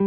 Hello,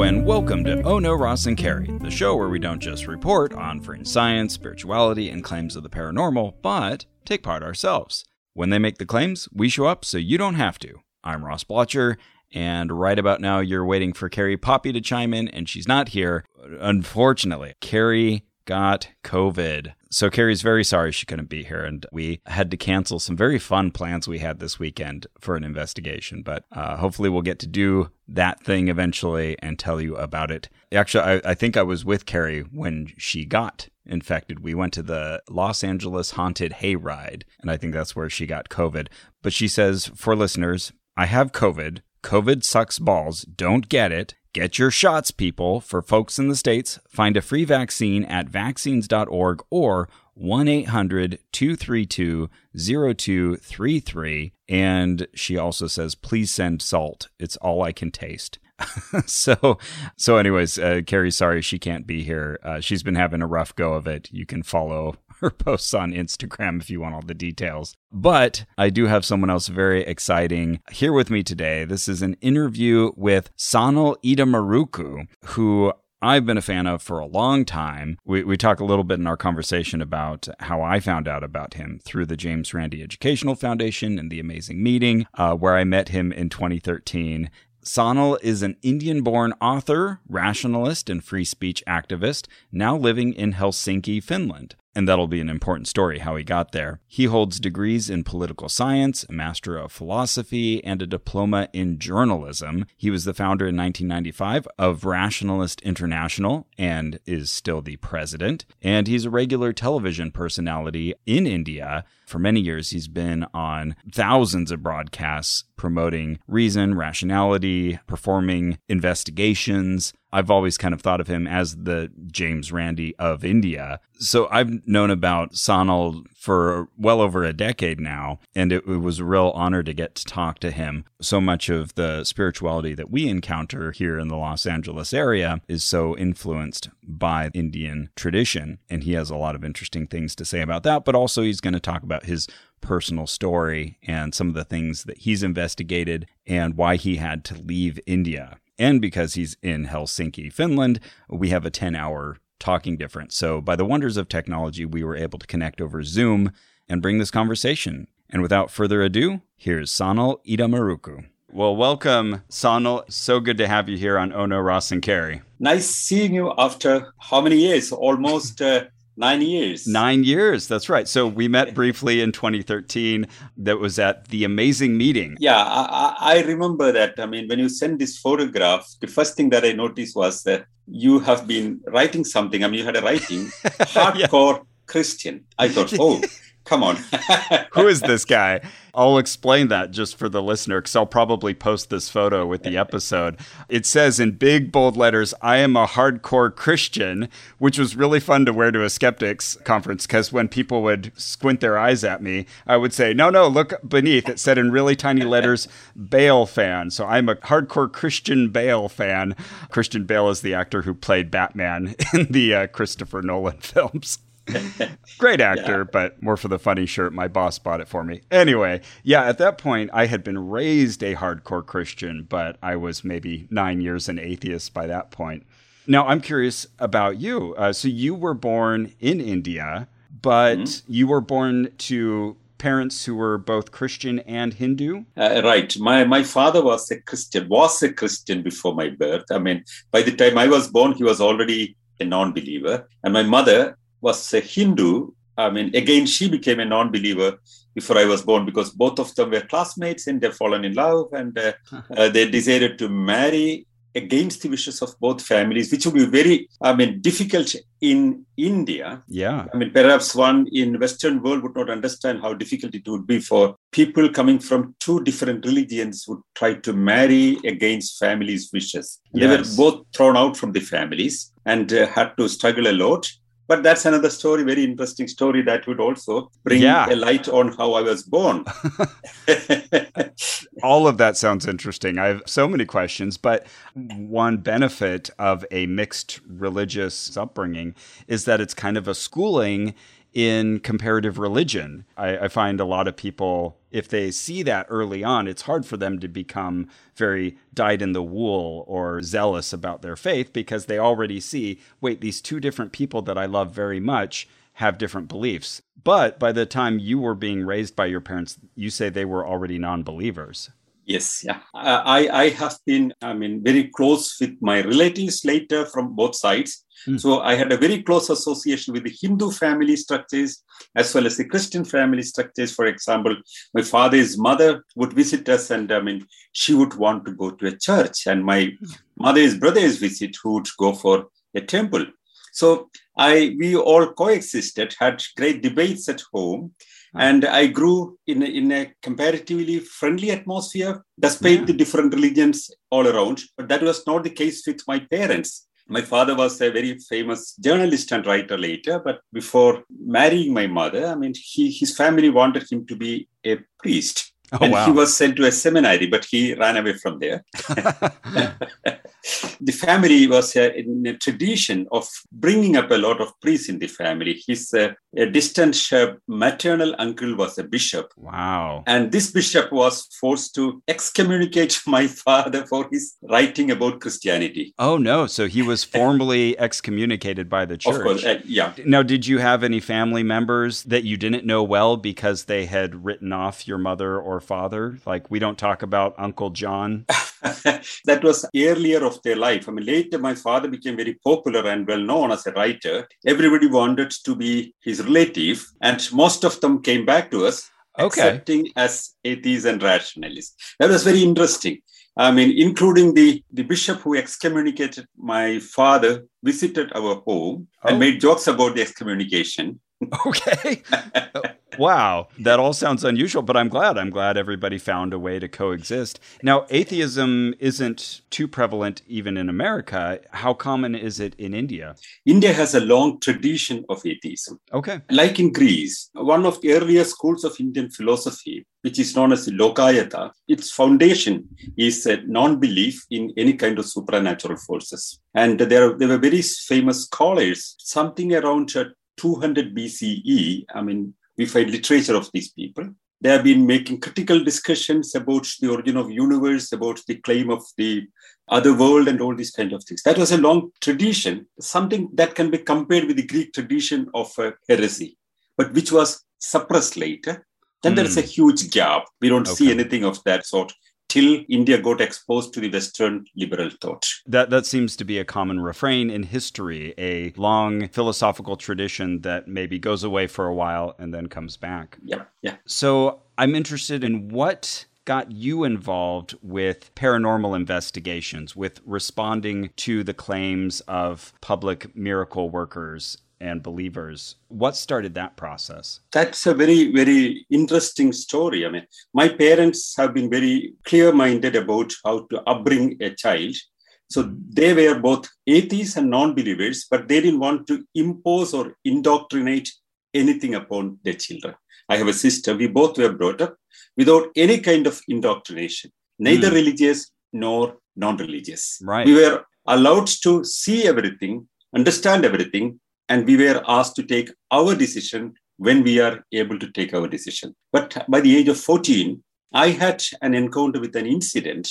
and welcome to Oh No, Ross and Carrie, the show where we don't just report on fringe science, spirituality, and claims of the paranormal, but take part ourselves. When they make the claims, we show up so you don't have to. I'm Ross Blotcher, and right about now, you're waiting for Carrie Poppy to chime in, and she's not here. Unfortunately, Carrie got COVID. So Carrie's very sorry she couldn't be here, and we had to cancel some very fun plans we had this weekend for an investigation. But uh, hopefully, we'll get to do that thing eventually and tell you about it. Actually, I, I think I was with Carrie when she got infected. We went to the Los Angeles Haunted Hayride, and I think that's where she got COVID. But she says, for listeners, I have COVID. COVID sucks balls. Don't get it. Get your shots, people. For folks in the States, find a free vaccine at vaccines.org or 1 800 232 0233. And she also says, please send salt. It's all I can taste. so, so, anyways, uh, Carrie, sorry she can't be here. Uh, she's been having a rough go of it. You can follow her posts on Instagram if you want all the details. But I do have someone else very exciting here with me today. This is an interview with Sanal Edamaruku, who I've been a fan of for a long time. We, we talk a little bit in our conversation about how I found out about him through the James Randi Educational Foundation and the Amazing Meeting, uh, where I met him in 2013. Sanal is an Indian born author, rationalist, and free speech activist, now living in Helsinki, Finland and that'll be an important story how he got there. He holds degrees in political science, a master of philosophy, and a diploma in journalism. He was the founder in 1995 of Rationalist International and is still the president. And he's a regular television personality in India. For many years, he's been on thousands of broadcasts promoting reason, rationality, performing investigations, I've always kind of thought of him as the James Randi of India. So I've known about Sanal for well over a decade now, and it, it, was a real honor to get to talk to him. So much of the spirituality that we encounter here in the Los Angeles area is so influenced by Indian tradition, and he has a lot of interesting things to say about that, but also he's going to talk about his personal story and some of the things that he's investigated and why he had to leave India. And because he's in Helsinki, Finland, we have a 10 hour talking difference. So, by the wonders of technology, we were able to connect over Zoom and bring this conversation. And without further ado, here's Sanal Edamaruku. Well, welcome, Sanal. So good to have you here on Ono Ross and Carrie. Nice seeing you after how many years? Almost uh, Nine years. Nine years. That's right. So we met briefly in 2013. That was at the amazing meeting. Yeah, I, I, remember that. I mean, when you sent this photograph, the first thing that I noticed was that you have been writing something. I mean, you had a writing hardcore yeah. Christian. I thought, oh, come on. Who is this guy? I'll explain that just for the listener because I'll probably post this photo with the episode. It says in big bold letters, I am a hardcore Christian, which was really fun to wear to a skeptics conference because when people would squint their eyes at me, I would say, No, no, look beneath. It said in really tiny letters, Bale fan. So I'm a hardcore Christian Bale fan. Christian Bale is the actor who played Batman in the uh, Christopher Nolan films. Great actor, yeah. but more for the funny shirt. My boss bought it for me. Anyway, yeah, at that point, I had been raised a hardcore Christian, but I was maybe nine years an atheist by that point. Now, I'm curious about you. Uh, so, you were born in India, but mm-hmm. you were born to parents who were both Christian and Hindu? Uh, right. My my father was a Christian, was a Christian before my birth. I mean, by the time I was born, he was already a non-believer, and my mother was a Hindu. I mean, again, she became a non believer before I was born because both of them were classmates and they've fallen in love and uh, uh, they decided to marry against the wishes of both families, which would be very, I mean, difficult in India. Yeah. I mean, perhaps one in Western world would not understand how difficult it would be for people coming from two different religions would try to marry against families' wishes. Yes. They were both thrown out from the families and uh, had to struggle a lot but that's another story very interesting story that would also bring yeah. a light on how i was born all of that sounds interesting i have so many questions but one benefit of a mixed religious upbringing is that it's kind of a schooling in comparative religion. I, I, find a lot of people, if they see that early on, it's hard for them to become very dyed in the wool or zealous about their faith because they already see, wait, these two different people that I love very much have different beliefs. But by the time you were being raised by your parents, you say they were already non believers. Yes, yeah. I, I have been, I mean, very close with my relatives later from both sides. Mm. So I had a very close association with the Hindu family structures as well as the Christian family structures. For example, my father's mother would visit us, and I mean, she would want to go to a church, and my hmm. mother's brother's visit who would go for a temple. So I we all coexisted, had great debates at home, and I grew in a, in a comparatively friendly atmosphere, despite yeah. the different religions all around. But that was not the case with my parents. My father was a very famous journalist and writer later, but before marrying my mother, I mean, he, his family wanted him to be a priest. Oh, and wow. he was sent to a seminary, but he ran away from there. the family was uh, in a tradition of bringing up a lot of priests in the family. His uh, distant uh, maternal uncle was a bishop. Wow. And this bishop was forced to excommunicate my father for his writing about Christianity. Oh, no. So he was formally excommunicated by the church. Of course, uh, yeah. Now, did you have any family members that you didn't know well because they had written off your mother or father? Like, we don't talk about Uncle John. that was earlier of their life. I mean, later my father became very popular and well known as a writer. Everybody wanted to be his relative, and most of them came back to us, okay. accepting as atheists and rationalists. That was very interesting. I mean, including the, the bishop who excommunicated my father, visited our home oh. and made jokes about the excommunication. Okay. wow. That all sounds unusual, but I'm glad. I'm glad everybody found a way to coexist. Now, atheism isn't too prevalent even in America. How common is it in India? India has a long tradition of atheism. Okay. Like in Greece, one of the earliest schools of Indian philosophy, which is known as Lokayata, its foundation is a non belief in any kind of supernatural forces. And there, there were very famous scholars, something around uh, 200 BCE, I mean, we find literature of these people. They have been making critical discussions about the origin of universe, about the claim of the other world, and all these kind of things. That was a long tradition, something that can be compared with the Greek tradition of uh, heresy, but which was suppressed later. Then mm. there's a huge gap. We don't okay. see anything of that sort till India got exposed to the Western liberal thought. That that seems to be a common refrain in history, a long philosophical tradition that maybe goes away for a while and then comes back. Yeah, yeah. So I'm interested in what got you involved with paranormal investigations, with responding to the claims of public miracle workers and believers. What started that process? That's a very, very interesting story. I mean, my parents have been very clear minded about how to upbring a child. So they were both atheists and non believers, but they didn't want to impose or indoctrinate anything upon their children. I have a sister. We both were brought up without any kind of indoctrination, neither mm. religious nor non religious. Right. We were allowed to see everything, understand everything, and we were asked to take our decision when we are able to take our decision. But by the age of 14, I had an encounter with an incident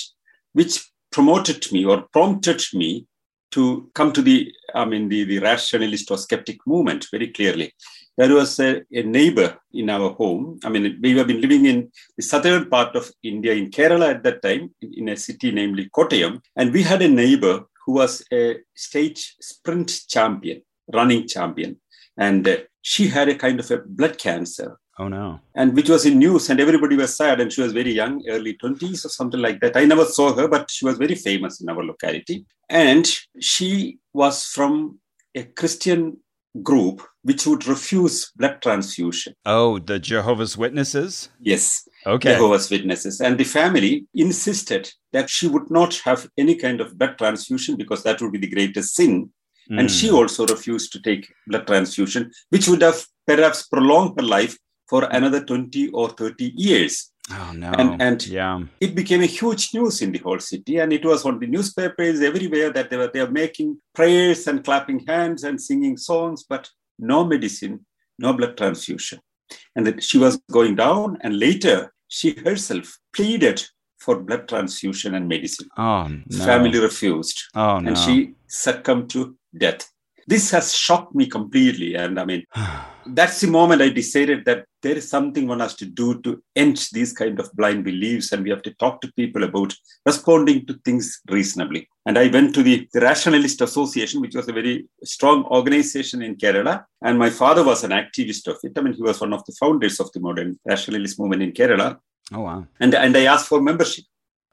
which promoted me or prompted me to come to the, I mean, the, the rationalist or skeptic movement very clearly. There was a, a, neighbor in our home. I mean, we have been living in the southern part of India, in Kerala at that time, in, in a city namely Kottayam. And we had a neighbor who was a state sprint champion running champion. And uh, she had a kind of a blood cancer. Oh, no. And which was in news, and everybody was sad. And she was very young, early 20s or something like that. I never saw her, but she was very famous in our locality. And she was from a Christian group which would refuse blood transfusion. Oh, the Jehovah's Witnesses? Yes. Okay. Jehovah's Witnesses. And the family insisted that she would not have any kind of blood transfusion because that would be the greatest sin. Mm. And she hmm. also refused to take blood transfusion, which would have perhaps prolonged her life for another 20 or 30 years. Oh, no. And, and yeah. it became a huge news in the whole city. And it was on the newspapers everywhere that they were, they were making prayers and clapping hands and singing songs, but no medicine, no blood transfusion. And that she was going down, and later she herself pleaded for blood transfusion and medicine. Oh, no. Family refused, Oh, no. and she succumbed to death. This has shocked me completely. And I mean, that's the moment I decided that there is something one has to do to end these kind of blind beliefs, and we have to talk to people about responding to things reasonably. And I went to the, the Rationalist Association, which was a very strong organization in Kerala. And my father was an activist of it. I mean, he was one of the founders of the modern rationalist movement in Kerala. oh, wow. And, and I asked for membership.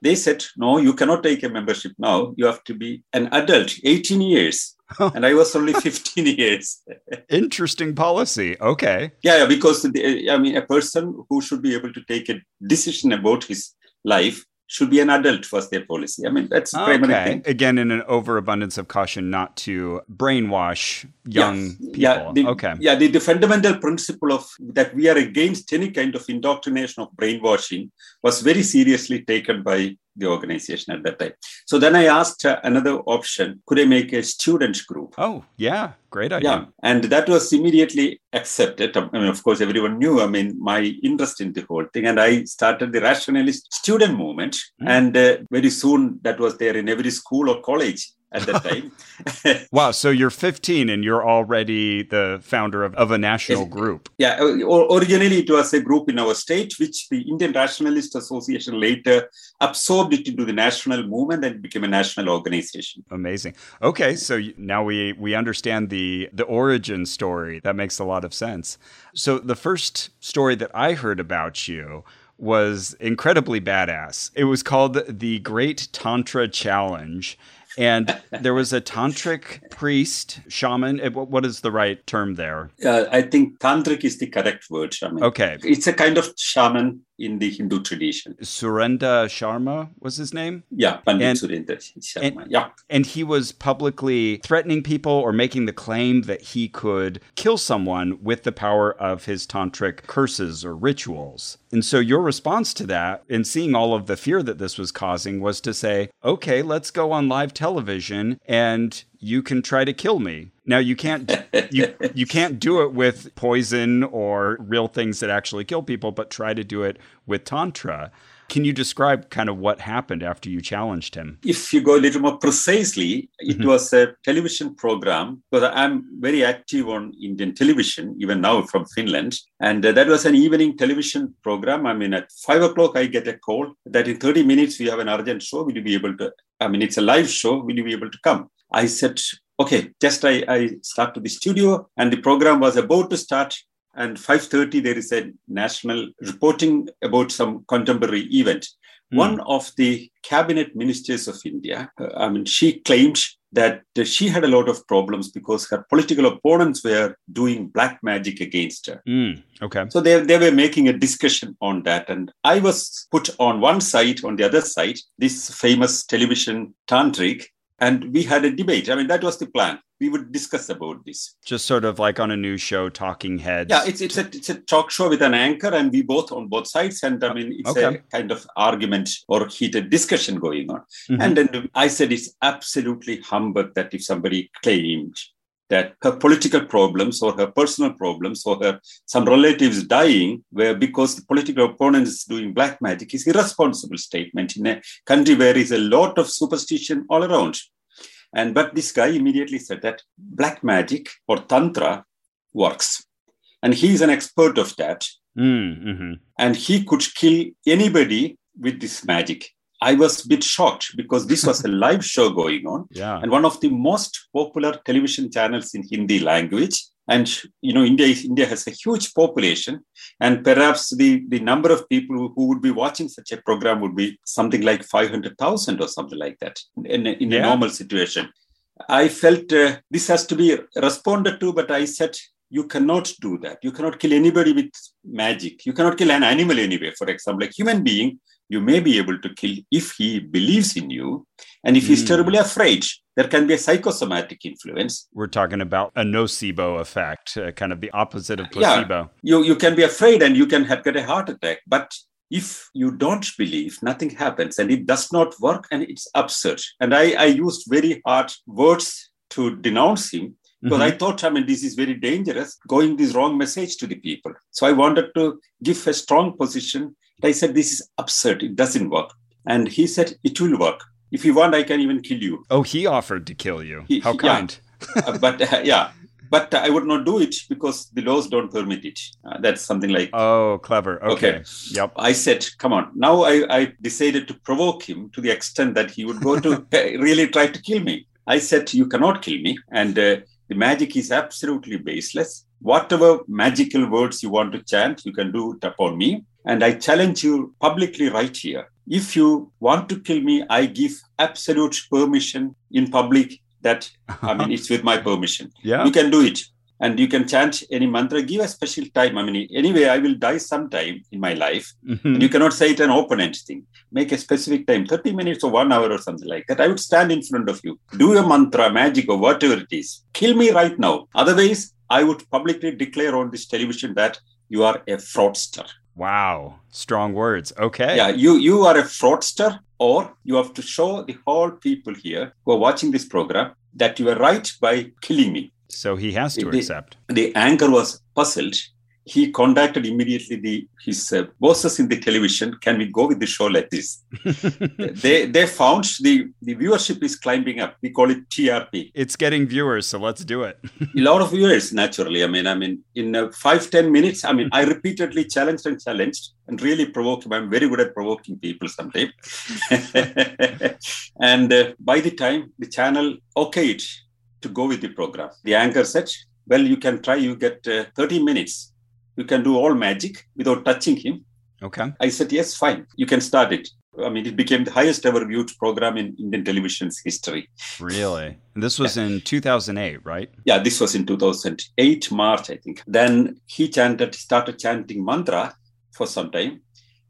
They said, no, you cannot take a membership now. You have to be an adult, 18 years. and I was only 15 years. Interesting policy. Okay. Yeah, yeah, because the, I mean, a person who should be able to take a decision about his life should be an adult was their policy. I mean, that's the primary Okay. thing. Again, in an overabundance of caution not to brainwash young people. Yeah, the, okay. Yeah, the, the fundamental principle of that we are against any kind of indoctrination of brainwashing was very seriously taken by the organization at that time. So then I asked uh, another option: could I make a student group? Oh, yeah. Great idea. Yeah, and that was immediately accepted. I mean, of course, everyone knew. I mean, my interest in the whole thing, and I started the rationalist student movement. Mm. And uh, very soon, that was there in every school or college at that time. Wow. So you're 15 and you're already the founder of, of a national Yes. group. yeah, originally it was a group in our state, which the Indian Rationalist Association later absorbed it into the national movement and became a national organization. Amazing. Okay, so now we we understand the the origin story. That makes a lot of sense. So the first story that I heard about you was incredibly badass. It was called the Great Tantra Challenge. And there was a tantric priest, shaman. eh, what- is the right term there? Uh, I think tantric is the correct word. Mean, Okay. it's a kind of shaman in the Hindu tradition. Surinder Sharma was his name? Yeah, Pandit And- Sharma. and- yeah. and he was publicly threatening people or making the claim that he could kill someone with the power of his tantric curses or rituals. And so your response to that, in seeing all of the fear that this was causing, was to say, okay, let's go on live television and you can try to kill me. Now you can't you you can't do it with poison or real things that actually kill people, but try to do it with tantra. Can you describe kind of what happened after you challenged him? if you go a little more precisely, it Mhm. was a television program because I'm very active on Indian television, even now from Finland. And uh, that was an evening television program. I mean, at five o'clock, I get a call that in 30 minutes, we have an urgent show. Will you be able to? I mean, it's a live show. Will you be able to come? I said, okay, just I, I start to the studio and the program was about to start. And 5.30, there is a national reporting about some contemporary event Hmm. one of the cabinet ministers of India, uh, I mean, she claimed that she had a lot of problems because her political opponents were doing black magic against her. Mm, okay. So they, they were making a discussion on that. And I was put on one side, on the other side, this famous television tantric, and we had a debate. I mean, that was the plan. We would discuss about this. Just sort of like on a news show, talking heads. Yeah, it's it's a it's a talk show with an anchor, and we both on both sides, and I mean it's Okay. a kind of argument or heated discussion going on. Mhm. And then I said it's absolutely humbug that if somebody claimed that her political problems or her personal problems or her some relatives dying were because the political opponent is doing black magic is irresponsible statement in a country where is a lot of superstition all around. And but this guy immediately said that black magic or tantra works. And he's an expert of that. Mm, mhm. And he could kill anybody with this magic. I was a bit shocked because this was a live show going on Yeah. and one of the most popular television channels in Hindi language. And you know, India India has a huge population, and perhaps the, the number of people who, would be watching such a program would be something like five hundred thousand or something like that in, a- in Yeah. a normal situation. I felt uh, this has to be responded to, but I said you cannot do that. You cannot kill anybody with magic. You cannot kill an animal anyway. For example, a human being, you may be able to kill if he believes in you, and if he's Mm. terribly afraid. There can be a psychosomatic influence. We're talking about a nocebo effect, uh, kind of the opposite of placebo Yeah. You you can be afraid and you can have, get a heart attack, but if you don't believe, nothing happens, and it does not work, and it's absurd. And I, I used very hard words to denounce him, because Mhm. I thought, I mean, this is very dangerous, going this wrong message to the people. So I wanted to give a strong position. I said, this is absurd. It doesn't work. And he said, it will work. If you want, I can even kill you. Oh, he offered to kill you. He- How yeah. kind. Uh, but uh, yeah, but I would not do it because the laws don't permit it. Uh, that's something like Oh, clever. Okay. Okay. Yep. I said, come on. Now I, I decided to provoke him to the extent that he would go to really try to kill me. I said, you cannot kill me. And uh, the magic is absolutely baseless. Whatever magical words you want to chant, you can do it upon me. And I challenge you publicly right here. If you want to kill me, I give absolute permission in public that, I mean, it's with my permission. Yeah. you can do it. And you can chant any mantra. Give a special time. I mean anyway i will die sometime in my life. Mhm. and you cannot say it an open-end thing. Make a specific time 30 minutes or one hour or something like that. I would stand in front of you. Do a mantra magic or whatever it is. Kill me right now. Otherwise i would publicly declare on this television that you are a fraudster Wow. Strong words. Okay. yeah you you are a fraudster or you have to show the whole people here who are watching this program that you are right by killing me So he has to The- accept. the anchor was puzzled. He contacted immediately the his uh, bosses in the television. Can we go with the show like this? they they found the the viewership is climbing up. We call it TRP. it's getting viewers, so let's do it. A lot of viewers naturally. I mean, I mean, in uh, five ten minutes. I mean, I repeatedly challenged and challenged and really provoked him. I'm very good at provoking people sometimes. and uh, by the time the channel okayed to go with the program, the anchor said, "Well, you can try. You get uh, 30 minutes. You can do all magic without touching him." Okay. I said, "Yes, fine. You can start it." I mean, it became the highest ever viewed program in Indian television's history. Really? And this was in 2008, right? Yeah, this was in 2008, March, I think. Then he chanted, started chanting mantra for some time.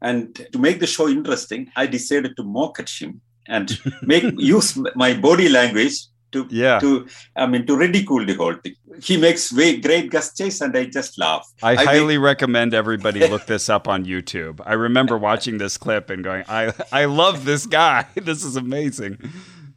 And to make the show interesting, I decided to mock at him and make use my body language to Yeah. to I mean to ridicule the whole thing. He makes way great chase and I just laugh. I, I highly recommend everybody look this up on YouTube. I remember watching this clip and going, I, I love this guy. This is amazing.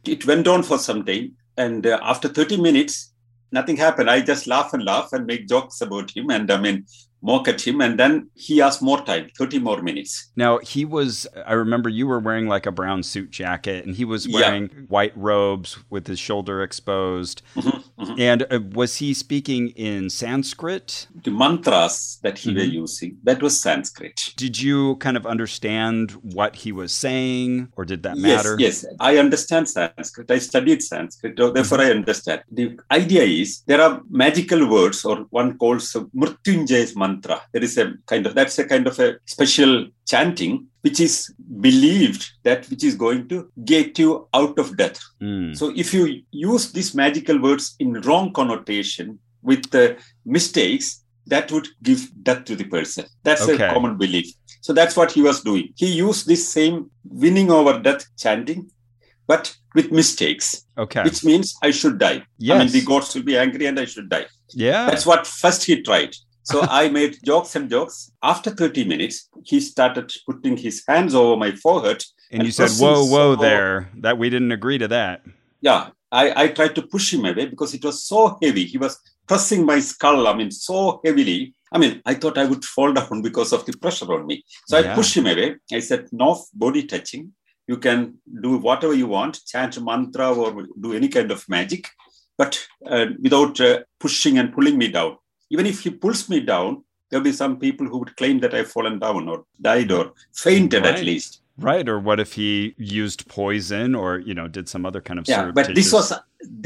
It went on for some time, and uh, after 30 minutes, nothing happened. I just laugh and laugh and make jokes about him, and I mean mock at him, and then he asked more time, 30 more minutes. Now, he was, I remember you were wearing like a brown suit jacket and he was Yeah. wearing white robes with his shoulder exposed. Mhm, mhm. And uh, was he speaking in Sanskrit? The mantras that he were Mhm. using that was Sanskrit. Did you kind of understand what he was saying or did that Yes, matter? yes, I understand Sanskrit. I studied Sanskrit, so therefore Mm-hmm. I understand. The idea is there are magical words, or one calls a Mrityunjay's mantra. There is a kind of that's a kind of a special chanting which is believed that which is going to get you out of death. Mm. So if you use these magical words in wrong connotation with the mistakes, that would give death to the person. That's Okay. a common belief. So that's what he was doing. He used this same winning over death chanting, but with mistakes, Okay. which means I should die. I Yes. mean, the gods will be angry and I should die. yeah. That's what first he tried. So I made jokes and jokes. After 30 minutes, he started putting his hands over my forehead and you said, whoa, whoa so- there. That we didn't agree to that. yeah, I, I tried to push him away because it was so heavy. He was pressing my skull, I mean, so heavily. I mean, I thought I would fall down because of the pressure on me. So Yeah. I pushed him away. I said, no body touching. You can do whatever you want, chant mantra or do any kind of magic, but uh, without uh, pushing and pulling me down. Even if he pulls me down, there'll be some people who would claim that I've fallen down or died or fainted Right. at least. Right. Or what if he used poison or, you know, did some other kind of Yeah, but this was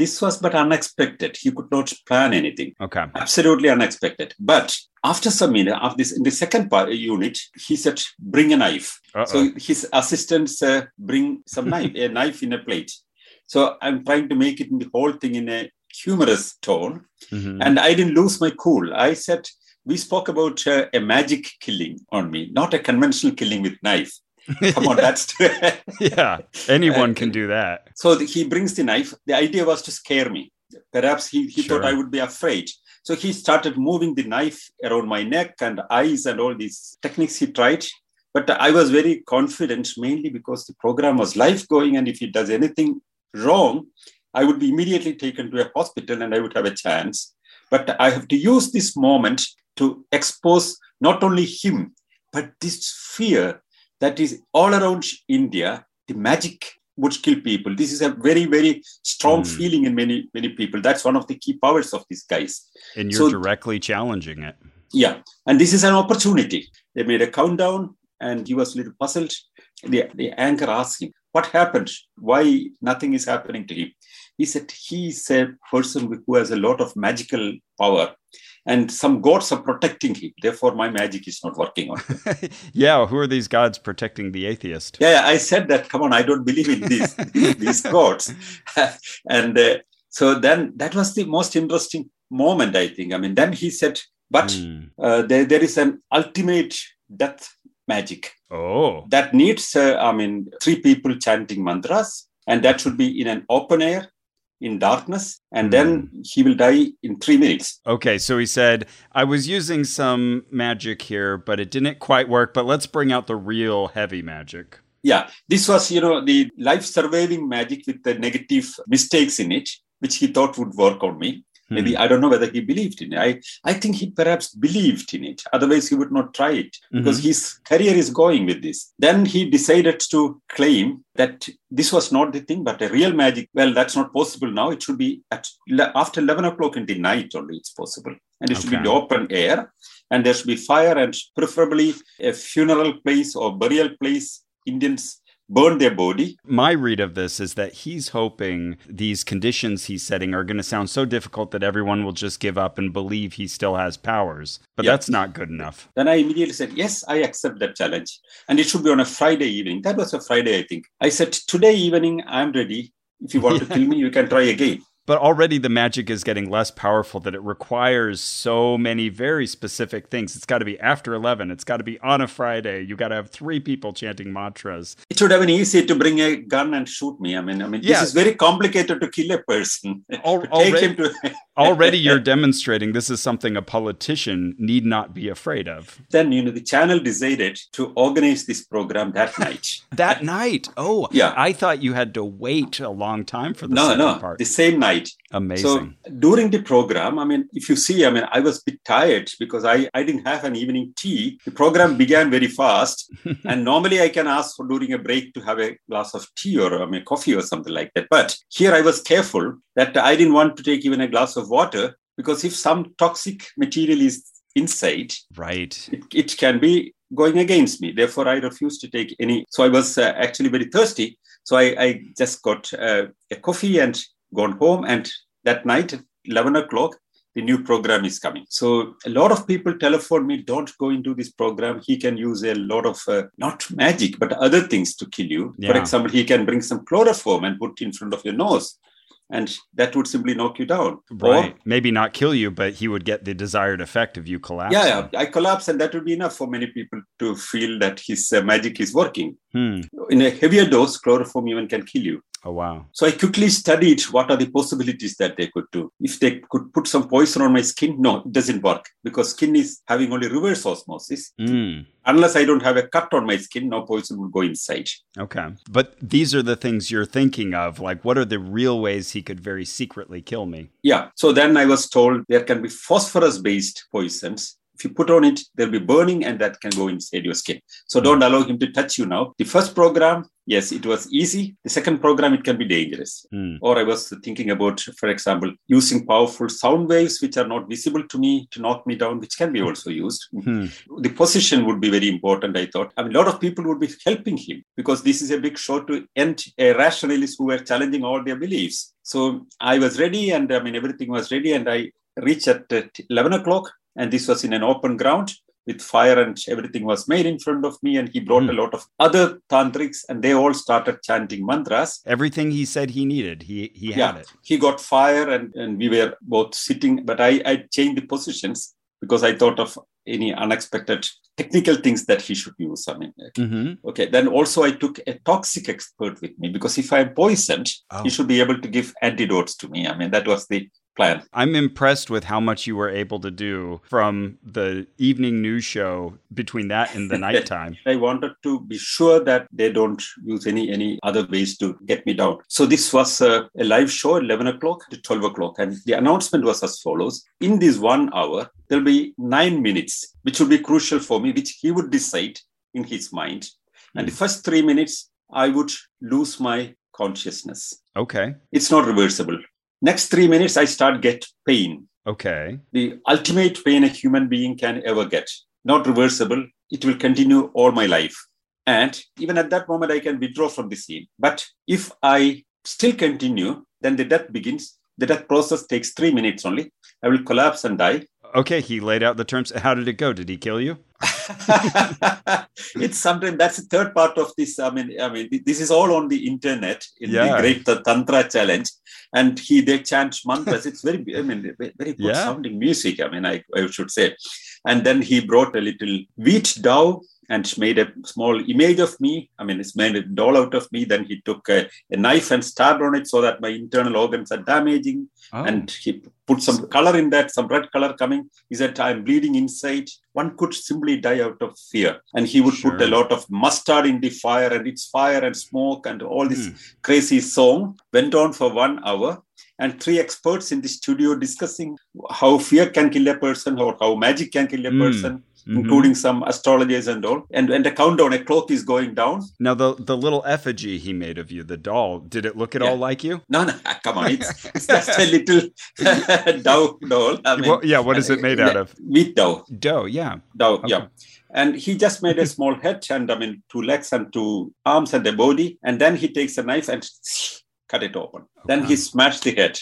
this was but unexpected. He could not plan anything. Okay. Absolutely unexpected. But after some minute, after this in the second part, unit, he said, "Bring a knife." Uh-oh. So his assistants uh, bring some knife, a knife in a plate. So I'm trying to make it in the whole thing in a humorous tone, Mhm. and I didn't lose my cool. I said, "We spoke about uh, a magic killing on me, not a conventional killing with knife." Come on, that's yeah. Anyone can do that. So the, he brings the knife. The idea was to scare me. Perhaps he, he Sure. thought I would be afraid. So he started moving the knife around my neck and eyes and all these techniques he tried. But I was very confident, mainly because the program was live going. And if he does anything wrong, I would be immediately taken to a hospital and I would have a chance. But I have to use this moment to expose not only him, but this fear that is all around India, the magic would kill people. This is a very, very strong mm. feeling in many, many people. That's one of the key powers of these guys. And you're so, directly challenging it. Yeah. And this is an opportunity. They made a countdown and he was a little puzzled. The, the anchor asked him, What happened? Why nothing is happening to him? He said, He's a person who has a lot of magical power and some gods are protecting him. Therefore, my magic is not working on him. yeah, who are these gods protecting the atheist? Yeah, I said that. Come on, I don't believe in these these gods. and uh, so then that was the most interesting moment, I think. I mean, then he said, but mm. uh, there, there is an ultimate death magic. Oh. That needs, uh, I mean, three people chanting mantras, and that should be in an open air in darkness and mm. then he will die in three minutes. Okay, so he said, I was using some magic here, but it didn't quite work, but let's bring out the real heavy magic. Yeah, this was, you know, the life surviving magic with the negative mistakes in it, which he thought would work on me. Maybe hmm. I don't know whether he believed in it. I, I think he perhaps believed in it. Otherwise, he would not try it because mm-hmm. his career is going with this. Then he decided to claim that this was not the thing, but a real magic. Well, that's not possible now. It should be at after 11 o'clock in the night only. It's possible, and it okay. should be in the open air, and there should be fire and preferably a funeral place or burial place. Indians burn their body. My read of this is that he's hoping these conditions he's setting are going to sound so difficult that everyone will just give up and believe he still has powers. But that's not good enough. Then I immediately said, Yes, I accept that challenge. And it should be on a Friday evening. That was a Friday, I think. I said, Today evening, I'm ready. If you want yeah. to kill me, you can try again but already the magic is getting less powerful that it requires so many very specific things. It's got to be after 11 it's got to be on a friday you got to have three people chanting mantras. It should have been easy to bring a gun and shoot me i mean i mean yeah. this is very complicated to kill a person. Al- already, to... already you're demonstrating this is something a politician need not be afraid of. Then you know the channel decided to organize this program that night. That night? Oh yeah. I thought you had to wait a long time for the no no part. the same night night. Amazing. So during the program, I mean, if you see, I mean, I was a bit tired because I, I didn't have an evening tea. The program began very fast. and normally I can ask for during a break to have a glass of tea or I mean, coffee or something like that. But here I was careful that I didn't want to take even a glass of water because if some toxic material is inside, right, it, it can be going against me. Therefore, I refused to take any. So I was uh, actually very thirsty. So I, I just got uh, a coffee and gone home and that night 11 o'clock the new program is coming so a lot of people telephone me don't go into this program he can use a lot of uh, not magic but other things to kill you yeah. for example he can bring some chloroform and put in front of your nose and that would simply knock you down. Right. Or, Maybe not kill you, but he would get the desired effect of you collapsing. Yeah, yeah, I collapse, and that would be enough for many people to feel that his uh, magic is working. Hmm. In a heavier dose, chloroform even can kill you. Oh, wow. So I quickly studied what are the possibilities that they could do. If they could put some poison on my skin, no, it doesn't work because skin is having only reverse osmosis. Mm. Unless I don't have a cut on my skin, no poison will go inside. Okay. But these are the things you're thinking of. Like, what are the real ways he could very secretly kill me? Yeah. So then I was told there can be phosphorus based poisons if you put on it, there'll be burning and that can go inside your skin. So don't allow him to touch you now. The first program, yes, it was easy. The second program, it can be dangerous. Mm. Or I was thinking about, for example, using powerful sound waves which are not visible to me to knock me down, which can be also used. Mm. The position would be very important, I thought. I mean, a lot of people would be helping him because this is a big show to end a rationalist who were challenging all their beliefs. So I was ready and I mean, everything was ready and I reached at 11 o'clock and this was in an open ground with fire and everything was made in front of me. And he brought mm. a lot of other tantrics and they all started chanting mantras. Everything he said he needed. He he had yeah, it. He got fire and and we were both sitting but i i changed the positions because i thought of any unexpected technical things that he should use. I mean mm-hmm. okay then also i took a toxic expert with me because if i'm poisoned oh. he should be able to give antidotes to me. I mean that was the plan. I'm impressed with how much you were able to do from the evening news show between that and the nighttime. I wanted to be sure that they don't use any any other ways to get me down. So this was a, a live show, 11 o'clock to 12 o'clock, and the announcement was as follows: In this one hour, there'll be nine minutes, which will be crucial for me, which he would decide in his mind. And the hmm. first three minutes, I would lose my consciousness. Okay. It's not reversible. Next three minutes, I start get pain. Okay. The ultimate pain a human being can ever get. Not reversible. It will continue all my life. And even at that moment, I can withdraw from the scene. But if I still continue, then the death begins. The death process takes three minutes only. I will collapse and die. Okay, he laid out the terms. How did it go? Did he kill you? it's sometimes that's the third part of this. I mean, I mean, this is all on the internet in Yeah. the Great Tantra Challenge, and he they chant mantras. It's very, I mean, very very good Yeah. sounding music. I mean, I, I should say. And then he brought a little wheat dough and made a small image of me. I mean, it's made a doll out of me. Then he took a, a knife and stabbed on it so that my internal organs are damaging Oh. and he put some color in that, some red color coming. He said, I'm bleeding inside. One could simply die out of fear. And he would put a lot of mustard in the fire, and it's fire and smoke, and all this Hmm. crazy song went on for one hour. And three experts in the studio discussing how fear can kill a person or how magic can kill a Hmm. person, Mhm. including some astrologers and all. And and the countdown, a clock is going down. Now the the little effigy he made of you, the doll, did it look at Yeah. all like you? No, no, come on. It's, it's just a little dough doll. I mean, Well, yeah, what is it made out of? Wheat dough. Dough, yeah. Dough, Okay. yeah. And he just made a small head and I mean two legs and two arms and a body. And then he takes a knife and cut it open. Then he smashed the head.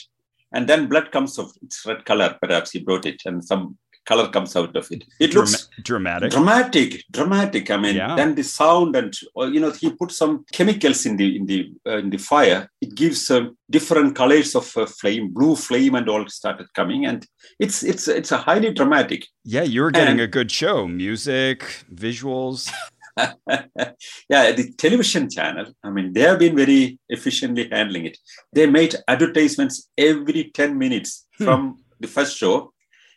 And then blood comes of it's red color, perhaps he brought it, and some color comes out of it. It Drama- looks dramatic. dramatic dramatic i mean Yeah. then the sound and you know he put some chemicals in the in the uh, in the fire it gives um, different colors of uh, flame blue flame and all started coming and it's it's it's a highly dramatic yeah, you're getting And- a good show. Music, visuals. yeah the television channel i mean they have been very efficiently handling it they made advertisements every 10 minutes Hmm. from the first show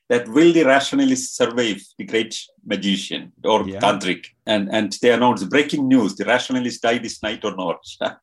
that will the rationalist survive the great magician or Yeah. tantric and and they announce breaking news the rationalist die this night or not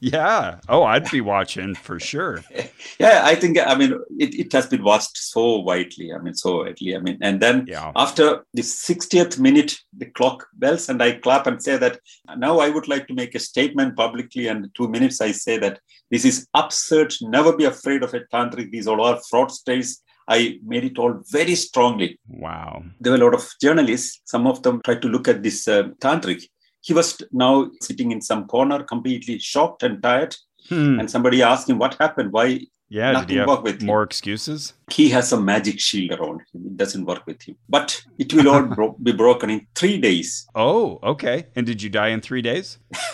Yeah. Oh, I'd be watching for sure. yeah i think i mean it, it has been watched so widely i mean so widely i mean and then Yeah. after the 60th minute the clock bells and i clap and say that now i would like to make a statement publicly and two minutes i say that this is absurd never be afraid of a tantric these are all are fraudsters i made it all very strongly. Wow. there were a lot of journalists. Some of them tried to look at this uh, tantric. He was now sitting in some corner completely shocked and tired. Hmm. and somebody asked him what happened? Why Yeah. Did nothing you work have with him. more excuses? he has a magic shield around him. It doesn't work with him. But it will all bro- be broken in three days. Oh, okay. And did you die in three days?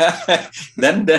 then the,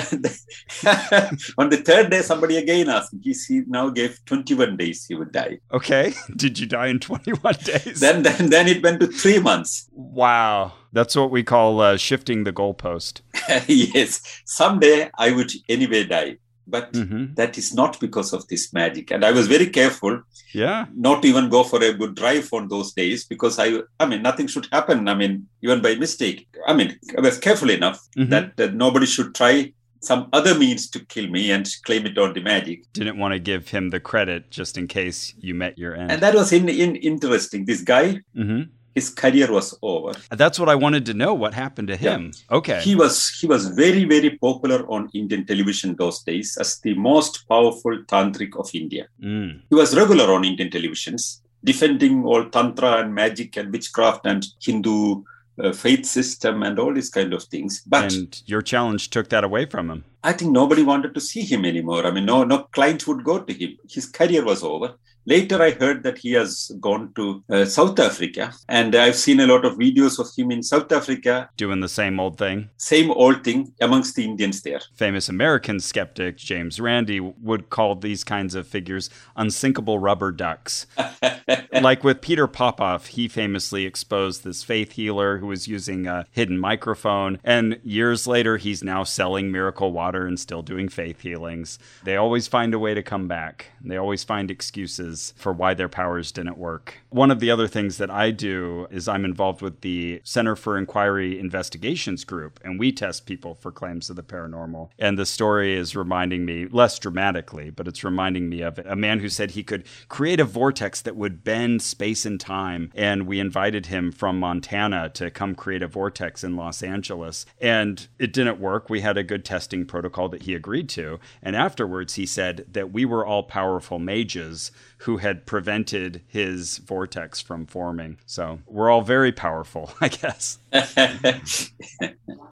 the- on the third day, somebody again asked. He, he now gave 21 days he would die. Okay. Did you die in 21 days? Then, then, then it went to three months. wow. That's what we call uh, shifting the goalpost. yes, someday I would anyway die. But hmm that is not because of this magic. And I was very careful Yeah. not even go for a good drive on those days because I, I mean, nothing should happen. I mean, even by mistake. I mean, I was careful enough Mhm. that, that nobody should try some other means to kill me and claim it on the magic. Didn't want to give him the credit just in case you met your end. And that was in, in interesting. This guy, hmm his career was over. That's what I wanted to know. What happened to Yeah. him? Okay. He was he was very very popular on Indian television those days as the most powerful tantric of India. Mm. He was regular on Indian televisions, defending all tantra and magic and witchcraft and Hindu uh, faith system and all these kind of things. But And your challenge took that away from him. I think nobody wanted to see him anymore. I mean, no, no client would go to him. His career was over. Later, I heard that he has gone to uh, South Africa, and I've seen a lot of videos of him in South Africa doing the same old thing. Same old thing amongst the Indians there. Famous American skeptic James Randi would call these kinds of figures unsinkable rubber ducks. like with Peter Popoff, he famously exposed this faith healer who was using a hidden microphone, and years later, he's now selling miracle water and still doing faith healings. They always find a way to come back. They always find excuses for why their powers didn't work. One of the other things that I do is I'm involved with the Center for Inquiry Investigations group, and we test people for claims of the paranormal. And the story is reminding me, less dramatically, but it's reminding me of a man who said he could create a vortex that would bend space and time. And we invited him from Montana to come create a vortex in Los Angeles. And it didn't work. We had a good testing protocol that he agreed to. And afterwards, he said that we were all powerful mages who had prevented his vortex from forming. So we're all very powerful, I guess.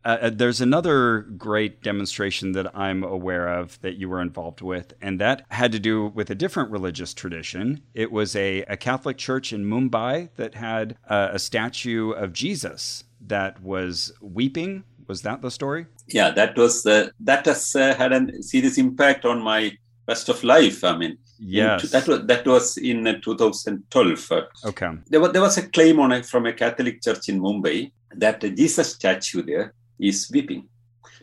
Uh, uh, there's another great demonstration that I'm aware of that you were involved with, and that had to do with a different religious tradition. It was a, a Catholic church in Mumbai that had uh, a statue of Jesus that was weeping. Was that the story? Yeah, that was uh, that has uh, had a serious impact on my rest of life. I mean, yes, that was that was in uh, 2012. Okay, there was there was a claim on a, from a Catholic church in Mumbai that Jesus statue there is weeping.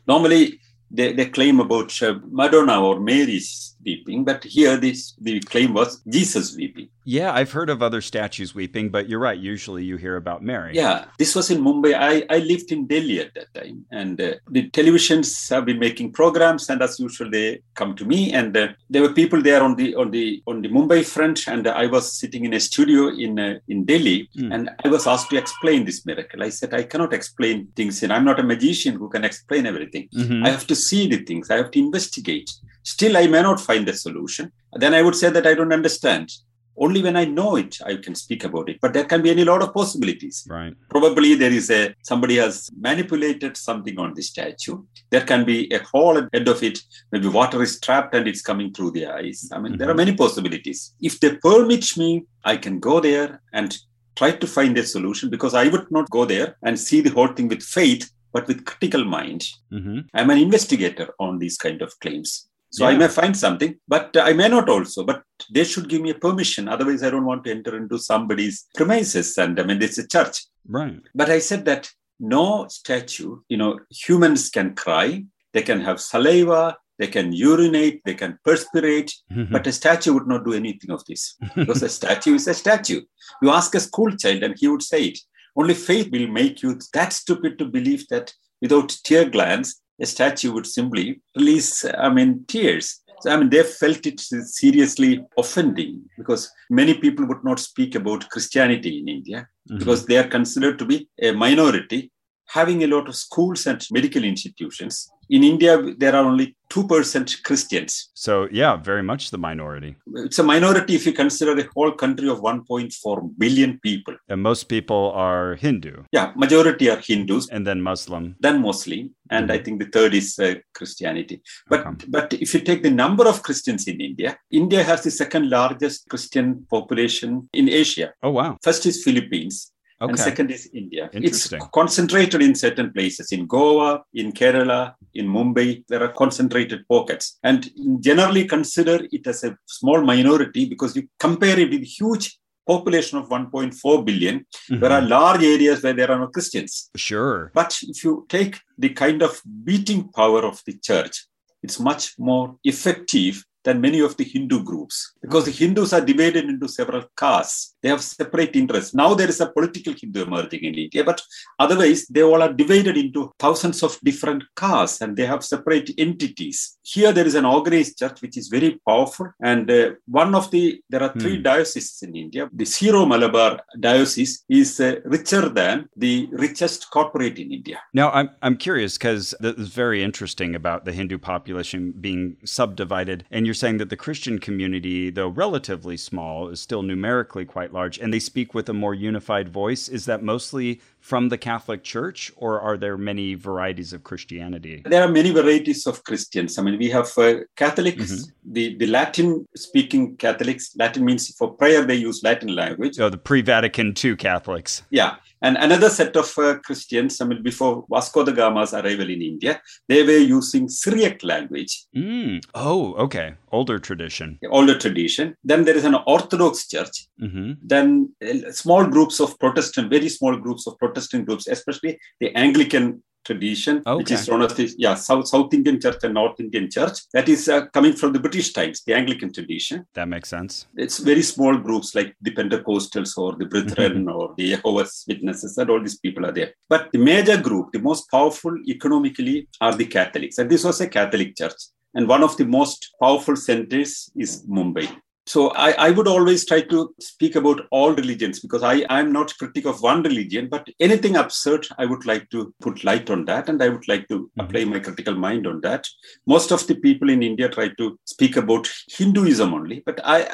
Normally, they, they claim about uh, Madonna or Mary's weeping, but here this the claim was Jesus weeping. Yeah, I've heard of other statues weeping, but you're right. Usually you hear about Mary. Yeah, this was in Mumbai. I, I lived in Delhi at that time, and uh, the televisions have been making programs, and as usual, they come to me, and uh, there were people there on the on the on the Mumbai front, and I was sitting in a studio in uh, in Delhi, mm. and I was asked to explain this miracle. I said I cannot explain things, and I'm not a magician who can explain everything. Mm-hmm. I have to see the things. I have to investigate. Still, I may not find the solution. Then I would say that I don't understand. Only when i know it i can speak about it. But there can be any lot of possibilities. Right. Probably there is a somebody has manipulated something on the statue. There can be a hole at the end of it. Maybe water is trapped and it's coming through the eyes i mean mm-hmm. there are mm-hmm. many possibilities. If they permit me i can go there and try to find a solution because i would not go there and see the whole thing with faith but with critical mind. Mm-hmm. i'm an investigator on these kind of claims so yeah. I may find something, but I may not also. But they should give me a permission. Otherwise, I don't want to enter into somebody's premises. And I mean, it's a church. Right. But I said that no statue, you know, humans can cry, they can have saliva, they can urinate, they can perspirate, mm-hmm. but a statue would not do anything of this because a statue is a statue. You ask a school child and he would say it. Only faith will make you that stupid to believe that without tear glands, a statue would simply release, I mean, tears. So, I mean, they felt it seriously offending because many people would not speak about Christianity in India mm-hmm. because they are considered to be a minority, having a lot of schools and medical institutions in India, there are only 2% Christians. So, yeah, very much the minority. It's a minority if you consider the whole country of 1.4 billion people. And most people are Hindu. Yeah, majority are Hindus. And then Muslim. Then Muslim. And mm-hmm. I think the third is uh, Christianity. But, okay. but if you take the number of Christians in India, India has the second largest Christian population in Asia. Oh, wow. First is Philippines. Okay. And second is India. It's concentrated in certain places. In Goa, in Kerala, in Mumbai, there are concentrated pockets. And generally consider it as a small minority because you compare it with huge population of 1.4 billion, mm-hmm. there are large areas where there are no Christians. Sure. But if you take the kind of beating power of the church, it's much more effective than many of the Hindu groups because the Hindus are divided into several castes. They have separate interests. Now there is a political Hindu emerging in India, but otherwise they all are divided into thousands of different castes and they have separate entities. Here there is an organized church which is very powerful. And uh, one of the, there are three hmm. dioceses in India. The Syro Malabar diocese is uh, richer than the richest corporate in India. Now I'm, I'm curious because this is very interesting about the Hindu population being subdivided. And you're saying that the Christian community, though relatively small, is still numerically quite large, and they speak with a more unified voice. Is that mostly from the Catholic Church, or are there many varieties of Christianity? There are many varieties of Christians. I mean, we have uh, Catholics, mm-hmm. the, the Latin speaking Catholics. Latin means for prayer, they use Latin language. Oh, the pre Vatican II Catholics. Yeah. And another set of uh, Christians, I mean, before Vasco da Gama's arrival in India, they were using Syriac language. Mm. Oh, okay. Older tradition. Older tradition. Then there is an Orthodox church. Mm-hmm. Then uh, small groups of Protestant, very small groups of Protestant groups, especially the Anglican tradition, okay. which is known as the yeah South South Indian Church and North Indian Church. That is uh, coming from the British times, the Anglican tradition. That makes sense. It's very small groups like the Pentecostals or the Brethren or the Jehovah's Witnesses, and all these people are there. But the major group, the most powerful economically, are the Catholics, and this was a Catholic church. And one of the most powerful centers is Mumbai so I, I, would always try to speak about all religions because I, I'm not critic of one religion, but anything absurd, I would like to put light on that and I would like to mm-hmm. apply my critical mind on that. Most of the people in India try to speak about Hinduism only, but I,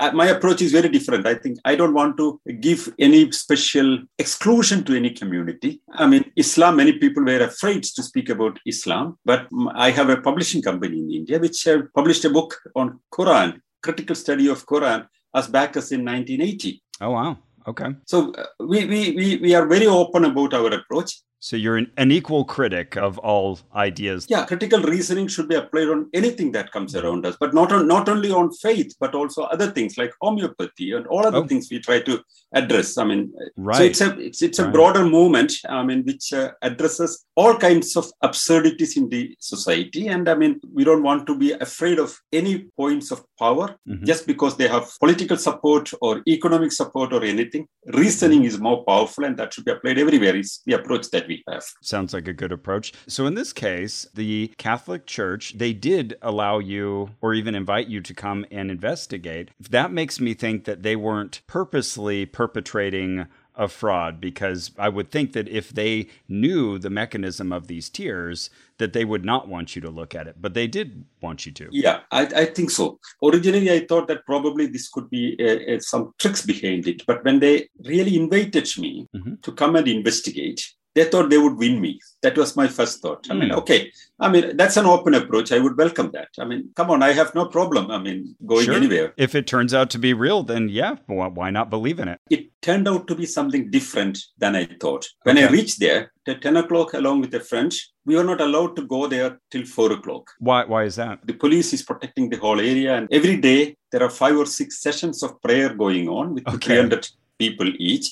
I my approach is very different. I think I don't want to give any special exclusion to any community. I mean, Islam, many people were afraid to speak about Islam, but I have a publishing company in India which published a book on Quran critical study of Quran as back as in 1980. Oh, wow. Okay. So uh, we, we, we, we are very open about our approach. So you're an, an, equal critic of all ideas. Yeah, critical reasoning should be applied on anything that comes around us, but not on not only on faith, but also other things like homeopathy and all other oh. things we try to address. I mean, right. so it's a it's, it's a right. broader movement. I mean, which uh, addresses all kinds of absurdities in the society, and I mean, we don't want to be afraid of any points of power mm-hmm. just because they have political support or economic support or anything. Reasoning is more powerful, and that should be applied everywhere. Is the approach that Sounds like a good approach. So in this case, the Catholic Church, they did allow you or even invite you to come and investigate. That makes me think that they weren't purposely perpetrating a fraud because I would think that if they knew the mechanism of these tears, that they would not want you to look at it, but they did want you to. Yeah, I, I think so. Originally, I thought that probably this could be uh, uh, some tricks behind it, but when they really invited me mm-hmm. to come and investigate, they thought they would win me. That was my first thought. I mean, hmm. okay. I mean, that's an open approach. I would welcome that. I mean, come on, I have no problem. I mean, going sure. anywhere. If it turns out to be real, then yeah, why not believe in it? It turned out to be something different than I thought. When okay. I reached there at 10 o'clock, along with a friend, we were not allowed to go there till 4 o'clock. Why, why is that? The police is protecting the whole area. And every day, there are five or six sessions of prayer going on with okay. 300 people each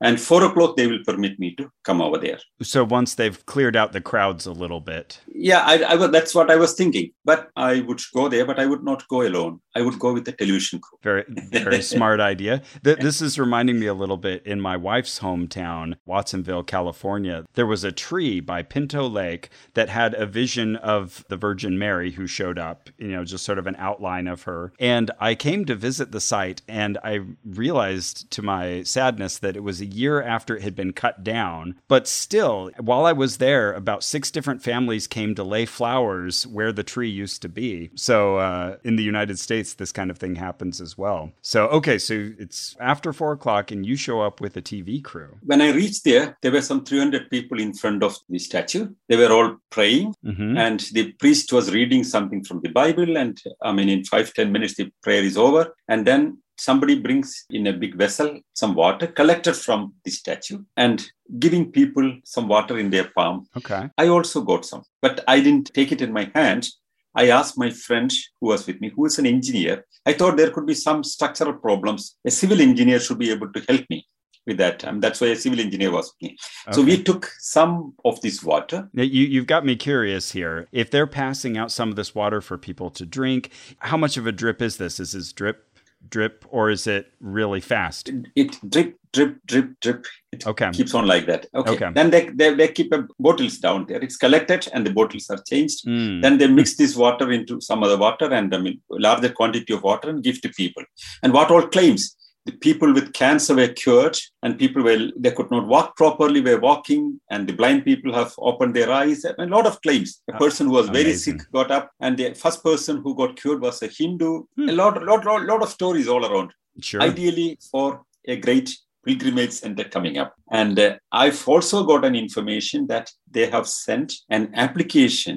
and four o'clock they will permit me to come over there. So once they've cleared out the crowds a little bit. Yeah I, I, that's what i was thinking. But i would go there but i would not go alone. I would go with the television crew. Very very smart idea. This is reminding me a little bit in my wife's hometown watsonville california there was a tree by pinto lake that had a vision of the virgin mary who showed up you know just sort of an outline of her. And i came to visit the site and i realized to my sadness that it was a year after it had been cut down. But still, while I was there, about six different families came to lay flowers where the tree used to be. So uh, in the United States, this kind of thing happens as well. So, okay, so it's after four o'clock and you show up with a TV crew. When I reached there, there were some 300 people in front of the statue. They were all praying, mm-hmm. and the priest was reading something from the Bible. And I mean, in five ten minutes, the prayer is over. And then somebody brings in a big vessel some water collected from the statue and giving people some water in their palm. Okay. I also got some, but I didn't take it in my hand. I asked my friend who was with me, who is an engineer. I thought there could be some structural problems. A civil engineer should be able to help me with that. And that's why a civil engineer was with me. Okay. So we took some of this water. Now, you, you've got me curious here. If they're passing out some of this water for people to drink, how much of a drip is this? Is this drip drip or is it really fast? It, drip, drip, drip, drip. It okay. keeps on like that. Okay. okay. Then they, they, they keep bottles down there. It's collected and the bottles are changed. Mm. Then they mix this water into some other water and I mean larger quantity of water and give to people. And what all claims the people with cancer were cured and people were they could not walk properly were walking and the blind people have opened their eyes a lot of claims a Oh, person who was very sick got up and the first person who got cured was a hindu Hmm. a lot, lot lot lot of stories all around Sure. ideally for a great pilgrimage center coming up. And uh, I've also got an information that they have sent an application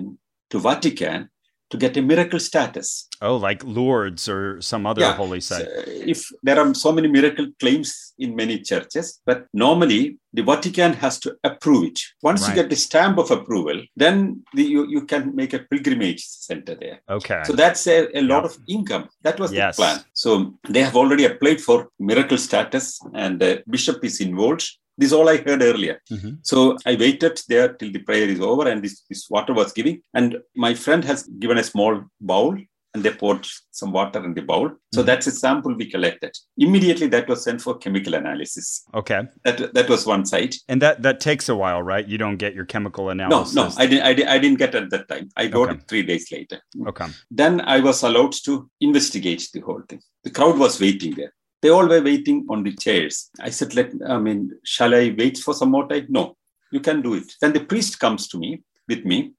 to Vatican to get a miracle status. oh, like Lourdes or some other Yeah, holy So, site. if there are so many miracle claims in many churches, but normally the Vatican has to approve it. Once Right. you get the stamp of approval, then the, you, you can make a pilgrimage center there. Okay. So that's a, a lot Yeah. of income. That was Yes. the plan. So they have already applied for miracle status, and the bishop is involved. This is all I heard earlier. Mhm. So I waited there till the prayer is over, and this, this water was giving. And my friend has given a small bowl, and they poured some water in the bowl. So Mhm. that's a sample we collected. Immediately, that was sent for chemical analysis. Okay. That that was one side. And that that takes a while, right? You don't get your chemical analysis. no, I didn't. I, didn't- I didn't get at that time. I got Okay. it three days later. Okay. Then I was allowed to investigate the whole thing. The crowd was waiting there. They all were waiting on the chairs. I said, "Let I mean, shall I wait for some more time?" No, you can do it. Then the priest comes to me with me,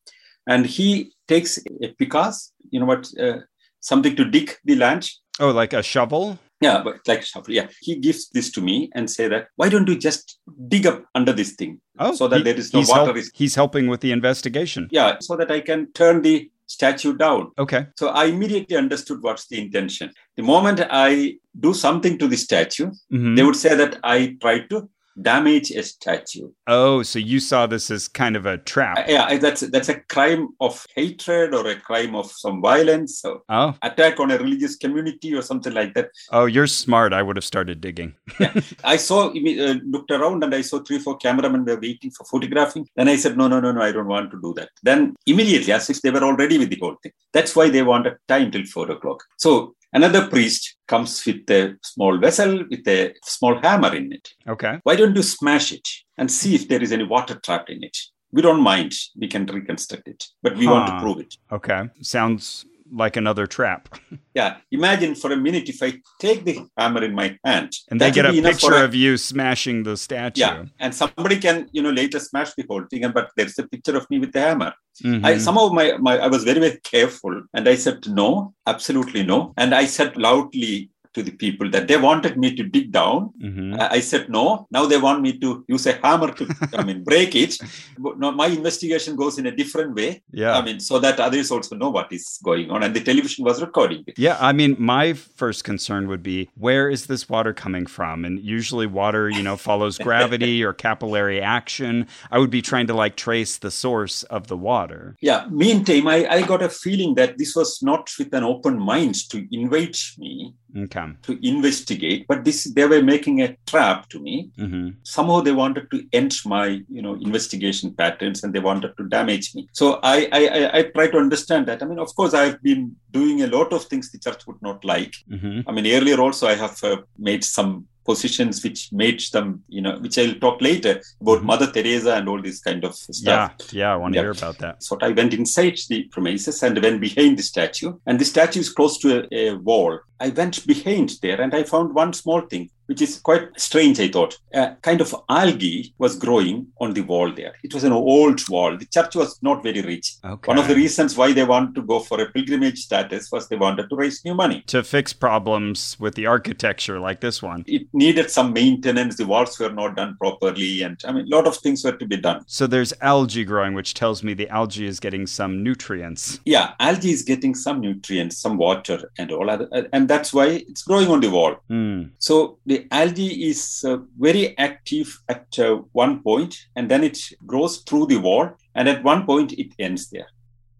and he takes a pickaxe. You know what? Uh, something to dig the land. Oh, like a shovel? Yeah, but like a shovel. Yeah, he gives this to me and say that why don't you just dig up under this thing? Oh, So that he- there is no water help- is- he's helping with the investigation. Yeah, so that I can turn the statue down. Okay. So I immediately understood what's the intention. The moment I do something to the statue, Mhm. they would say that I tried to damage a statue. Oh, so you saw this as kind of a trap. Uh, yeah, that's that's a crime of hatred or a crime of some violence or oh, attack on a religious community or something like that. oh, you're smart. I would have started digging. I saw, uh, looked around and I saw three, four cameramen were waiting for photographing. Then I said, no, no, no, no, I don't want to do that. Then immediately, as if they were already with the whole thing. That's why they wanted time till four o'clock. So another priest comes with a small vessel with a small hammer in it. Okay. Why don't you smash it and see if there is any water trapped in it? We don't mind. We can reconstruct it, but we want to ah. prove it. Okay. Sounds like another trap. Yeah. Imagine for a minute if I take the hammer in my hand And they get a be enough for picture a- of you smashing the statue. Yeah, and somebody can, you know, later smash the whole thing. But there's a picture of me with the hammer. Mhm. I somehow my, my I was very very careful, and I said no, absolutely no. And I said loudly to the people that they wanted me to dig down. Mhm. I I said no. Now they want me to use a hammer to, I mean, break it. But no, my investigation goes in a different way. Yeah. I mean, so that others also know what is going on, and the television was recording it. Yeah, I mean, my first concern would be where is this water coming from? And usually, water, you know, follows gravity or capillary action. I would be trying to like trace the source of the water. Yeah. Meantime, I, I got a feeling that this was not with an open mind to invite me Okay. to investigate, but this they were making a trap to me. hmm Somehow they wanted to end my, you know, investigation patterns and they wanted to damage me. So I, I, I, I try to understand that. I mean, of course, I've been doing a lot of things the church would not like. hmm I mean, earlier also I have uh, made some positions which made them, you know, which I'll talk later about Mhm. Mother Teresa and all this kind of stuff. Yeah. Yeah. I want to Yeah. hear about that. So I went inside the premises and went behind the statue. And the statue is close to a, a wall. I went behind there and I found one small thing, which is quite strange, I thought. A kind of algae was growing on the wall there. It was an old wall. The church was not very rich. Okay. One of the reasons why they wanted to go for a pilgrimage status was they wanted to raise new money. to fix problems with the architecture like this one. It needed some maintenance. The walls were not done properly. And I mean, a lot of things were to be done. So there's algae growing, which tells me the algae is getting some nutrients. Yeah, algae is getting some nutrients, some water, and all other, and that's why it's growing on the wall. Mm. So the algae is uh, very active at uh, one point, and then it grows through the wall, and at one point it ends there.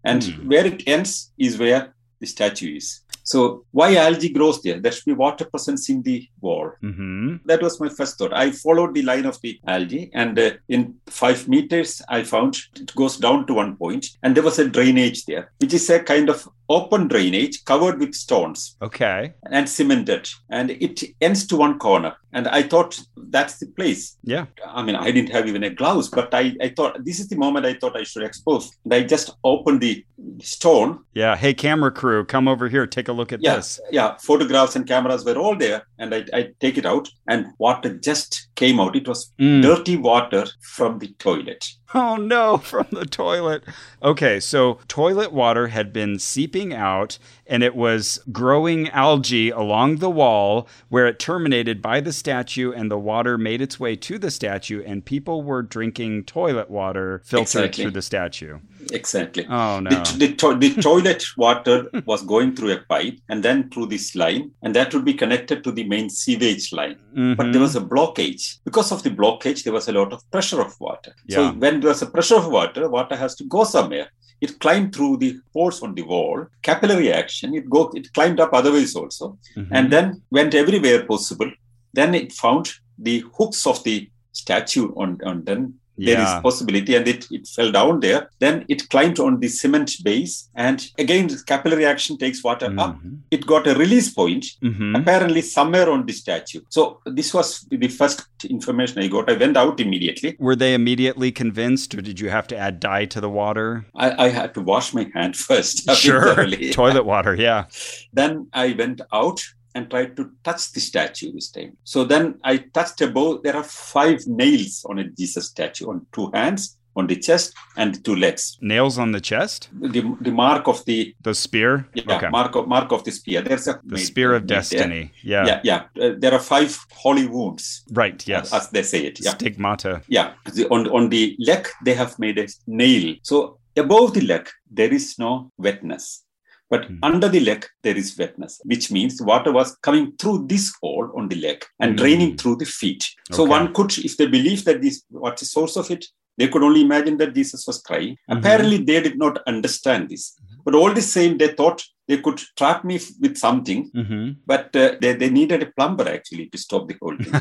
And Hmm. where it ends is where the statue is. So why algae grows there? There should be water presence in the wall. hmm That was my first thought. I followed the line of the algae, and uh, in five meters, I found it goes down to one point, and there was a drainage there, which is a kind of open drainage covered with stones Okay. and cemented, and it ends to one corner. And I thought that's the place. Yeah. I mean, I didn't have even a gloves, but I, I thought this is the moment I thought I should expose. And I just opened the stone. Yeah. Hey, camera crew, come over here. Take a look at Yeah, this. yeah. Photographs and cameras were all there, and I, I take it out, and water just came out. It was Mm. dirty water from the toilet. Oh no, from the toilet. Okay, so toilet water had been seeping out and it was growing algae along the wall where it terminated by the statue and the water made its way to the statue and people were drinking toilet water filtered Exactly. through the statue. Exactly. Oh no. The, the, to- the toilet water was going through a pipe and then through this line, and that would be connected to the main sewage line. But Mhm. there was a blockage. Because of the blockage, there was a lot of pressure of water. Yeah. So when there was a pressure of water, water has to go somewhere. It climbed through the pores on the wall, capillary action. It go, it climbed up other ways also, Mhm. and then went everywhere possible. Then it found the hooks of the statue on, on then there is yeah. possibility and it, it fell down there then it climbed on the cement base and again the capillary action takes water up Mhm. it got a release point Mhm. apparently somewhere on the statue so this was the first information i got i went out immediately Were they immediately convinced or did you have to add dye to the water? i, I had to wash my hand first Sure. Toilet water, yeah. then i went out and tried to touch the statue this time so then i touched above there are five nails on a jesus statue on two hands on the chest and two legs Nails on the chest? the, the mark of the The spear? yeah, okay. mark of mark of the spear. There's a The spear of destiny. Yeah. Yeah, yeah. Uh, there are five holy wounds, Right, yes. as they say it. Yeah, Stigmata. yeah. The, on on the leg they have made a nail. So above the leg there is no wetness, but Hmm. under the leg there is wetness, which means water was coming through this hole on the leg and Hmm. draining through the feet. So one could, if they believe that this what's the source of it, they could only imagine that Jesus was crying. Mhm. Apparently, they did not understand this. But all the same, they thought they could trap me with something, hmm but uh, they, they needed a plumber actually to stop the whole thing.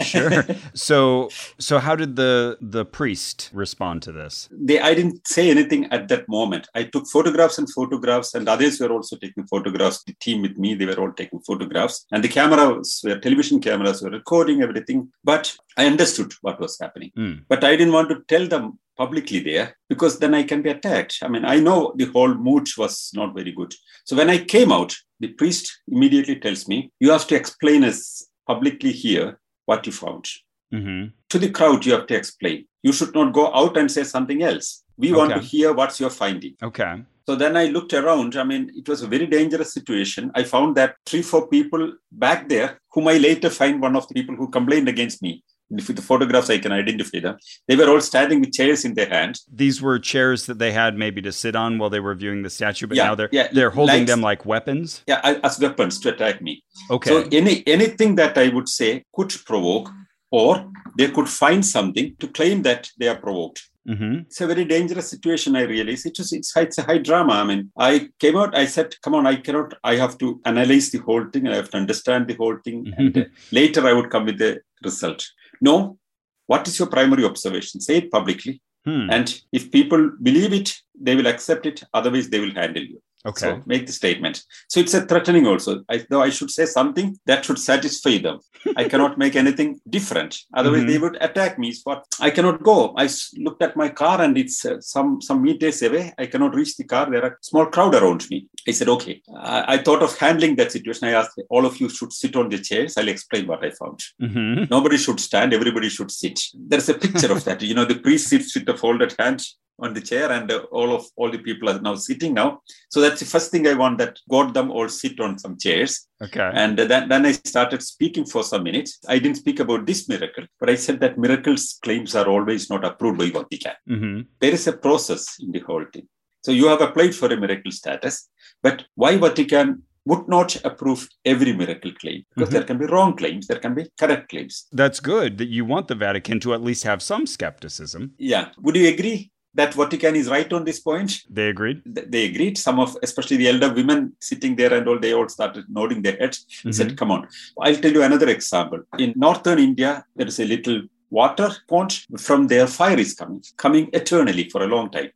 sure. So, so how did the the priest respond to this? they, I didn't say anything at that moment. I took photographs and photographs, and others were also taking photographs. The team with me, they were all taking photographs, and the cameras were television cameras were recording everything. But I understood what was happening. Mm. but I didn't want to tell them publicly there because then I can be attacked. I mean, I know the whole mood was not very good. So when I came out, the priest immediately tells me, You have to explain us publicly here what you found. hmm To the crowd, you have to explain. You should not go out and say something else. We want to hear what's your finding. Okay. So then I looked around. I mean, it was a very dangerous situation. I found that three, four people back there, whom I later find one of the people who complained against me. With the photographs, I can identify them. They were all standing with chairs in their hands. These were chairs that they had maybe to sit on while they were viewing the statue, but Yeah, now they're yeah, they're holding like- them like weapons. yeah, as weapons to attack me. Okay. So any anything that I would say could provoke, or they could find something to claim that they are provoked. hmm It's a very dangerous situation. I realize it was it's, it's a high drama. I mean, I came out. I said, "Come on, I cannot. I have to analyze the whole thing. and I have to understand the whole thing, and uh, later I would come with the result." No, what is your primary observation? Say it publicly, Hmm. and if people believe it, they will accept it. Otherwise, they will handle you. Okay. So make the statement. So it's a threatening also. I, though I should say something that should satisfy them. I cannot make anything different. Otherwise, Mhm. they would attack me. What I cannot go. I looked at my car and it's uh, some some meters away. I cannot reach the car. There are small crowd around me. I said, okay. I, I thought of handling that situation. I asked all of you should sit on the chairs. I'll explain what I found. hmm Nobody should stand. Everybody should sit. There's a picture of that. You know, the priest sits with the folded hand on the chair, and uh, all of all the people are now sitting now. So that's the first thing I want. That got them all sit on some chairs, Okay. and then then I started speaking for some minutes. I didn't speak about this miracle, but I said that miracles claims are always not approved by Vatican. hmm There is a process in the whole thing. So you have applied for a miracle status, but why Vatican would not approve every miracle claim? Because Mhm. there can be wrong claims, there can be correct claims. That's good that you want the Vatican to at least have some skepticism. Yeah. Would you agree that Vatican is right on this point? They agreed. They agreed. Some of, especially the elder women sitting there and all, they all started nodding their heads and Mhm. said, Come on. I'll tell you another example. In northern India, there is a little water pond. From there, fire is coming, coming eternally for a long time.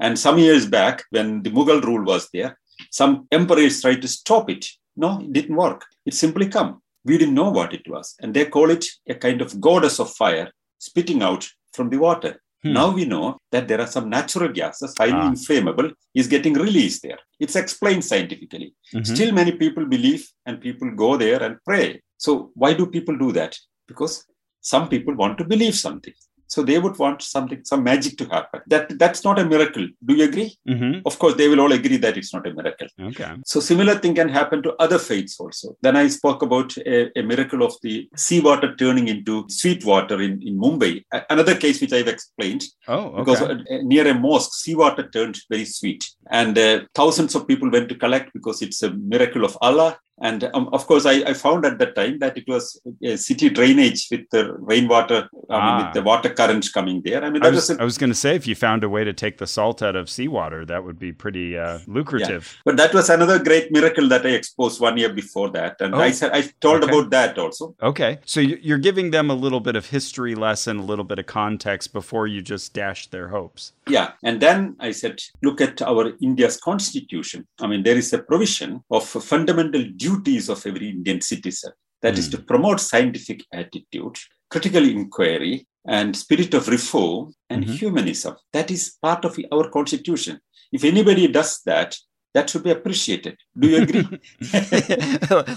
And some years back, when the Mughal rule was there, some emperors tried to stop it. No, it didn't work. It simply come. We didn't know what it was. And they call it a kind of goddess of fire spitting out from the water. Hmm. Now we know that there are some natural gases, highly ah. inflammable, is getting released there. It's explained scientifically. Mm-hmm. Still, many people believe and people go there and pray. So, why do people do that? Because some people want to believe something. So they would want something, some magic to happen. That that's not a miracle. Do you agree? Mm-hmm. Of course, they will all agree that it's not a miracle. Okay. So similar thing can happen to other faiths also. Then I spoke about a, a miracle of the seawater turning into sweet water in, in Mumbai. Another case which I've explained. Oh, okay. Because uh, near a mosque, seawater turned very sweet, and uh, thousands of people went to collect because it's a miracle of Allah and um, of course, I, I, found at that time that it was a city drainage with the rainwater, I mean, with the ah. water currents coming there. I mean, I was, was, was going to say, if you found a way to take the salt out of seawater, that would be pretty uh, lucrative. Yeah. But that was another great miracle that I exposed one year before that. And oh. I said, I told okay. about that also. Okay. So you're giving them a little bit of history lesson, a little bit of context before you just dash their hopes. Yeah. And then I said, look at our India's constitution. I mean, there is a provision of fundamental duties of every Indian citizen. That mm. is hmm. to promote scientific attitude, critical inquiry, and spirit of reform and mm-hmm. humanism. That is part of our constitution. If anybody does that, that should be appreciated. Do you agree?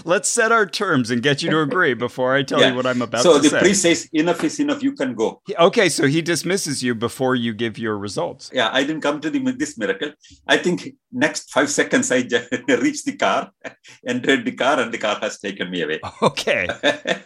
Let's set our terms and get you to agree before I tell yeah. you what I'm about so to say. So the priest says, enough is enough, you can go. Okay, so he dismisses you before you give your results. Yeah, I didn't come to the, this miracle. I think next five seconds I reached the car, entered the car, and the car has taken me away. Okay.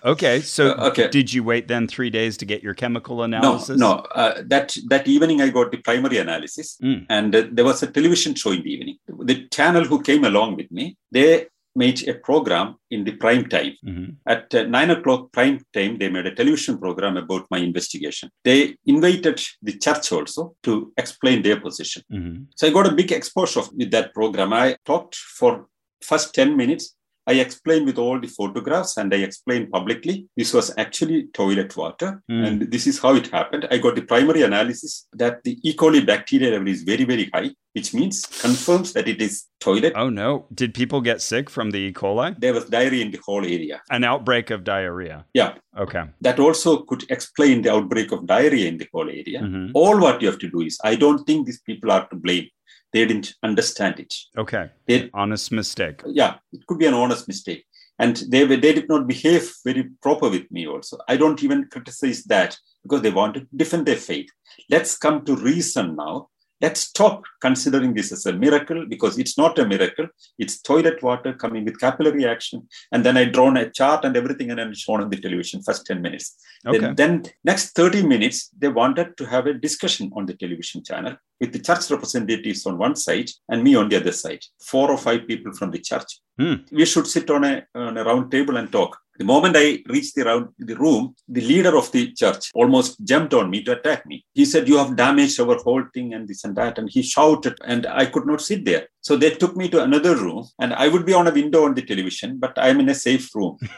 Okay, so uh, okay. did you wait then three days to get your chemical analysis? No, no. Uh, that, that evening I got the primary analysis, mm. and uh, there was a television show in the evening. The channel who came along with me, they made a program in the prime time. Mm-hmm. At uh, nine o'clock prime time, they made a television program about my investigation. They invited the church also to explain their position. Mm-hmm. So I got a big exposure with that program. I talked for first 10 minutes I explained with all the photographs and I explained publicly this was actually toilet water mm. and this is how it happened. I got the primary analysis that the E. coli bacteria level is very, very high, which means confirms that it is toilet. Oh no. Did people get sick from the E. coli? There was diarrhea in the whole area. An outbreak of diarrhea. Yeah. Okay. That also could explain the outbreak of diarrhea in the whole area. Mm-hmm. All what you have to do is I don't think these people are to blame they didn't understand it. Okay. They, honest mistake. Yeah, it could be an honest mistake. And they, they did not behave very proper with me also. I don't even criticize that because they wanted to defend their faith. Let's come to reason now Let's stop considering this as a miracle because it's not a miracle. It's toilet water coming with capillary action. And then I drawn a chart and everything and then shown on the television first 10 minutes. Okay. Then, then next 30 minutes, they wanted to have a discussion on the television channel with the church representatives on one side and me on the other side. Four or five people from the church. Hmm. We should sit on a, on a round table and talk. The moment I reached the, round, the room, the leader of the church almost jumped on me to attack me. He said, You have damaged our whole thing and this and that. And he shouted, and I could not sit there. So they took me to another room, and I would be on a window on the television, but I'm in a safe room.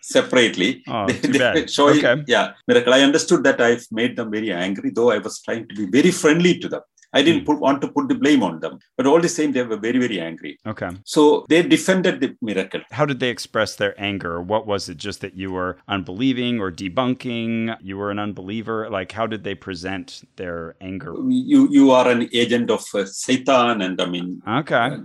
separately. Oh, they, okay. Yeah, miracle. I understood that I've made them very angry, though I was trying to be very friendly to them. I didn't hmm. put, want to put the blame on them, but all the same, they were very, very angry. Okay. So they defended the miracle. How did they express their anger? What was it? Just that you were unbelieving or debunking? You were an unbeliever? Like, how did they present their anger? You you are an agent of uh, Satan, and I mean, okay,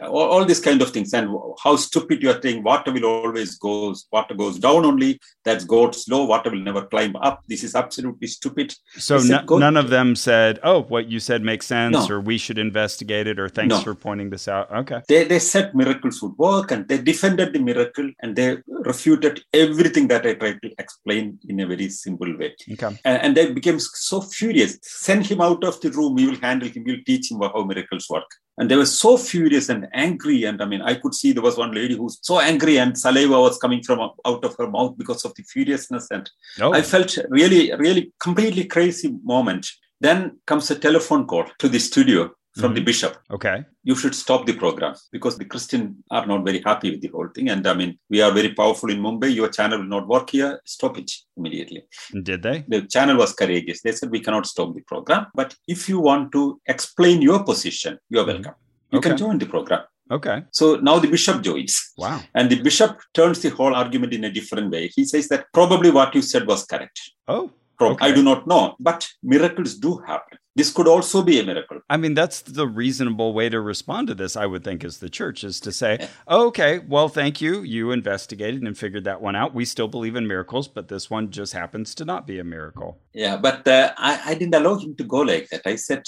uh, all, all these kind of things, and how stupid you are saying water will always goes, water goes down only. That's goes slow. Water will never climb up. This is absolutely stupid. So n- none of them said, "Oh, what you said." Makes sense no. or we should investigate it or thanks no. for pointing this out? Okay. They, they said miracles would work and they defended the miracle and they refuted everything that i tried to explain in a very simple way. Okay. and, and they became so furious. Send him out of the room. We will handle him. We'll teach him how miracles work. And they were so furious and angry. And i mean i could see there was one lady who was so angry and saliva was coming from out of her mouth because of the furiousness. And oh. i felt really really completely crazy moment then comes a telephone call to the studio from mm-hmm. the bishop. Okay. You should stop the program because the Christian are not very happy with the whole thing. And I mean, we are very powerful in Mumbai. Your channel will not work here. Stop it immediately. Did they? The channel was courageous. They said, we cannot stop the program. But if you want to explain your position, you are welcome. You okay. can join the program. Okay. So now the bishop joins. Wow. And the bishop turns the whole argument in a different way. He says that probably what you said was correct. Oh Prob- I do not know, but miracles do happen. This could also be a miracle. I mean, that's the reasonable way to respond to this, I would think, as the church is to say, okay, well, thank you. You investigated and figured that one out. We still believe in miracles, but this one just happens to not be a miracle. Yeah, but uh, I, I didn't allow him to go like that. I said,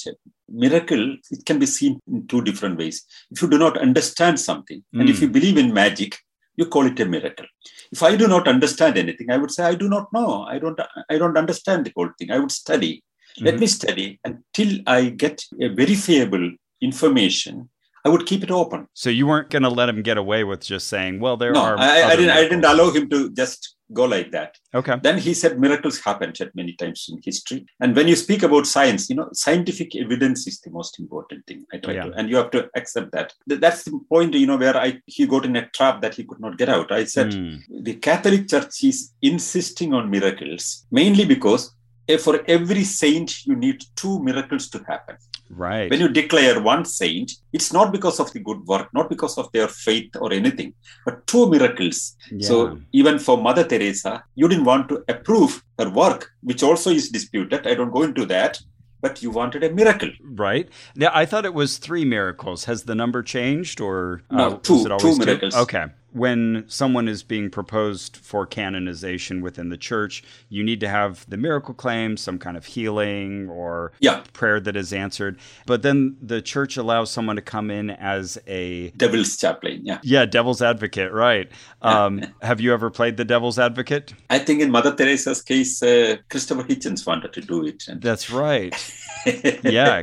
miracle, it can be seen in two different ways. If you do not understand something, and if Mm. you believe in magic, you call it a miracle. If I do not understand anything, I would say, I do not know. I don't, I don't understand the whole thing. I would study. Let Mhm. me study until I get a verifiable information. I would keep it open. So you weren't going to let him get away with just saying, well, there no, are. I, I didn't. I didn't allow him to just go like that. Okay. Then he said miracles happened at many times in history. And when you speak about science, you know, scientific evidence is the most important thing. I try Yeah. to, and you have to accept that. That's the point, you know, where I he got in a trap that he could not get out. I said Mm. the Catholic Church is insisting on miracles mainly because for every saint you need two miracles to happen. Right. When you declare one saint, it's not because of the good work, not because of their faith or anything, but two miracles. Yeah. So even for Mother Teresa, you didn't want to approve her work, which also is disputed. I don't go into that, but you wanted a miracle. Right. Now, I thought it was three miracles. Has the number changed or No, uh, two- was it always two miracles. Okay. When someone is being proposed for canonization within the church, you need to have the miracle claim, some kind of healing or Yeah, prayer that is answered. But then the church allows someone to come in as a devil's chaplain. Yeah. yeah, devil's advocate, right? Um, have you ever played the devil's advocate? I think in Mother Teresa's case, uh, Christopher Hitchens wanted to do it. And That's right. yeah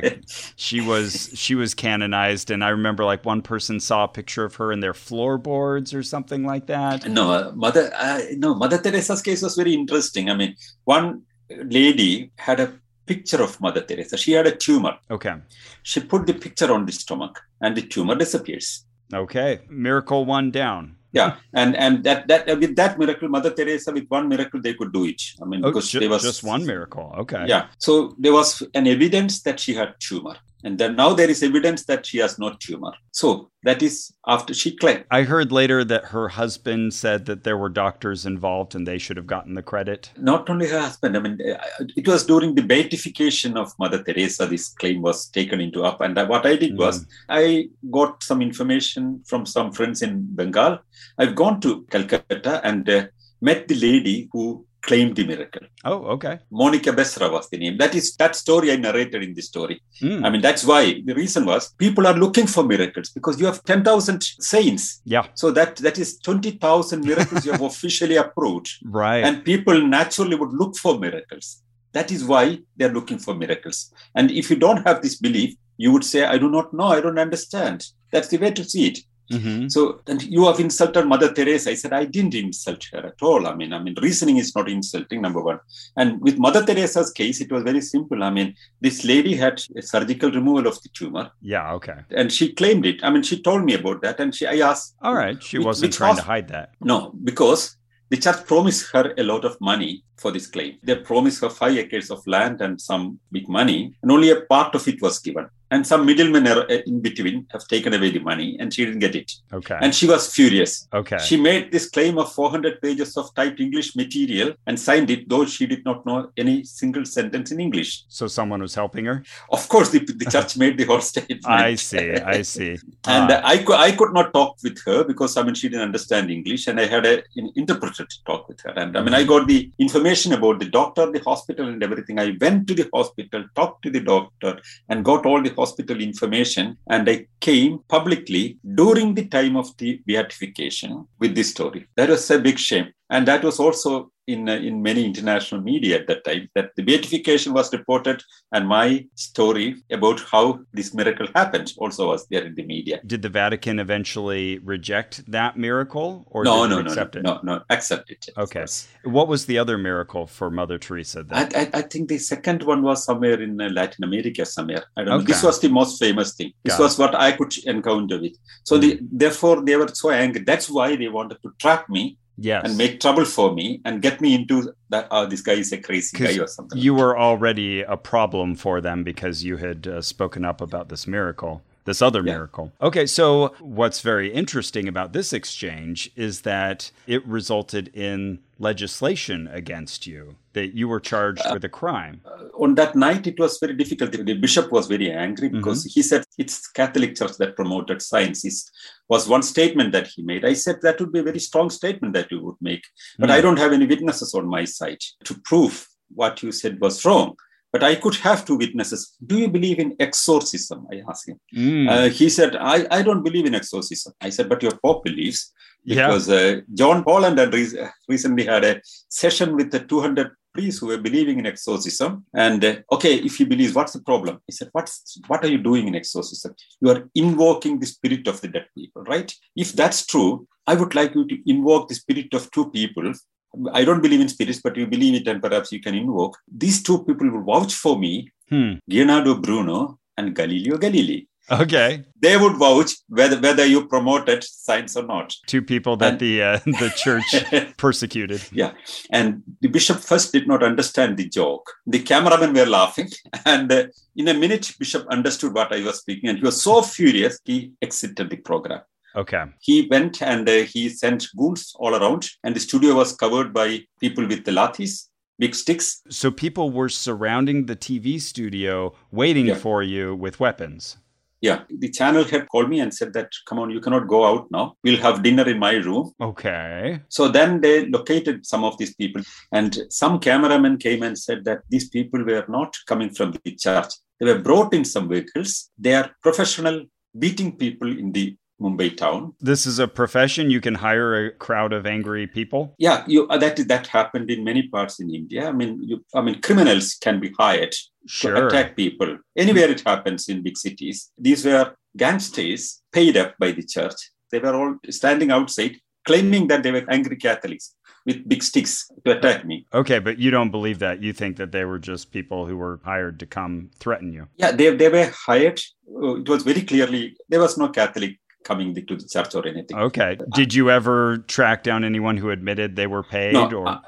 she was she was canonized and i remember like one person saw a picture of her in their floorboards or something like that No, uh, Mother, uh, no, Mother Teresa's case was very interesting. I mean, one lady had a picture of Mother Teresa. She had a tumor. okay She put the picture on the stomach, and the tumor disappears. okay miracle one down Yeah, and and that that with that miracle, Mother Teresa, with one miracle, they could do it. I mean, oh, because ju- there was just one miracle okay Yeah, so there was an evidence that she had tumor, and then now there is evidence that she has no tumor. So that is after she claimed. i heard later that her husband said that there were doctors involved and they should have gotten the credit not only her husband, I mean, uh, it was during the beatification of Mother Teresa, this claim was taken into up. And what I did was, I got some information from some friends in Bengal. I've gone to Calcutta and uh, met the lady who claimed the miracle. oh okay. Monica Besra was the name. That is that story I narrated in the story. Mm, I mean, that's why the reason was people are looking for miracles because you have 10,000 saints. yeah. So that, that is 20,000 miracles you have officially approved. Right. And people naturally would look for miracles. That is why they're looking for miracles. And if you don't have this belief you would say i do not know. I don't understand. That's the way to see it Mhm. so and you have insulted mother teresa. I said i didn't insult her at all. I mean i mean reasoning is not insulting number one. And with mother teresa's case it was very simple. I mean this lady had a surgical removal of the tumor. Yeah okay. And she claimed it. I mean she told me about that and she i asked all right she Which- wasn't which trying to hide that. No, because the church promised her a lot of money for this claim. They promised her five acres of land and some big money, and only a part of it was given. And some middlemen uh, in between have taken away the money, and she didn't get it. okay And she was furious. okay She made this claim of 400 pages of typed English material and signed it, though she did not know any single sentence in English. so someone was helping her Of course, the, the church made the whole statement. i see i see And Ah. I, I could not talk with her because I mean she didn't understand English, and I had a, an interpreter to talk with her. And I mean I got the information about the doctor, the hospital, and everything. I went to the hospital, talked to the doctor, and got all the hospital information. And I came publicly during the time of the beatification with this story. That was a big shame, and that was also in uh, in many international media at that time that the beatification was reported and my story about how this miracle happened also was there in the media. did the vatican eventually reject that miracle or No, did no, it no, accept no, it no, no, accept it. Okay. what was the other miracle for mother teresa then I, I, I think the second one was somewhere in uh, Latin America, somewhere. I don't know. This was the most famous thing. This Got it. was what I could encounter with. So the, therefore, they were so angry. That's why they wanted to trap me yes and make trouble for me and get me into that. Oh, this guy is a crazy guy or something. you were already a problem for them because you had uh, spoken up about this miracle this other Yeah. miracle. Okay, so what's very interesting about this exchange is that it resulted in legislation against you, that you were charged uh, with a crime. Uh, on that night it was very difficult the bishop was very angry because mm-hmm. he said it's catholic church that promoted science is was one statement that he made. I said that would be a very strong statement that you would make but i don't have any witnesses on my side to prove what you said was wrong. But i could have two witnesses. Do you believe in exorcism? I asked him. Mm. uh, he said I, I don't believe in exorcism. I said but your pope believes yeah. because uh, John Poland had re- recently had a session with the 200 priests who were believing in exorcism. And uh, okay, if he believes, what's the problem? He said, "What's what are you doing in exorcism? You are invoking the spirit of the dead people, right? If that's true, I would like you to invoke the spirit of two people." I don't believe in spirits, but you believe it, and perhaps you can invoke. These two people will vouch for me, Hmm. Leonardo Bruno and Galileo Galilei. Okay. They would vouch whether whether you promoted science or not. Two people that And- the uh, the church persecuted. Yeah. And the bishop first did not understand the joke. The cameramen were laughing. And uh, in a minute, bishop understood what I was speaking. And he was so furious, he exited the program. Okay. He went and uh, he sent goons all around. And the studio was covered by people with the lathis, big sticks. So people were surrounding the TV studio waiting Yeah. for you with weapons. Yeah. The channel had called me and said that, come on, you cannot go out now. We'll have dinner in my room. Okay. So then they located some of these people, and some cameramen came and said that these people were not coming from the church. They were brought in some vehicles. They are professional beating people in the Mumbai town. This is a profession. You can hire a crowd of angry people. Yeah, you, uh, that that happened in many parts in India. I mean, you, I mean, criminals can be hired to attack people anywhere. It happens in big cities. These were gangsters paid up by the church. They were all standing outside, claiming that they were angry Catholics with big sticks to attack me. Okay, but you don't believe that. You think that they were just people who were hired to come threaten you. Yeah, they, they were hired. Uh, It was very clearly there was no Catholic coming to the church or anything. Okay. Did you ever track down anyone who admitted they were paid No, or I,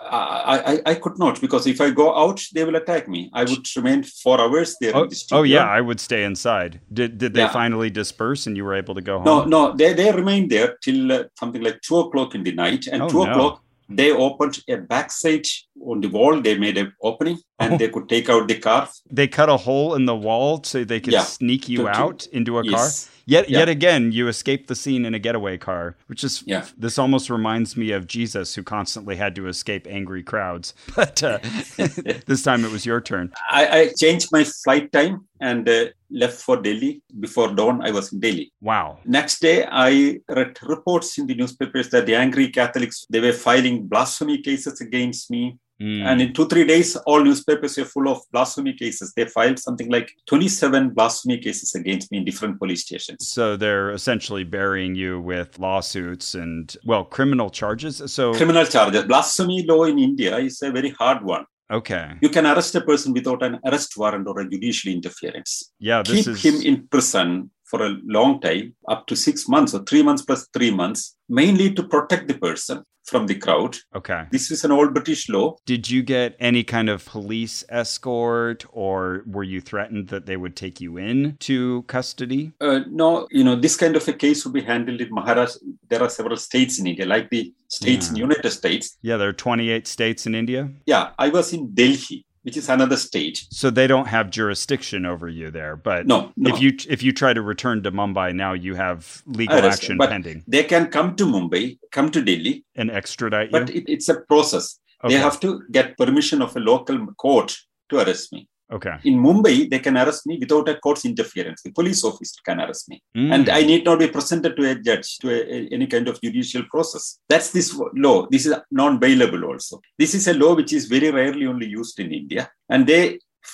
I, I, could not because if I go out, they will attack me. I would remain four hours there Oh, in the oh yeah, I would stay inside. Did did they Yeah. finally disperse and you were able to go home? No, no, they, they remained there till uh, something like two o'clock in the night. And Oh, two no. o'clock, they opened a backside on the wall. They made an opening and Oh. they could take out the car. They cut a hole in the wall so they could Yeah. sneak you To- to- out into a car. Yet Yeah. yet again, you escaped the scene in a getaway car, which is Yeah. this almost reminds me of Jesus who constantly had to escape angry crowds. But uh, this time it was your turn. I, I changed my flight time and uh, left for Delhi. Before dawn, I was in Delhi. Wow. Next day, I read reports in the newspapers that the angry Catholics they were filing blasphemy cases against me. Mm. And in two three days, all newspapers were full of blasphemy cases. They filed something like twenty seven blasphemy cases against me in different police stations. so they're essentially burying you with lawsuits and well, criminal charges. So Criminal charges. Blasphemy law in India is a very hard one. okay, You can arrest a person without an arrest warrant or a judicial interference. yeah, this Keep is him in prison for a long time, up to six months or three months plus three months, mainly to protect the person from the crowd. okay. This is an old British law. Did you get any kind of police escort, or were you threatened that they would take you in to custody? Uh, no, you know, this kind of a case would be handled in Maharashtra. There are several states in India, like the states in United States. Yeah, there are 28 states in India, Yeah, I was in Delhi, which is another state. so they don't have jurisdiction over you there. But No, no. if you if you try to return to Mumbai now, you have legal Arrest, action but- pending they can come to Mumbai, come to Delhi, and extradite you. but it, it's a process. Okay. They have to get permission of a local court to arrest me. Okay. In Mumbai, they can arrest me without a court's interference. The police officer can arrest me. Mm. and I need not be presented to a judge, to a, a- any kind of judicial process. That's this law. This is non-bailable also. This is a law which is very rarely only used in India, and they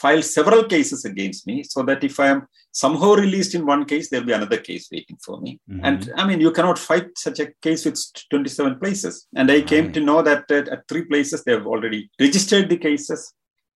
filed several cases against me, so that if I am somehow released in one case, there'll be another case waiting for me. Mhm. And I mean, you cannot fight such a case with 27 places. And I came Right. to know that uh, at three places they have already registered the cases,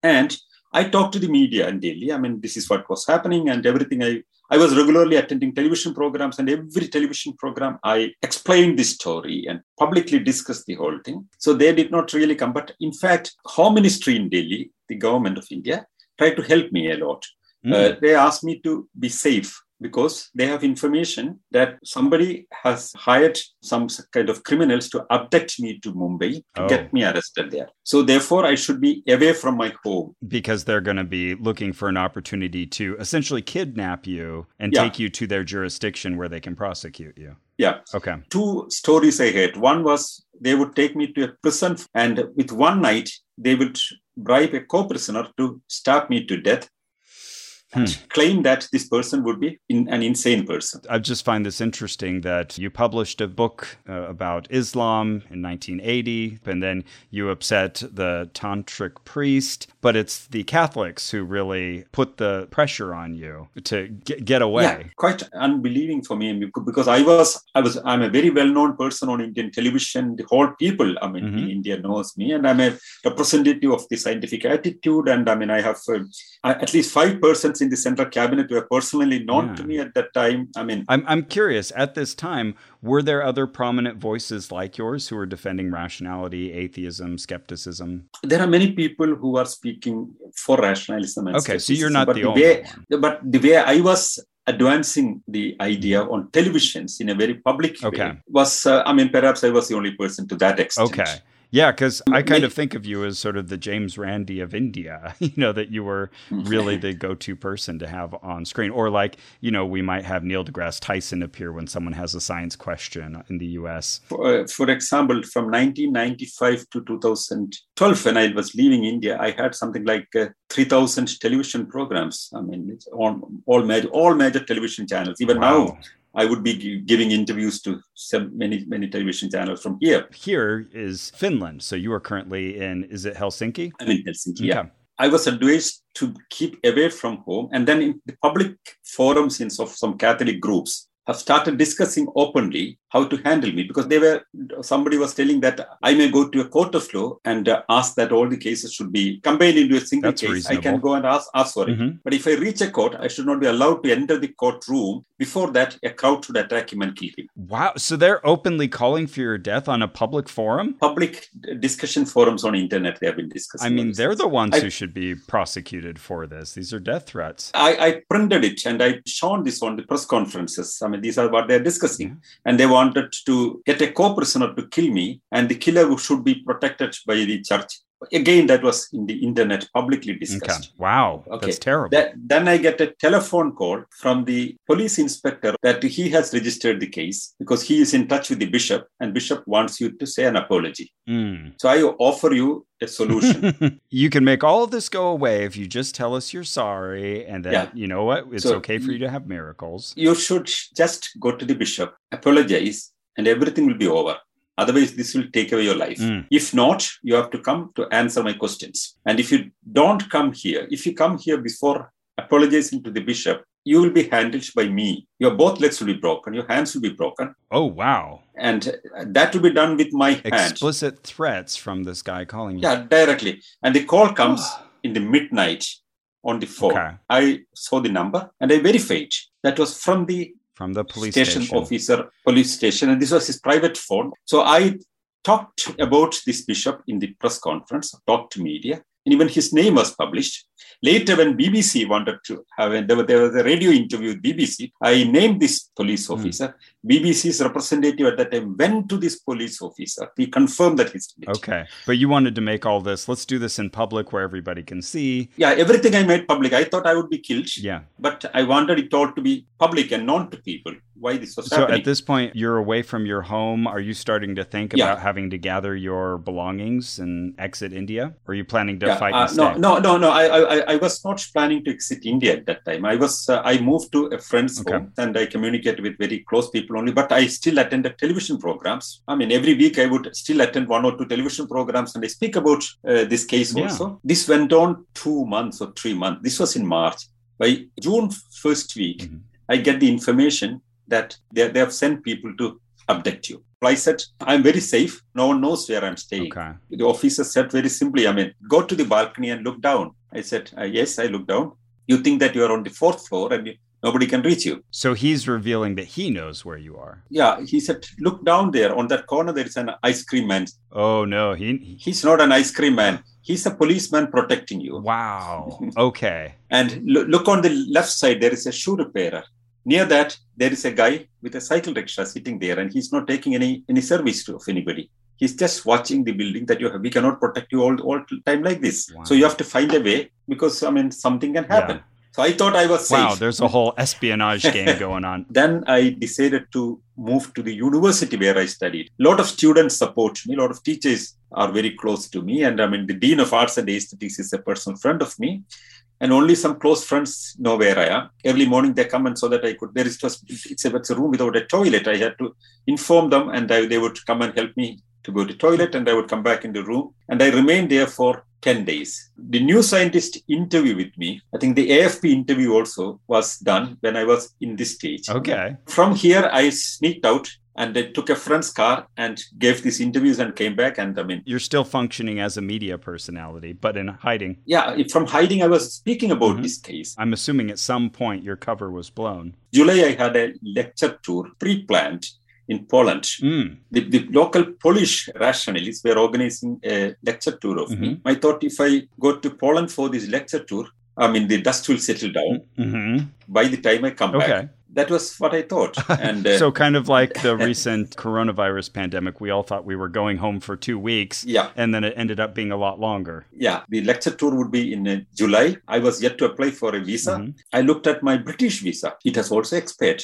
and I talked to the media in Delhi. I mean, this is what was happening and everything. I, I was regularly attending television programs, and every television program, I explained this story and publicly discussed the whole thing. So they did not really come. But in fact, Home Ministry in Delhi, the government of India, tried to help me a lot. Mm. Uh, they asked me to be safe because they have information that somebody has hired some kind of criminals to abduct me to Mumbai to Oh. get me arrested there. So therefore, I should be away from my home. Because they're going to be looking for an opportunity to essentially kidnap you and Yeah. take you to their jurisdiction where they can prosecute you. Yeah. Okay. Two stories I heard. One was they would take me to a prison, and with one night, they would bribe a co prisoner to stab me to death. Hmm. And claim that this person would be in, an insane person. I just find this interesting that you published a book uh, about Islam in 1980, and then you upset the tantric priest, but it's the Catholics who really put the pressure on you to get, get away. Yeah, quite unbelieving for me because I was, I was, I'm a very well-known person on Indian television. The whole people, I mean, in Mhm. India knows me, and I'm a representative of the scientific attitude. And I mean, I have uh, at least five persons in the central cabinet were personally known Yeah. to me at that time. I mean, I'm, I'm curious, at this time, were there other prominent voices like yours who were defending rationality, atheism, skepticism? there are many people who are speaking for rationalism. And Okay, so you're not but the only way, one. But the way I was advancing the idea on televisions in a very public Okay. way was, uh, I mean, perhaps I was the only person to that extent. Okay. Yeah, because I kind of think of you as sort of the James Randi of India, you know, that you were really the go to person to have on screen. Or like, you know, we might have Neil deGrasse Tyson appear when someone has a science question in the US. For, uh, for example, from 1995 to 2012, when I was leaving India, I had something like uh, 3,000 television programs. I mean, it's on all major, all major television channels. Even Wow. now, I would be gi- giving interviews to some, many, many television channels from here. Here is Finland. So you are currently in, is it Helsinki? I'm in Helsinki. Yeah. I was advised to keep away from home. And then in the public forums in of some Catholic groups have started discussing openly how to handle me because they were somebody was telling that I may go to a court of law and uh, ask that all the cases should be combined into a single That's case. I can go and ask, ask for it. Mhm. But if I reach a court, I should not be allowed to enter the courtroom. Before that, a crowd should attack him and kill him. Wow. So they're openly calling for your death on a public forum? Public discussion forums on internet, they have been discussing. I mean, they're things. the ones I- who should be prosecuted for this. These are death threats. I, I printed it and I shown this on the press conferences. I mean, these are what they're discussing. And they wanted to get a co prisoner to kill me, and the killer should be protected by the church. Again, that was in the internet publicly Okay. discussed. Wow. Okay. That's terrible. That, then I get a telephone call from the police inspector that he has registered the case because he is in touch with the bishop, and bishop wants you to say an apology. Mm. So I offer you a solution. you can make all of this go away if you just tell us you're sorry and then Yeah. you know what it's So okay for you to have miracles you should just go to the bishop, apologize, and everything will be over. Otherwise, this will take away your life. Mm. If not, you have to come to answer my questions. And if you don't come here, if you come here before apologizing to the bishop, you will be handled by me. Your both legs will be broken, your hands will be broken, oh wow and that will be done with my hand. explicit threats from this guy calling you Yeah, directly. And the call comes in the midnight on the phone. Okay. I saw the number and I verified that was from the from the police station, station, officer, police station, and this was his private phone. So I talked about this bishop in the press conference, talked to media, and even his name was published. Later, when BBC wanted to have, a, there, was, there was a radio interview with BBC, I named this police Hmm. officer. BBC's representative at that time went to this police officer. He confirmed that he's okay but you wanted to make all this let's do this in public where everybody can see Yeah, everything I made public. I thought I would be killed, yeah but I wanted it all to be public and known to people why this was so happening. at this point you're away from your home are you starting to think Yeah. about having to gather your belongings and exit india or are you planning to Yeah, fight uh, no, no, no, no. I, I, I was not planning to exit India at that time. I was, uh, I moved to a friend's Okay. home and I communicated with very close people only. But I still attended television programs. I mean, every week I would still attend one or two television programs and I speak about uh, this case Yeah. also. This went on two months or three months. This was in March. By June first week, Mhm. I get the information that they, they have sent people to abduct you. I said, I'm very safe. No one knows where I'm staying. okay The officer said very simply, I mean, go to the balcony and look down. I said, uh, yes, I look down. You think that you are on the fourth floor and you, nobody can reach you. so he's revealing that he knows where you are Yeah, he said, look down there on that corner. There is an ice cream man. oh no he, he He's not an ice cream man. He's a policeman protecting you. wow okay And lo- look on the left side, there is a shoe repairer. Near that there is a guy with a cycle rickshaw sitting there and he's not taking any any service of anybody he's just watching the building that you have we cannot protect you all all time like this Wow. so you have to find a way because i mean something can happen so i thought i was safe Wow, there's a whole espionage game going on. then I decided to move to the university where I studied. A lot of students support me. A lot of teachers are very close to me. And I mean, the Dean of Arts and Aesthetics is a personal friend of me. And only some close friends know where I am. Every morning they come and so that I could, there is just, it's a, it's a room without a toilet. I had to inform them and I, they would come and help me to go to toilet and I would come back in the room. And I remained there for 10 days. The new scientist interview with me, I think the AFP interview also was done when I was in this stage. Okay. From here, I sneaked out and they took a friend's car and gave these interviews and came back. And I mean, You're still functioning as a media personality, but in hiding. yeah, from hiding, I was speaking about Mhm. this case. I'm assuming at some point your cover was blown. July, I had a lecture tour pre-planned in Poland. Mm. The, the local Polish rationalists were organizing a lecture tour of me. I thought if I go to Poland for this lecture tour, I mean, the dust will settle down hmm by the time I come back. That was what I thought. And uh, So, kind of like the recent coronavirus pandemic, we all thought we were going home for two weeks, yeah, and then it ended up being a lot longer. yeah, the lecture tour would be in uh, July. I was yet to apply for a visa. Mhm. I looked at my British visa. It has also expired.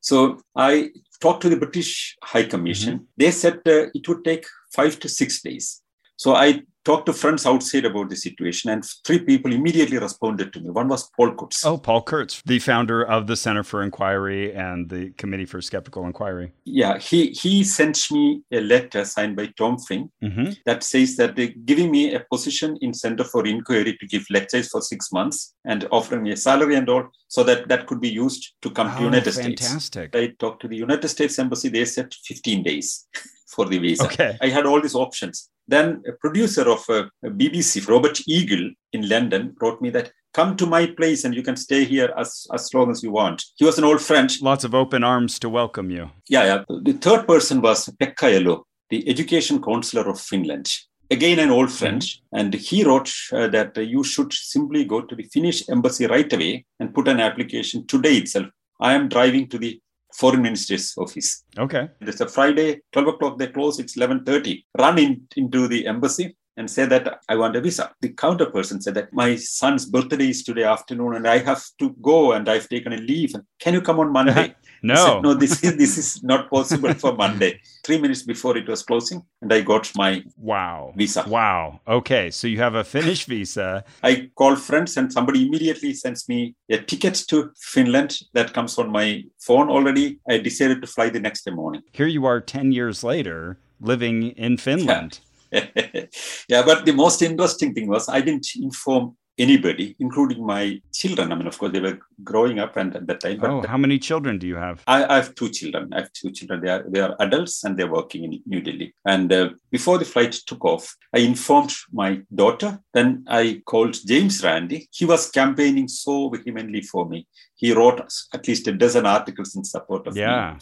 So I talked to the British High Commission. They said uh, it would take five to six days. So I talked to friends outside about the situation, and three people immediately responded to me. One was Paul Kurtz. Oh, Paul Kurtz, the founder of the Center for Inquiry and the Committee for Skeptical Inquiry. Yeah, he, he sent me a letter signed by Tom Fink hmm that says that they're giving me a position in Center for Inquiry to give lectures for six months and offering me a salary and all, so that that could be used to come to Oh, United States. fantastic. I talked to the United States Embassy. They said 15 days for the visa. Okay. I had all these options. Then a producer of uh, BBC, Robert Eagle in London, wrote me that come to my place and you can stay here as, as long as you want. He was an old friend. Lots of open arms to welcome you. Yeah, yeah. The third person was Pekka Elo, the education counselor of Finland. Again, an old friend. And he wrote uh, that uh, you should simply go to the Finnish embassy right away and put an application today itself. I am driving to the foreign minister's office. Okay. It's a Friday, 12 o'clock, they close, it's 11.30. Run in, into the embassy and say that I want a visa. The counter person said that my son's birthday is today afternoon and I have to go and I've taken a leave. Can you come on Monday? No. said, no, this is this is not possible for Monday. Three minutes before it was closing, and I got my Wow. visa. Wow. Okay. So you have a Finnish visa. I call friends, and somebody immediately sends me a ticket to Finland that comes on my phone already. I decided to fly the next morning. Here you are 10 years later living in Finland. yeah, but the most interesting thing was I didn't inform anybody, including my children. I mean, of course, they were growing up and at that time. Oh, how many children do you have? I, I have two children. I have two children. They are they are adults and they're working in New Delhi. And uh, before the flight took off, I informed my daughter. Then I called James Randi. He was campaigning so vehemently for me. He wrote at least a dozen articles in support of me. Yeah.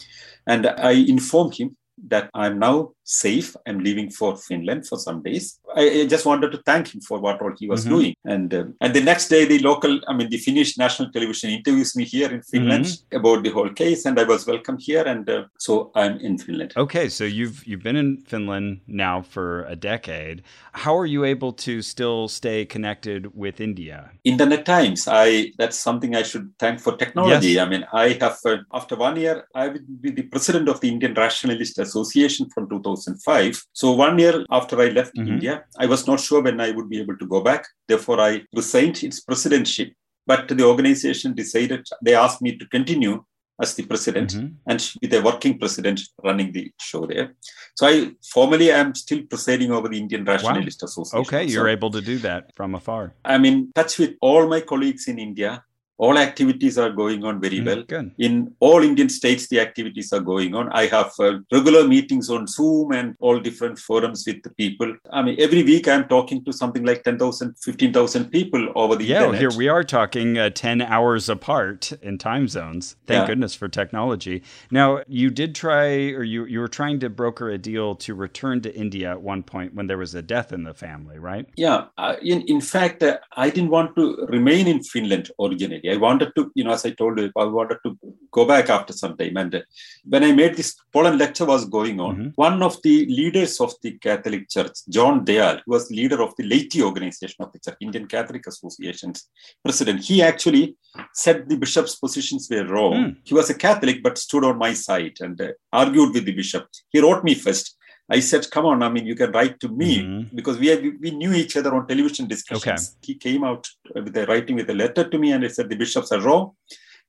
And I informed him that I'm now safe. I'm leaving for Finland for some days. I, I just wanted to thank him for what all he was Mhm. doing. And uh, and the next day, the local, I mean, the Finnish national television interviews me here in Finland about the whole case, and I was welcome here. And uh, so I'm in Finland. Okay, so you've you've been in Finland now for a decade. How are you able to still stay connected with India? Internet Times. I that's something I should thank for technology. Yes. I mean, I have uh, after one year, I will be the president of the Indian Rationalist Association from 2005. So one year after I left Mhm. India, I was not sure when I would be able to go back. Therefore, I resigned its presidency. But the organization decided they asked me to continue as the president Mhm. and with a working president running the show there. So I formally am still presiding over the Indian Rationalist Association. Okay, you're able to do that from afar. I'm in touch with all my colleagues in India. All activities are going on very Mm, well. Good. In all Indian states, the activities are going on. I have uh, regular meetings on Zoom and all different forums with the people. I mean, every week I'm talking to something like 10,000, 15,000 people over the Yeah, well, internet. here we are talking uh, 10 hours apart in time zones. Thank Yeah. goodness for technology. Now, you did try, or you, you were trying to broker a deal to return to India at one point when there was a death in the family, right? Yeah, uh, in in fact, uh, I didn't want to remain in Finland originally. I wanted to, you know, as I told you, I wanted to go back after some time. And when I made this Poland lecture was going on, Mhm. one of the leaders of the Catholic Church, John Dayal, who was leader of the laity organization of the Church, Indian Catholic Association's president, he actually said the bishop's positions were wrong. Hmm. He was a Catholic, but stood on my side and uh, argued with the bishop. He wrote me first. I said, "Come on, I mean, you can write to me Mhm. because we, we we knew each other on television discussions." He came out with a writing with a letter to me, and he said the bishops are wrong,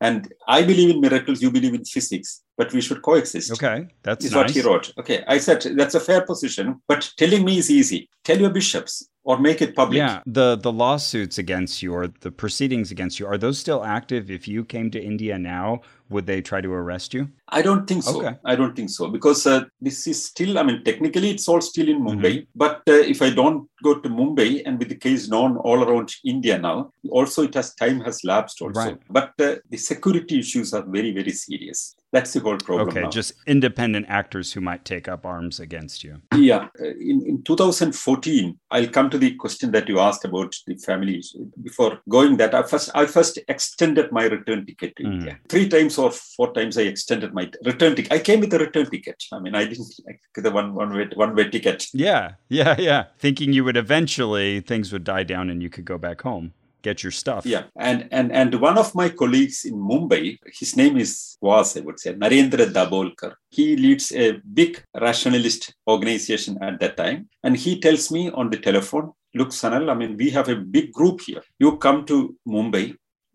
and I believe in miracles, you believe in physics, but we should coexist. Okay, that's Is nice. what he wrote. Okay, I said that's a fair position, but telling me is easy. Tell your bishops or make it public. Yeah, the the lawsuits against you or the proceedings against you are those still active? If you came to India now, would they try to arrest you? I don't think so. Okay. I don't think so because uh, this is still. I mean, technically, it's all still in Mumbai. Mm-hmm. But uh, if I don't go to Mumbai, and with the case known all around India now, also it has time has lapsed also. Right. But uh, the security issues are very very serious. That's the whole problem. Okay, now. just independent actors who might take up arms against you. Yeah, uh, in, in 2014, I'll come to the question that you asked about the family. Before going that, I first I first extended my return ticket to Mm. India. Three times or four times I extended my return ticket. I came with a return ticket. I mean, I didn't like the one one way one way ticket. Yeah, yeah, yeah. Thinking you would eventually things would die down and you could go back home, get your stuff. Yeah, and and and one of my colleagues in Mumbai, his name is was I would say Narendra Dabholkar. He leads a big rationalist organization at that time, and he tells me on the telephone, "Look, Sanal, I mean, we have a big group here. You come to Mumbai."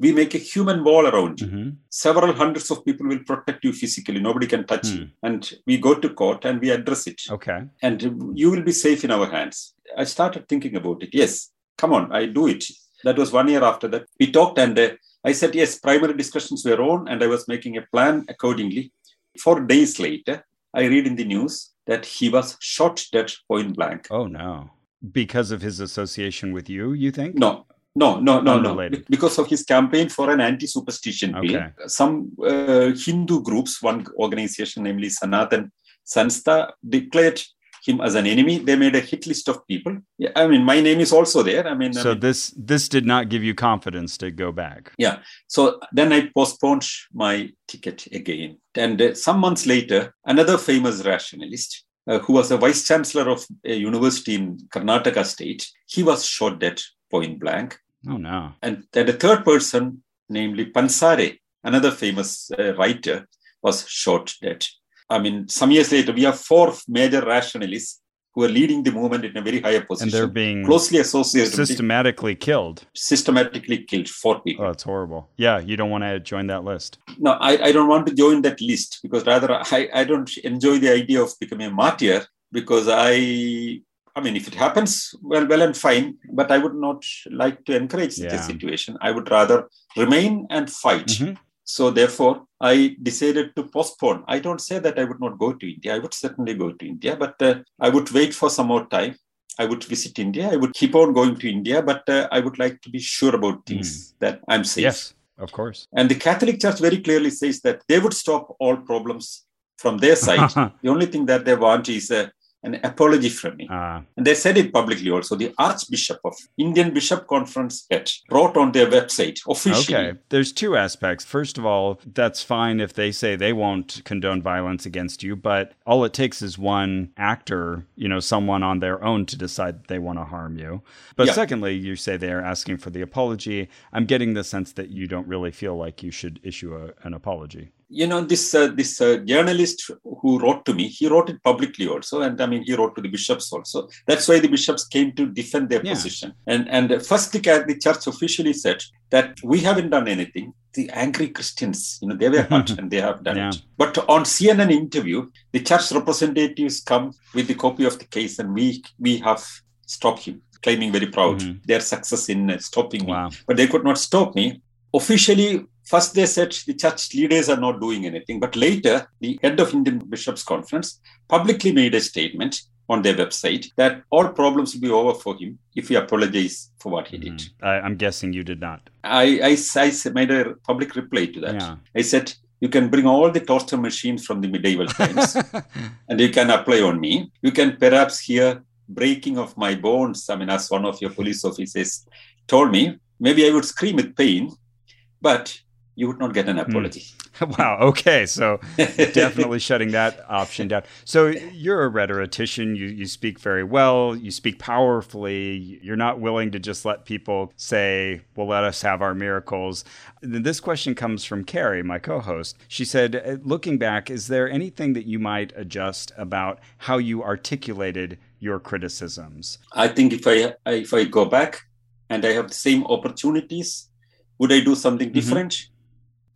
We make a human wall around you. hmm Several hundreds of people will protect you physically. Nobody can touch Hmm. you. And we go to court and we address it. Okay. And you will be safe in our hands. I started thinking about it. Yes, come on, I do it. That was one year after that. We talked and uh, I said, yes, primary discussions were on, and I was making a plan accordingly. Four days later, I read in the news that he was shot dead point blank. Oh no. Because of his association with you, you think? No, no, no, no, no. Unrelated. Because of his campaign for an anti-superstition bill, Okay. some uh, Hindu groups, one organization, namely Sanatan Sanstha, declared him as an enemy. They made a hit list of people. Yeah, I mean, my name is also there. I mean, I So mean, this this did not give you confidence to go back. Yeah. So then I postponed my ticket again. And uh, some months later, another famous rationalist. Uh, who was a vice chancellor of a university in Karnataka state? He was shot dead point blank. Oh no. And then the third person, namely Pansare, another famous uh, writer, was shot dead. I mean, some years later, we have four major rationalists who are leading the movement in a very higher And they're being closely associated, with systematically killed. systematically killed four people. Oh, that's horrible. Yeah, you don't want to join that list. no, I, I don't want to join that list because rather I, I don't enjoy the idea of becoming a martyr because I I mean if it happens, well well and fine, but I would not like to encourage such a situation. I would rather remain and fight. Mhm. So therefore, I decided to postpone. I don't say that I would not go to India. I would certainly go to India, but uh, I would wait for some more time. I would visit India. I would keep on going to India, but uh, I would like to be sure about things that I'm safe. Yes, of course. And the Catholic Church very clearly says that they would stop all problems from their side. the only thing that they want is uh, an apology from me. uh, And they said it publicly also. The Archbishop of Indian Bishop Conference head wrote on their website officially. okay. There's two aspects. First of all, that's fine if they say they won't condone violence against you, but all it takes is one actor, you know, someone on their own to decide that they want to harm you. But Yeah. secondly, you say they're asking for the apology. I'm getting the sense that you don't really feel like you should issue a, an apology. You know this uh, this uh, journalist who wrote to me he wrote it publicly also and i mean he wrote to the bishops also that's why the bishops came to defend their Yeah. position and and first the, church officially said that we haven't done anything the angry christians you know they were hurt and they have done Yeah. it but on cnn interview the church representatives come with the copy of the case and we we have stopped him claiming very proud Mhm. their success in uh, stopping me but they could not stop me. Officially, first they said the church leaders are not doing anything, but later the head of Indian Bishops Conference publicly made a statement on their website that all problems will be over for him if he apologizes for what he did. Mhm. I, I'm guessing you did not. I, I, I made a public reply to that. Yeah. I said, you can bring all the torture machines from the medieval times and you can apply on me. You can perhaps hear breaking of my bones. I mean, as one of your police officers told me, maybe I would scream with pain, but you would not get an apology. wow. Okay. So definitely shutting that option down. So you're a rhetorician. You, you speak very well. You speak powerfully. You're not willing to just let people say, well, let us have our miracles. This question comes from Carrie, my co host. She said, looking back, is there anything that you might adjust about how you articulated your criticisms? I think if I if I go back and I have the same opportunities, would I do something mm-hmm. different? Mm-hmm.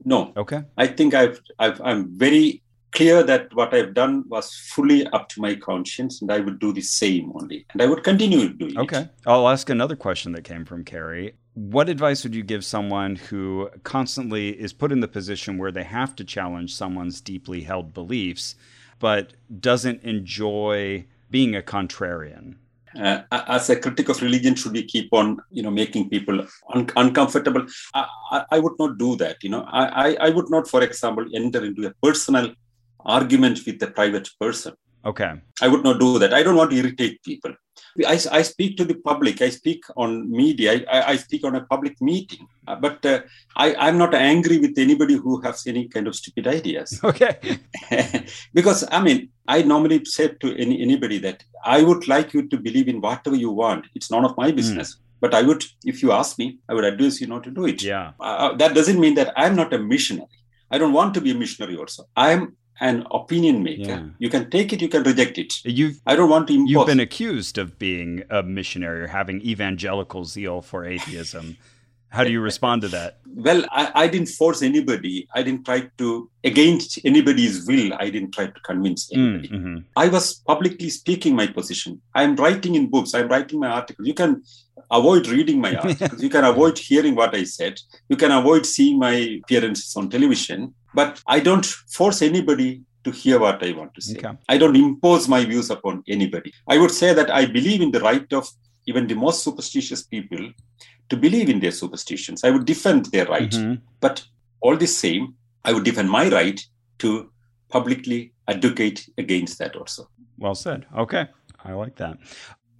No. Okay. I think I've, I've I'm very clear that what I've done was fully up to my conscience, and I would do the same only, and I would continue doing okay. it. Okay. I'll ask another question that came from Carrie. What advice would you give someone who constantly is put in the position where they have to challenge someone's deeply held beliefs, but doesn't enjoy being a contrarian? Uh, as a critic of religion, should we keep on, you know, making people un- uncomfortable? I, I, I, would not do that. You know, I, I, I would not, for example, enter into a personal argument with a private person. Okay. I would not do that. I don't want to irritate people. I, I speak to the public. I speak on media. I, I speak on a public meeting. Uh, but uh, I, I'm not angry with anybody who has any kind of stupid ideas. Okay. because, I mean, I normally say to any, anybody that I would like you to believe in whatever you want. It's none of my hmm. business. Mm. But I would, if you ask me, I would advise you not to do it. Yeah. Uh, uh that doesn't mean that I'm not a missionary. I don't want to be a missionary also. I'm an opinion maker. Yeah. You can take it, you can reject it. You've, I don't want to impose. You've been accused of being a missionary or having evangelical zeal for atheism. How do you respond to that? Well, I, I, didn't force anybody. I didn't try to, against anybody's will, I didn't try to convince mm, anybody. Mm-hmm. I was publicly speaking my position. I'm writing in books, I'm writing my articles. You can avoid reading my articles. you can avoid hearing what I said. You can avoid seeing my appearances on television. But I don't force anybody to hear what I want to say. Okay. I don't impose my views upon anybody. I would say that I believe in the right of even the most superstitious people to believe in their superstitions. I would defend their right. Mm-hmm. But all the same, I would defend my right to publicly advocate against that also. Well said. Okay. I like that.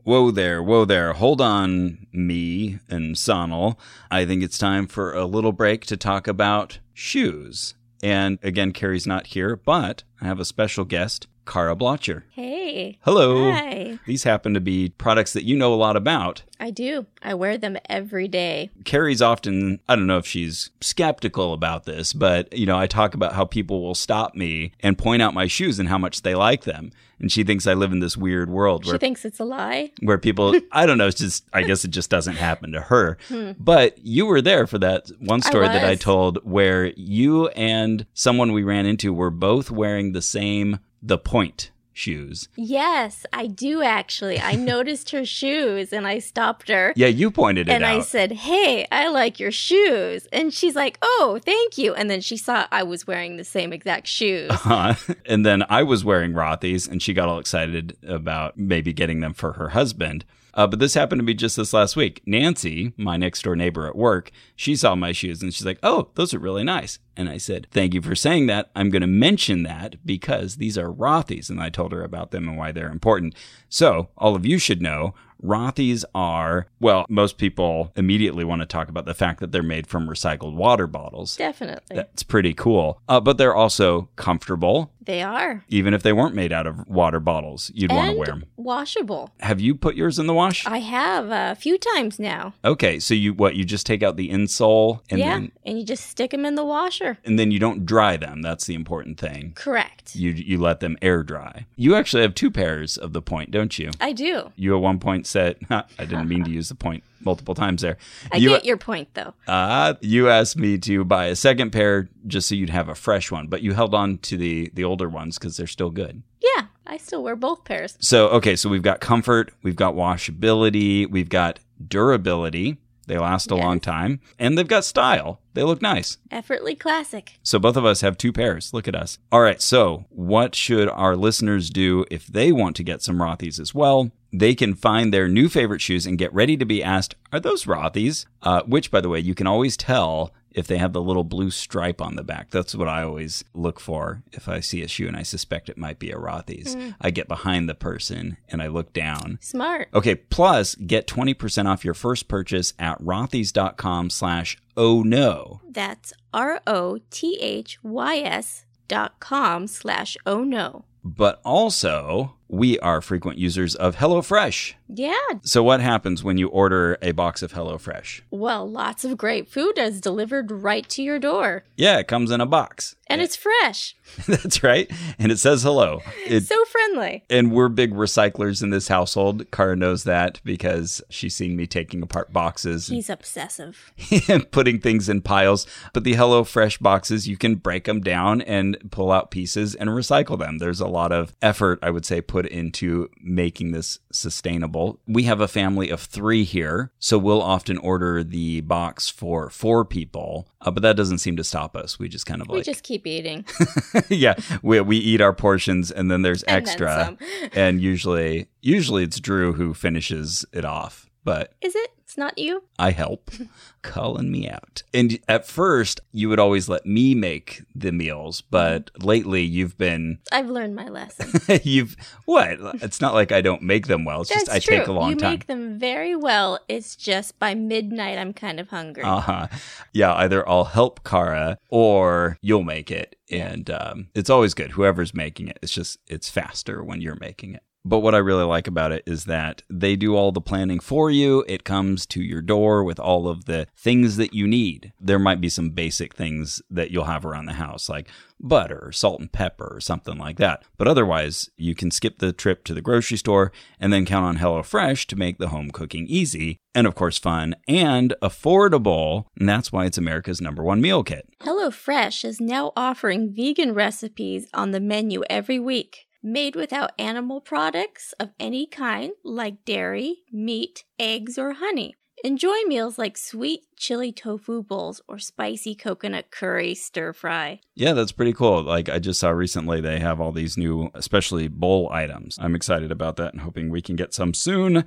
Whoa there, whoa there. Hold on, me and Sanal. I think it's time for a little break to talk about shoes. And again, Carrie's not here, but I have a special guest, Kara Blocher. Hey. Hello. Hi. These happen to be products that you know a lot about. I do. I wear them every day. Carrie's often, I don't know if she's skeptical about this, but, you know, I talk about how people will stop me and point out my shoes and how much they like them. And she thinks I live in this weird world where she thinks it's a lie. Where people, I don't know, it's just, I guess it just doesn't happen to her. Hmm. But you were there for that one story I that I told where you and someone we ran into were both wearing the same the point shoes. Yes, I do actually. I noticed her shoes and I stopped her. Yeah, you pointed it and out. And I said, Hey, I like your shoes. And she's like, Oh, thank you. And then she saw I was wearing the same exact shoes. Uh-huh. And then I was wearing Rothy's and she got all excited about maybe getting them for her husband. Uh, but this happened to be just this last week. Nancy, my next door neighbor at work, she saw my shoes and she's like, "Oh, those are really nice." And I said, "Thank you for saying that. I'm going to mention that because these are Rothy's." And I told her about them and why they're important. So all of you should know Rothy's are, well, most people immediately want to talk about the fact that they're made from recycled water bottles. Definitely. That's pretty cool. Uh, but they're also comfortable. They are. Even if they weren't made out of water bottles, you'd want to wear them. Washable. Have you put yours in the wash? I have a few times now. Okay, so you what? You just take out the insole and yeah, then, and you just stick them in the washer. And then you don't dry them. That's the important thing. Correct. You you let them air dry. You actually have two pairs of the point, don't you? I do. You at one point said, I didn't mean to use the point multiple times there. I you, get your point though. Uh, you asked me to buy a second pair just so you'd have a fresh one, but you held on to the the older ones because they're still good. Yeah, I still wear both pairs. So okay, so we've got comfort, we've got washability, we've got durability. They last a yes. long time, and they've got style. They look nice. Effortly classic. So both of us have two pairs. Look at us. All right. So what should our listeners do if they want to get some Rothy's as well? They can find their new favorite shoes and get ready to be asked, Are those Rothy's? Uh, which, by the way, you can always tell if they have the little blue stripe on the back. That's what I always look for if I see a shoe and I suspect it might be a Rothy's. Mm. I get behind the person and I look down. Smart. Okay, plus get 20% off your first purchase at rothys.com slash oh no. That's R O T H Y S dot com slash oh no. But also, we are frequent users of HelloFresh. Yeah. So, what happens when you order a box of HelloFresh? Well, lots of great food is delivered right to your door. Yeah, it comes in a box. And it's fresh. That's right. And it says hello. It's so friendly. and we're big recyclers in this household. Cara knows that because she's seen me taking apart boxes He's obsessive. and putting things in piles. But the HelloFresh boxes, you can break them down and pull out pieces and recycle them. There's a lot of effort, I would say, put into making this sustainable. We have a family of three here, so we'll often order the box for four people. Uh, but that doesn't seem to stop us. We just kind of We like, just keep eating. yeah, we, we eat our portions and then there's And extra. and usually, usually it's Drew who finishes it off. But Is it? It's not you? I help, calling me out. And at first, you would always let me make the meals, but lately you've been, I've learned my lesson. you've what? It's not like I don't make them well. It's That's just I true. take a long you time. You make them very well. It's just by midnight I'm kind of hungry. Uh huh. Yeah, either I'll help Kara or you'll make it, and um, it's always good. Whoever's making it, it's just it's faster when you're making it. But what I really like about it is that they do all the planning for you. It comes to your door with all of the things that you need. There might be some basic things that you'll have around the house, like butter, salt and pepper, or something like that. But otherwise, you can skip the trip to the grocery store and then count on HelloFresh to make the home cooking easy and, of course, fun and affordable. And that's why it's America's number one meal kit. HelloFresh is now offering vegan recipes on the menu every week. Made without animal products of any kind, like dairy, meat, eggs, or honey. Enjoy meals like sweet chili tofu bowls or spicy coconut curry stir fry. Yeah, that's pretty cool. Like I just saw recently, they have all these new, especially bowl items. I'm excited about that and hoping we can get some soon.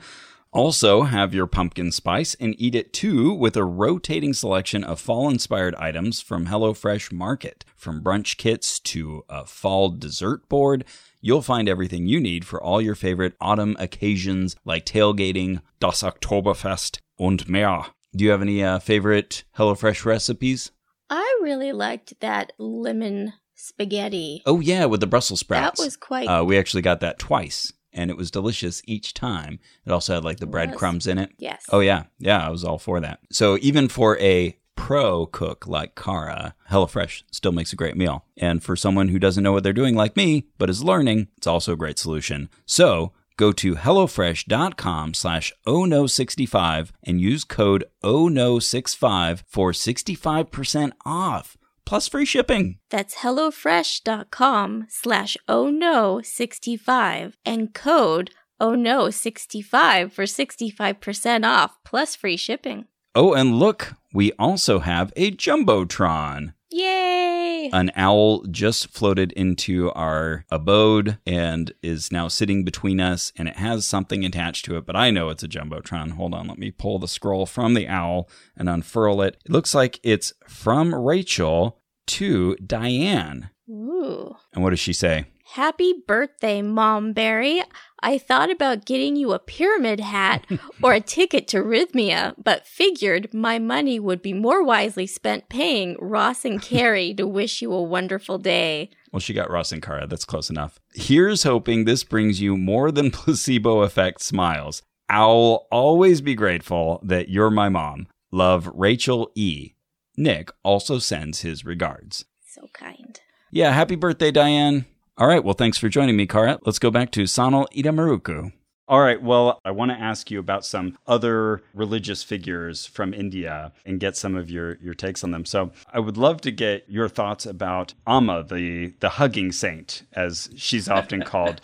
Also, have your pumpkin spice and eat it too with a rotating selection of fall inspired items from HelloFresh Market. From brunch kits to a fall dessert board, you'll find everything you need for all your favorite autumn occasions like tailgating, Das Oktoberfest, und mehr. Do you have any uh, favorite HelloFresh recipes? I really liked that lemon spaghetti. Oh yeah, with the Brussels sprouts. That was quite Uh, we actually got that twice, and it was delicious each time. It also had like the breadcrumbs in it. yes. Oh yeah, yeah, I was all for that. So even for a pro cook like Kara, HelloFresh still makes a great meal. And for someone who doesn't know what they're doing like me, but is learning, it's also a great solution. So go to HelloFresh.com slash oh ONO65 and use code oh ONO65 for 65% off, plus free shipping. That's HelloFresh.com slash oh no 65 and code oh no 65 for 65% off plus free shipping. Oh, and look, we also have a Jumbotron. Yay! An owl just floated into our abode and is now sitting between us, and it has something attached to it, but I know it's a Jumbotron. Hold on, let me pull the scroll from the owl and unfurl it. It looks like it's from Rachel to Diane. Ooh. And what does she say? Happy birthday, Mom Barry. I thought about getting you a pyramid hat or a ticket to Rythmia, but figured my money would be more wisely spent paying Ross and Carrie to wish you a wonderful day. Well, she got Ross and Cara. That's close enough. Here's hoping this brings you more than placebo effect smiles. I'll always be grateful that you're my mom. Love, Rachel E. Nick also sends his regards. So kind. Yeah, happy birthday, Diane. All right, well, thanks for joining me, Cara. Let's go back to Sanal Edamaruku. All right, well, I want to ask you about some other religious figures from India and get some of your, your takes on them. So I would love to get your thoughts about Amma, the, the hugging saint, as she's often called.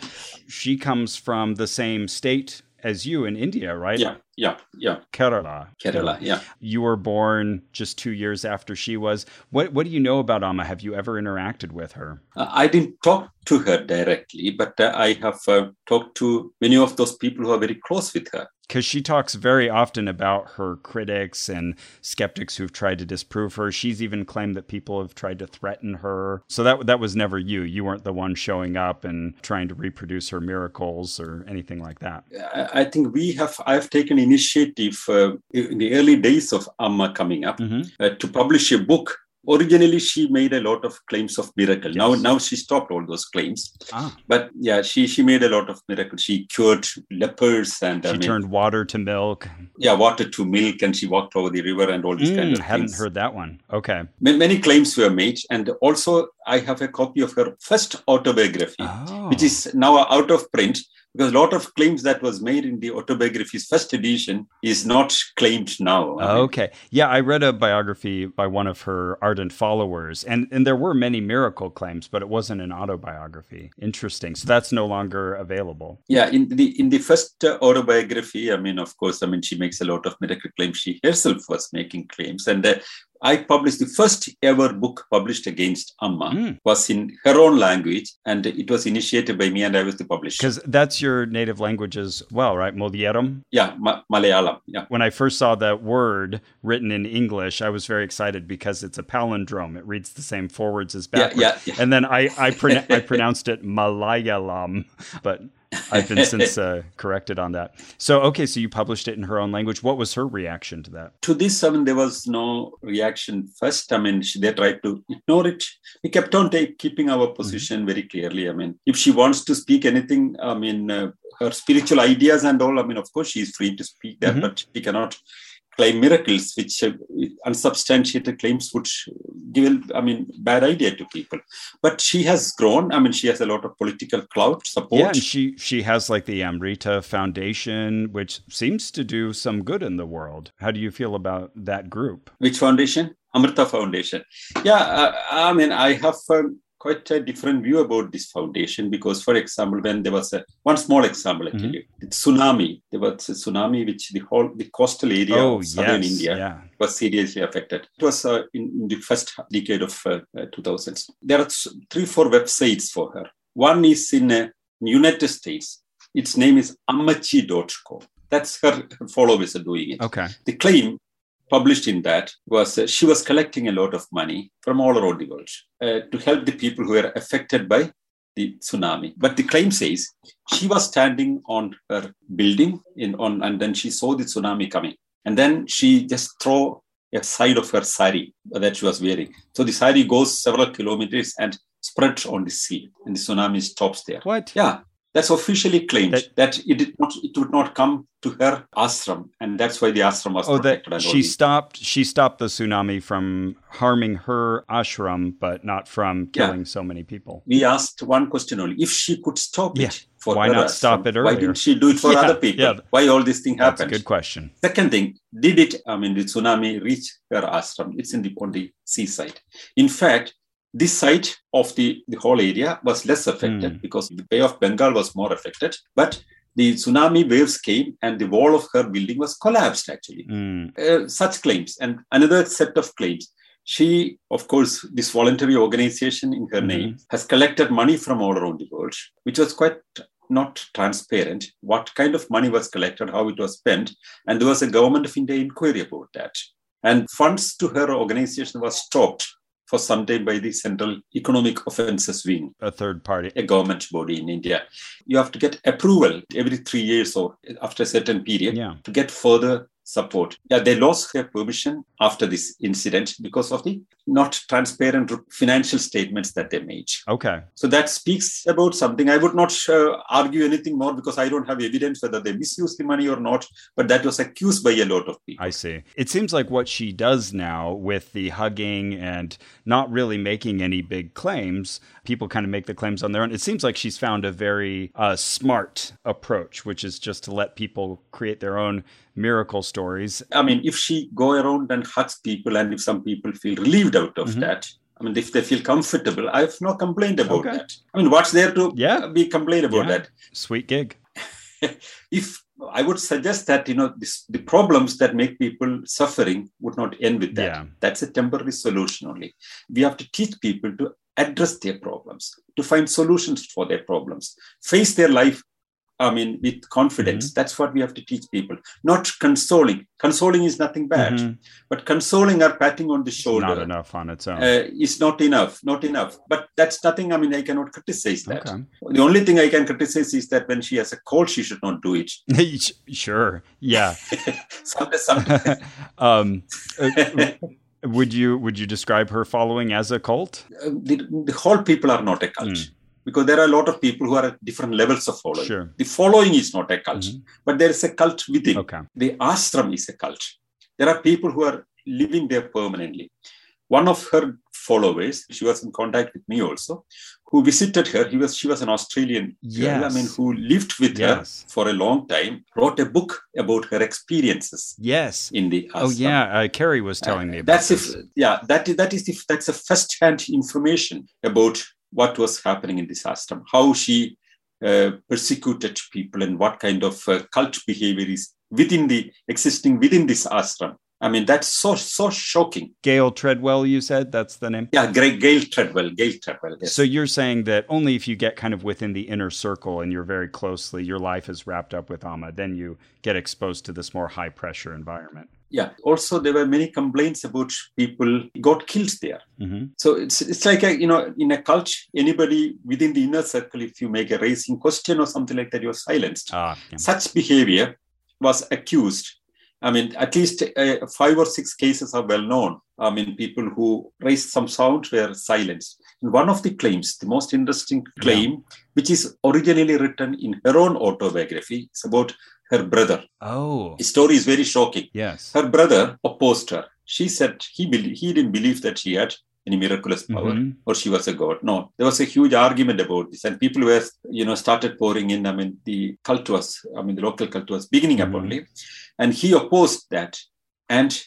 she comes from the same state as you in India, right? Yeah, yeah, yeah. Kerala. Kerala, yeah. You were born just two years after she was. What What do you know about Amma? Have you ever interacted with her? Uh, I didn't talk to her directly, but uh, I have uh, talked to many of those people who are very close with her. Because she talks very often about her critics and skeptics who've tried to disprove her. She's even claimed that people have tried to threaten her. So that that was never you. You weren't the one showing up and trying to reproduce her miracles or anything like that. I think we have. I have taken initiative uh, in the early days of Amma coming up Mm-hmm. uh, to publish a book. Originally, she made a lot of claims of miracle. Now, Yes. now she stopped all those claims. Ah, But yeah, she she made a lot of miracles. She cured lepers and she I mean, turned water to milk. yeah, water to milk, and she walked over the river and all these kind Mm, of hadn't things. heard that one. Okay. Ma- Many claims were made, and also I have a copy of her first autobiography, Oh. which is now out of print because a lot of claims that was made in the autobiography's first edition is not claimed now. Okay. Yeah, I read a biography by one of her ardent followers, and, and there were many miracle claims, but it wasn't an autobiography. Interesting. So that's no longer available. Yeah, in the in the first uh, autobiography, I mean, of course, I mean, she makes a lot of miracle claims. She herself was making claims, and uh, I published the first ever book published against Amma Mm. was in her own language, and it was initiated by me, and I was the publisher. Because that's your native language as well, right? Mulierum? Yeah, Ma- Malayalam. Yeah. When I first saw that word written in English, I was very excited because it's a palindrome. It reads the same forwards as Yeah, backwards. yeah, yeah. And then I I, pron- I pronounced it Malayalam, but I've been since uh, corrected on that. So okay, so you published it in her own language. What was her reaction to that? to this, I mean, there was no reaction first. I mean, she, they tried to ignore it. We kept on take, keeping our position very clearly. I mean, if she wants to speak anything, I mean, uh, her spiritual ideas and all, I mean, of course, she is free to speak that, Mhm. but she cannot claim miracles, which uh, unsubstantiated claims would give, I mean, bad idea to people. But she has grown. I mean, she has a lot of political clout support. Yeah, and she she has like the Amrita Foundation, which seems to do some good in the world. How do you feel about that group? Which foundation? Amrita Foundation. Yeah, uh, I mean, I have um, quite a different view about this foundation because, for example, when there was a one small example, I tell you, the tsunami. There was a tsunami which the whole the coastal area oh of southern yes, India yeah. was seriously affected. It was uh, in, in the first decade of uh, uh, 2000s. There are three, four websites for her. One is in uh, United States. Its name is amachi.com. That's her, her followers are doing it Okay. the claim published in that was uh, she was collecting a lot of money from all around the world uh, to help the people who were affected by the tsunami. But the claim says she was standing on her building in on, and then she saw the tsunami coming, and then she just throw a side of her sari that she was wearing. So the sari goes several kilometers and spreads on the sea, and the tsunami stops there. What? Yeah, that's officially claimed That- that, it did not, it would not come to her ashram, and that's why the ashram was Oh, protected. that she stopped. She stopped the tsunami from harming her ashram, but not from Yeah. killing so many people. we asked one question only: if she could stop Yeah. it for Why not ashram, stop it earlier? Why didn't she do it for Yeah, other people? yeah. Why all this thing That's a happened? good question. Second thing, did it? I mean, the tsunami reach her ashram? It's in the on the seaside. In fact, this side of the, the whole area was less affected Hmm. because the Bay of Bengal was more affected. But the tsunami waves came and the wall of her building was collapsed actually. Mm. Uh, such claims. And another set of claims. She, of course, this voluntary organization in her Mhm. name has collected money from all around the world, which was quite not transparent. What kind of money was collected, how it was spent, and there was a government of India inquiry about that. And funds to her organization was stopped for some time by the Central Economic Offences Wing A third party. a government body in India. You have to get approval every three years or after a certain period Yeah. to get further support. Yeah, they lost their permission after this incident because of the not transparent financial statements that they made. Okay. So that speaks about something. I would not uh, argue anything more because I don't have evidence whether they misused the money or not, but that was accused by a lot of people. I see. It seems like what she does now with the hugging and not really making any big claims, people kind of make the claims on their own. It seems like she's found a very uh, smart approach, which is just to let people create their own miracle stories. I mean, if she go around and hugs people, and if some people feel relieved out of Mhm. that, I mean, if they feel comfortable, I have no complaint about Okay. that. I mean, what's there to Yeah. be complained about Yeah. that? Sweet gig. If I would suggest that you know this, the problems that make people suffering would not end with that. Yeah. That's a temporary solution only. We have to teach people to address their problems, to find solutions for their problems, face their life I mean, with confidence. Mm-hmm. That's what we have to teach people. Not consoling. Consoling is nothing bad, mm-hmm. but consoling or patting on the shoulder. Not enough on its own. Uh, is not enough. Not enough. But that's nothing. I mean, I cannot criticize that. Okay. The only thing I can criticize is that when she has a cold, she should not do it. sure. Yeah. sometimes, sometimes. um, uh, would you would you describe her following as a cult? Uh, the, the whole people are not a cult. Mm because there are a lot of people who are at different levels of following. Sure. The following is not a cult, mm-hmm. but there is a cult within. Okay. The ashram is a cult. There are people who are living there permanently. One of her followers, she was in contact with me also, who visited her. He was she was an Australian yes. girl, I mean, who lived with yes. her for a long time, wrote a book about her experiences. Yes. In the ashram. Oh yeah, uh, Carrie was telling uh, me about that's this. If, yeah, that that is the, that's a first-hand information about what was happening in this ashram, how she uh, persecuted people, and what kind of uh, cult behavior is within the existing within this ashram. I mean, that's so so shocking. Gail Tredwell, you said that's the name. Yeah, Gail, Gail Tredwell. Gail Tredwell. Yes. So you're saying that only if you get kind of within the inner circle and you're very closely, your life is wrapped up with Amma, then you get exposed to this more high pressure environment. Yeah. Also, there were many complaints about people got killed there. Mm-hmm. So it's it's like a, you know in a cult, anybody within the inner circle, if you make a raising question or something like that, you're silenced. Ah, yeah. Such behavior was accused I mean, at least uh, five or six cases are well known. I mean, people who raised some sound were silenced. And one of the claims, the most interesting claim, yeah. which is originally written in her own autobiography, is about her brother. Oh. The story is very shocking. Yes. Her brother opposed her. She said he, be- he didn't believe that she had any miraculous power mm-hmm. or she was a god. No, there was a huge argument about this, and people were, you know, started pouring in. I mean, the cult was, I mean, the local cult was beginning mm-hmm. up only, and he opposed that. And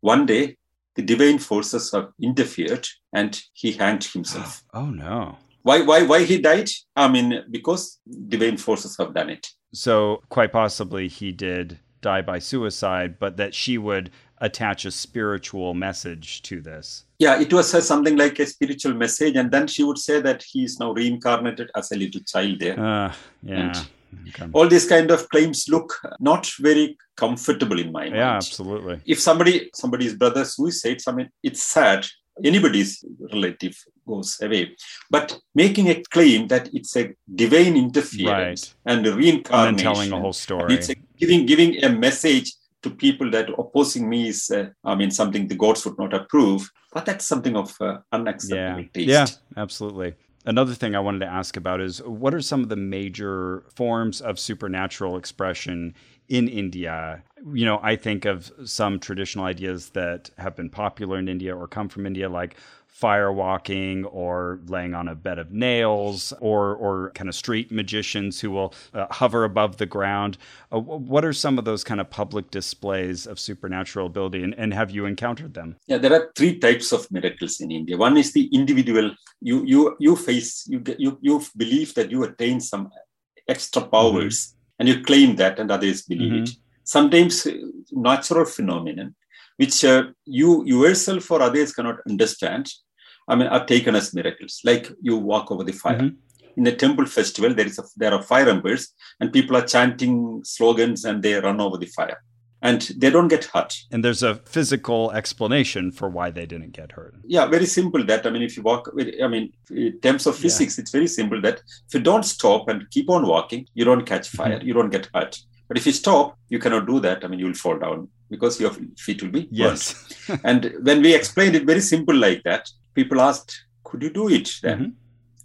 one day, the divine forces have interfered, and he hanged himself. oh no! Why? Why? Why he died? I mean, because divine forces have done it. So quite possibly he did die by suicide, but that she would attach a spiritual message to this. Yeah, it was something like a spiritual message, and then she would say that he is now reincarnated as a little child there. Uh, yeah. Okay. All these kind of claims look not very comfortable in my mind. Yeah, absolutely. If somebody, somebody's brother suicides, I mean, it's sad. Anybody's relative goes away, but making a claim that it's a divine interference right. and reincarnation, and telling a whole story, it's a, giving giving a message to people that opposing me is, uh, I mean, something the gods would not approve. But that's something of uh, unacceptable yeah. taste. Yeah, absolutely. Another thing I wanted to ask about is what are some of the major forms of supernatural expression in India? You know, I think of some traditional ideas that have been popular in India or come from India, like fire walking or laying on a bed of nails or or kind of street magicians who will uh, hover above the ground. Uh, what are some of those kind of public displays of supernatural ability and, and have you encountered them? Yeah there are three types of miracles in india. One is the individual. You you you face you get you you believe that you attain some extra powers mm-hmm. and you claim that and others believe mm-hmm. it sometimes uh, natural phenomenon which uh, you yourself or others cannot understand, I mean, are taken as miracles. Like you walk over the fire. Mm-hmm. In a temple festival, there is a, there are fire embers, and people are chanting slogans, and they run over the fire, and they don't get hurt. And there's a physical explanation for why they didn't get hurt. Yeah, very simple. That I mean, if you walk, I mean, in terms of physics, yeah. it's very simple. That if you don't stop and keep on walking, you don't catch fire, mm-hmm. you don't get hurt. But if you stop, you cannot do that. I mean, you will fall down because your feet will be yes. and when we explained it very simple like that, people asked, "Could you do it?" Then, mm-hmm.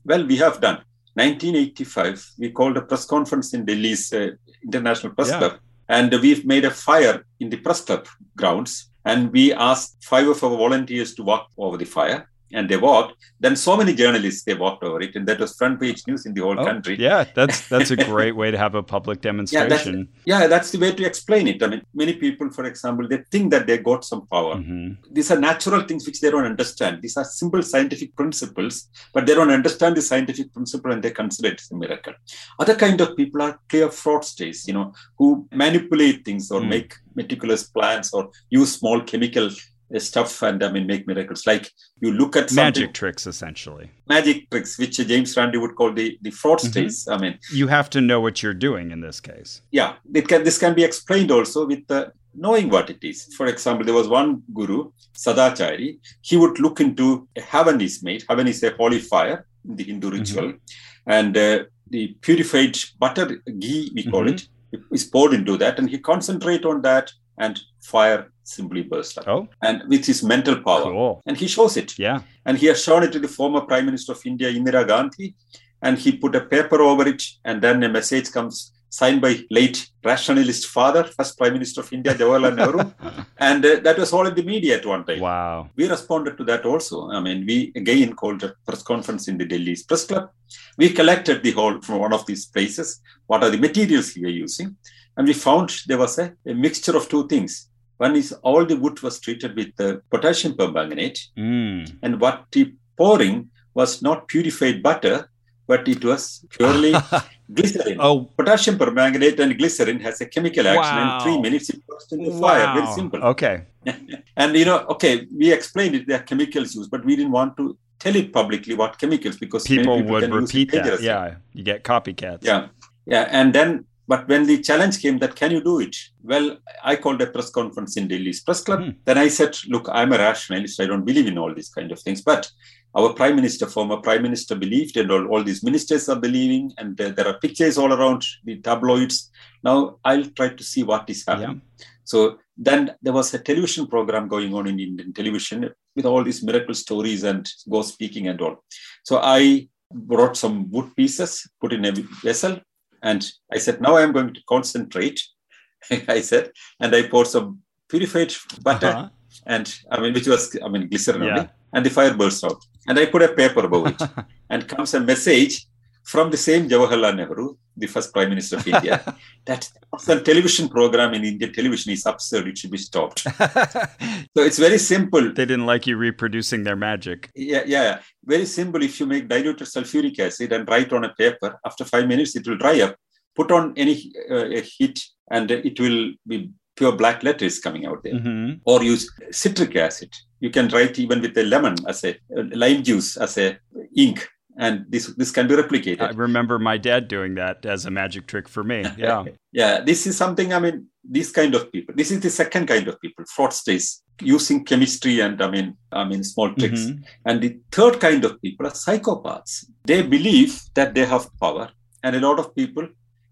well, we have done. 1985, we called a press conference in Delhi's uh, International Press yeah. Club, and we've made a fire in the press club grounds, and we asked five of our volunteers to walk over the fire and they walked. Then so many journalists they walked over it, and that was front page news in the whole oh, country. Yeah, that's that's a great way to have a public demonstration. yeah, that's, yeah, that's the way to explain it. I mean, many people, for example, they think that they got some power. Mm-hmm. These are natural things which they don't understand. These are simple scientific principles, but they don't understand the scientific principle and they consider it a miracle. Other kind of people are clear fraudsters, you know, who manipulate things or mm. make meticulous plans or use small chemical stuff and I mean make miracles. Like you look at magic tricks, essentially. Magic tricks, which James Randi would call the the fraudsters. Mm-hmm. I mean, you have to know what you're doing in this case. Yeah, it can. This can be explained also with the knowing what it is. For example, there was one guru, Sadachari. He would look into a havan is made. Havan is a holy fire in the Hindu ritual, mm-hmm. and uh, the purified butter ghee we call mm-hmm. it is poured into that, and he concentrate on that and fire simply burst up. Oh. And with his mental power. Cool. And he shows it. Yeah. And he has shown it to the former Prime Minister of India, Indira Gandhi. And he put a paper over it. And then a message comes signed by late rationalist father, first Prime Minister of India, Jawaharlal Nehru. and uh, that was all in the media at one time. Wow. We responded to that also. I mean, we again called a press conference in the Delhi's press club. We collected the whole from one of these places. What are the materials we were using? And we found there was a, a mixture of two things. One is all the wood was treated with the potassium permanganate, mm. and what the pouring was not purified butter, but it was purely glycerin. Oh, potassium permanganate and glycerin has a chemical action. Wow. In three minutes, it bursts into wow. fire. Very simple. Okay. and you know, okay, we explained it. There are chemicals used, but we didn't want to tell it publicly what chemicals because people, people would repeat that. Yeah, you get copycats. Yeah, yeah, and then but when the challenge came that can you do it? Well, I called a press conference in Delhi's press club. Hmm. Then I said, look, I'm a rationalist. I don't believe in all these kind of things. But our prime minister, former prime minister, believed, and all, all these ministers are believing, and uh, there are pictures all around the tabloids. Now I'll try to see what is happening. Yeah. So then there was a television program going on in Indian television with all these miracle stories and ghost speaking and all. So I brought some wood pieces, put in a vessel, and I said, now I'm going to concentrate. I said, and I poured some purified butter, Uh-huh. and I mean, which was, I mean, glycerin Yeah. only, and the fire burst out. And I put a paper above it, and comes a message from the same Jawaharlal Nehru, the first Prime Minister of India, that the television program in Indian television is absurd. It should be stopped. So it's very simple. they didn't like you reproducing their magic. Yeah, yeah, very simple. If you make diluted sulfuric acid and write on a paper, after five minutes it will dry up. Put on any uh, heat, and it will be pure black letters coming out there. Mhm. Or use citric acid. You can write even with a lemon as a uh, lime juice as a ink, and this this can be replicated. I remember my dad doing that as a magic trick for me. Yeah. yeah, this is something. I mean, this kind of people. This is the second kind of people, fraudsters, using chemistry and I mean, I mean, small tricks. Mhm. And the third kind of people are psychopaths. They believe that they have power, and a lot of people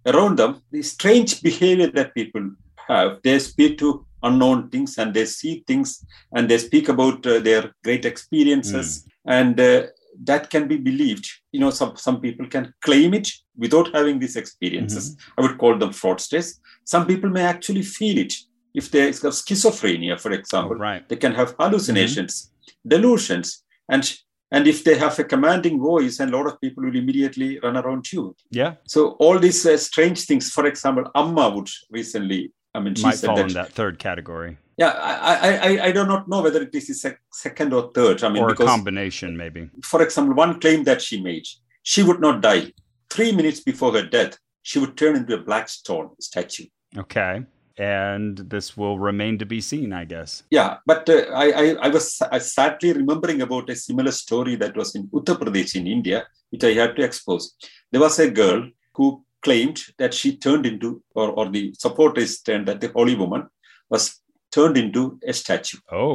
around them, the strange behavior that people have, they speak to unknown things and they see things and they speak about uh, their great experiences, and uh, that can be believed. You know, some some people can claim it without having these experiences. I would call them fraudsters. Some people may actually feel it. If they have schizophrenia, for Oh, example, right. they can have hallucinations, delusions, and and if they have a commanding voice, and a lot of people will immediately run around you. Yeah. So all these uh, strange things. For example, Amma would recently. I mean, she Might said fall that. in that third category. Yeah, I, I, I, do not know whether it is sec- second or third. I mean, or a because combination, maybe. for example, one claim that she made, she would not die. Three minutes before her death, she would turn into a black stone statue. Okay. And this will remain to be seen, I guess. Yeah, but uh, I, I, I was sa- sadly remembering about a similar story that was in Uttar Pradesh in India, which I had to expose. There was a girl who claimed that she turned into, or, or the supporters turned that the holy woman was turned into a statue. Oh,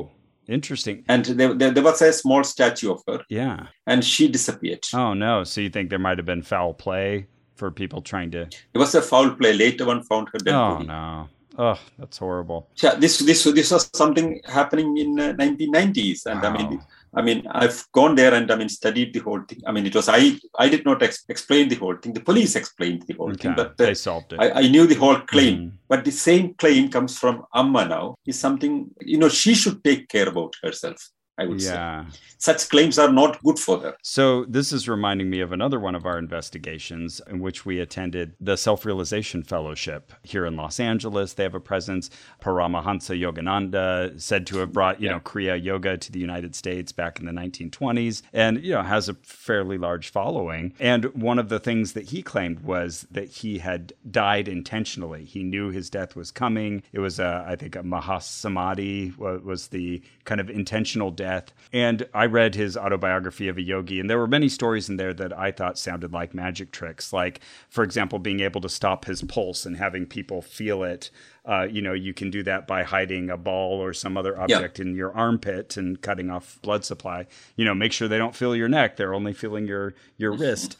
interesting. And there, there, there was a small statue of her, Yeah. and she disappeared. Oh, no. So you think there might have been foul play for people trying to. It was a foul play. Later, one found her dead Oh, body. no. Oh, that's horrible. Yeah, this this this was something happening in uh, 1990s, and I mean, Wow. I mean, I've gone there and I mean studied the whole thing. I mean, it was I I did not ex- explain the whole thing. The police explained the whole Okay. thing, but they uh, solved it. I, I knew the whole claim. Mhm. But the same claim comes from Amma now. Is something you know she should take care about herself. I would Yeah. say. Such claims are not good for them. So, this is reminding me of another one of our investigations in which we attended the Self Realization Fellowship here in Los Angeles. They have a presence. Paramahansa Yogananda, said to have brought, you Yeah. know, Kriya Yoga to the United States back in the 1920s and, you know, has a fairly large following. And one of the things that he claimed was that he had died intentionally. He knew his death was coming. It was, a, I think, a Mahasamadhi wa- was the kind of intentional death. And I read his autobiography of a yogi, and there were many stories in there that I thought sounded like magic tricks. Like, for example, being able to stop his pulse and having people feel it. Uh, you know, you can do that by hiding a ball or some other object in your armpit and cutting off blood supply. You know, make sure they don't feel your neck; they're only feeling your your wrist.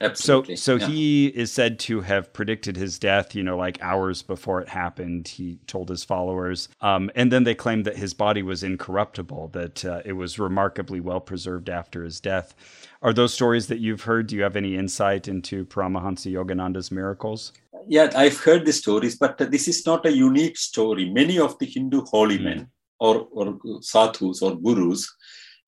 So, Absolutely. so Yeah. he is said to have predicted his death, you know, like hours before it happened. He told his followers. Um, and then they claimed that his body was incorruptible, that uh, it was remarkably well preserved after his death. Are those stories that you've heard? Do you have any insight into Paramahansa Yogananda's miracles? Yeah, I've heard the stories, but this is not a unique story. Many of the Hindu holy Hmm. men or, or sadhus or gurus,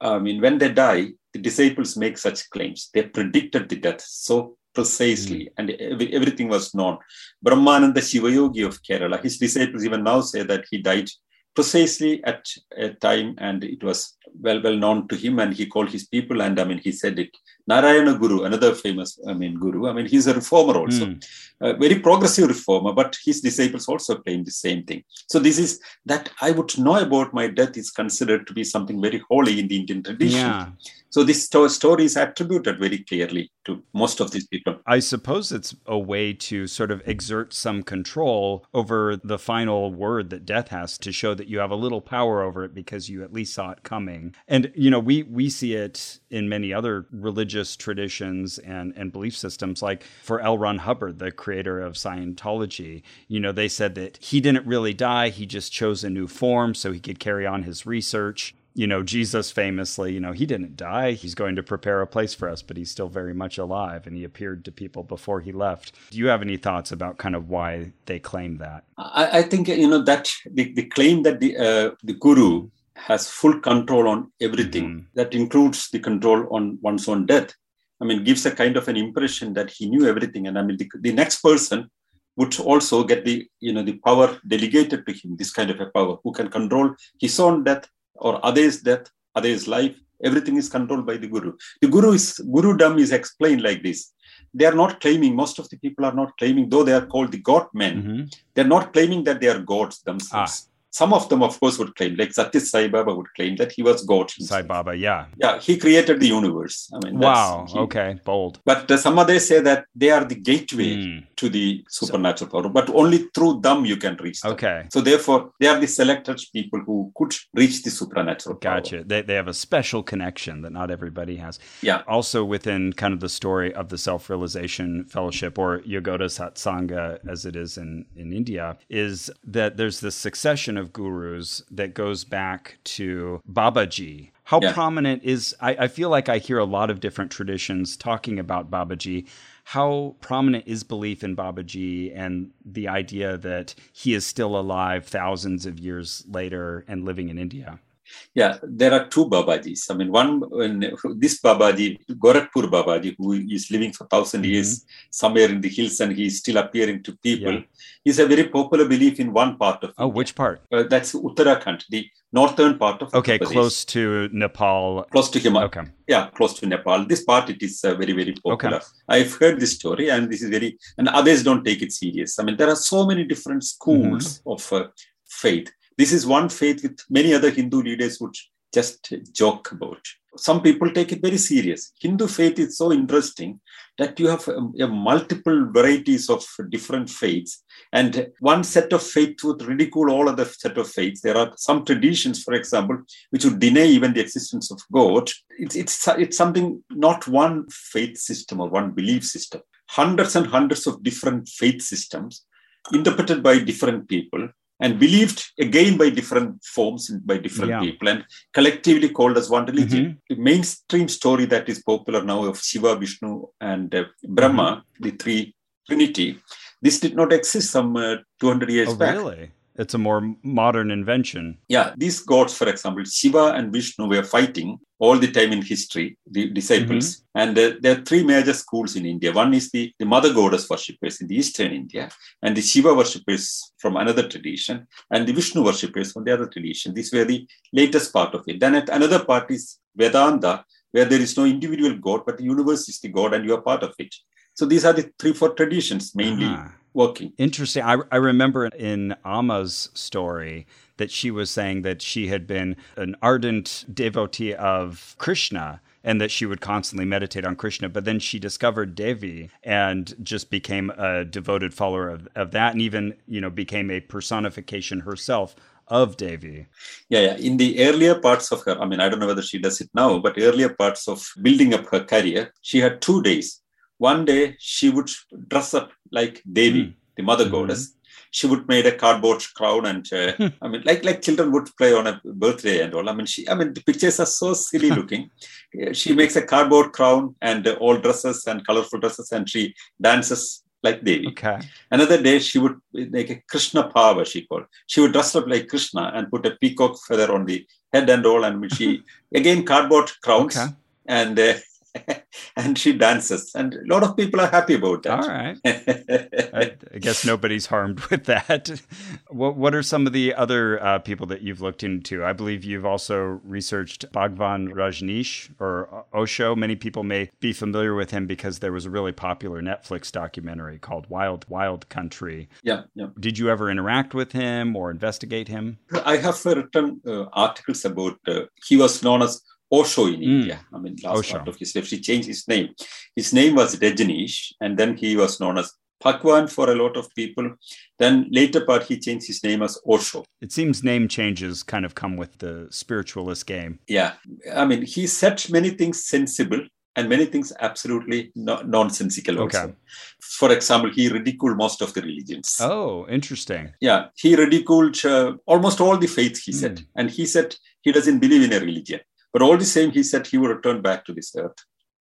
I mean, when they die, the disciples make such claims. They predicted the death so precisely, hmm. and ev- everything was known. Brahmananda Shivayogi of Kerala, his disciples even now say that he died precisely at a time, and it was well well known to him, and he called his people, and I mean, he said it. Narayana Guru, another famous, I mean, guru. I mean, he's a reformer also Hmm. a very progressive reformer, but his disciples also claim the same thing. So this is that I would know about my death is considered to be something very holy in the Indian tradition. Yeah. So this sto- story is attributed very clearly to most of these people. I suppose it's a way to sort of exert some control over the final word that death has to show that you have a little power over it because you at least saw it coming. And you know, we we see it in many other religious traditions and and belief systems like for L. Ron Hubbard, the creator of Scientology, you know, they said that he didn't really die, he just chose a new form so he could carry on his research you know, Jesus famously, you know, he didn't die. He's going to prepare a place for us, but he's still very much alive and he appeared to people before he left. Do you have any thoughts about kind of why they claim that? I, I think you know that the, the claim that the uh, the guru has full control on everything Mhm. that includes the control on one's own death. I mean, gives a kind of an impression that he knew everything, and I mean, the, the next person would also get the you know the power delegated to him. This kind of a power who can control his own death or others' death, others' life. Everything is controlled by the guru. The guru is gurudom is explained like this. They are not claiming. Most of the people are not claiming, though they are called the god men. Mhm. They're not claiming that they are gods themselves. Some of them, of course, would claim, like Satya Sai Baba would claim that he was God. himself. Sai Baba, yeah. Yeah, he created the universe. I mean, that's- Wow. he- Okay. Bold. But uh, some others say that they are the gateway Mm, to the supernatural power, but only through them you can reach them. Okay. So therefore, they are the selected people who could reach the supernatural power. Gotcha. They, they have a special connection that not everybody has. Yeah. Also, within kind of the story of the Self Realization Fellowship, or Yogoda Satsanga as it is in, in India, is that there's this succession of gurus that goes back to Babaji. How Yeah. prominent is, I, I feel like I hear a lot of different traditions talking about Babaji. How prominent is belief in Babaji and the idea that he is still alive thousands of years later and living in India? Yeah, there are two Babajis. I mean, one, when this Babaji, Gorakhpur Babaji, who is living for 1000 Mhm. years somewhere in the hills and he is still appearing to people, Yeah. is a very popular belief in one part of Oh, India. which part? Uh, that's Uttarakhand, the northern part of Okay, close to Nepal. Close to Himalaya. Okay. Yeah, close to Nepal. This part, it is uh, very, very popular. I've heard this story and this is very, and others don't take it serious. I mean, there are so many different schools Mm-hmm. of uh, faith. This is one faith with many other Hindu leaders would just joke about. Some people take it very serious. Hindu faith is so interesting that you have um, multiple varieties of different faiths, and one set of faith would ridicule all other set of faiths. There are some traditions, for example, which would deny even the existence of God. It's it's it's something not one faith system or one belief system. Hundreds and hundreds of different faith systems interpreted by different people and believed again by different forms and by different Yeah. people and collectively called as one religion. Mhm. The mainstream story that is popular now of Shiva, Vishnu, and uh, Brahma, Mm-hmm. the three trinity, this did not exist some uh, 200 years Oh, back. really? It's a more modern invention. Yeah, these gods, for example, Shiva and Vishnu were fighting all the time in history, the disciples. Mm-hmm. And uh, there are three major schools in India. One is the, the mother goddess worshippers in the eastern India, and the Shiva worshippers from another tradition, and the Vishnu worshippers from the other tradition. These were the latest part of it. Then at another part is Vedanta, where there is no individual God, but the universe is the God, and you are part of it. So these are the three, four traditions mainly uh-huh. working. Interesting. I, I remember in Amma's story that she was saying that she had been an ardent devotee of Krishna and that she would constantly meditate on Krishna. But then she discovered Devi and just became a devoted follower of, of that and even, you know, became a personification herself of Devi. Yeah, yeah. In the earlier parts of her, I mean, I don't know whether she does it now, but earlier parts of building up her career, she had two days. One day she would dress up like Devi, mm. the mother mm-hmm. goddess, she would make a cardboard crown and uh, hmm. I mean, like like children would play on a birthday and all. I mean, she I mean the pictures are so silly looking. she makes a cardboard crown and uh, all dresses and colorful dresses, and she dances like Devi. Okay. Another day she would make a Krishna Bhava, she called. She would dress up like Krishna and put a peacock feather on the head and all, and she again cardboard crowns. Okay. And uh, and she dances, and a lot of people are happy about that. All right. I, I, guess nobody's harmed with that. What What are some of the other uh, people that you've looked into? I believe you've also researched Bhagwan Rajneesh or Osho. Many people may be familiar with him because there was a really popular Netflix documentary called Wild Wild Country. Yeah, yeah. Did you ever interact with him or investigate him? I have written uh, articles about. Uh, he was known as Osho in mm. India. I mean, last Osho. part of his life, he changed his name. His name was Rajneesh, and then he was known as Bhagwan for a lot of people. Then later part, he changed his name as Osho. It seems name changes kind of come with the spiritualist game. Yeah. I mean, he said many things sensible and many things absolutely no- nonsensical also. Okay. For example, he ridiculed most of the religions. Oh, interesting. Yeah. He ridiculed uh, almost all the faiths, he mm. said. And he said he doesn't believe in a religion. But all the same, he said he would return back to this earth.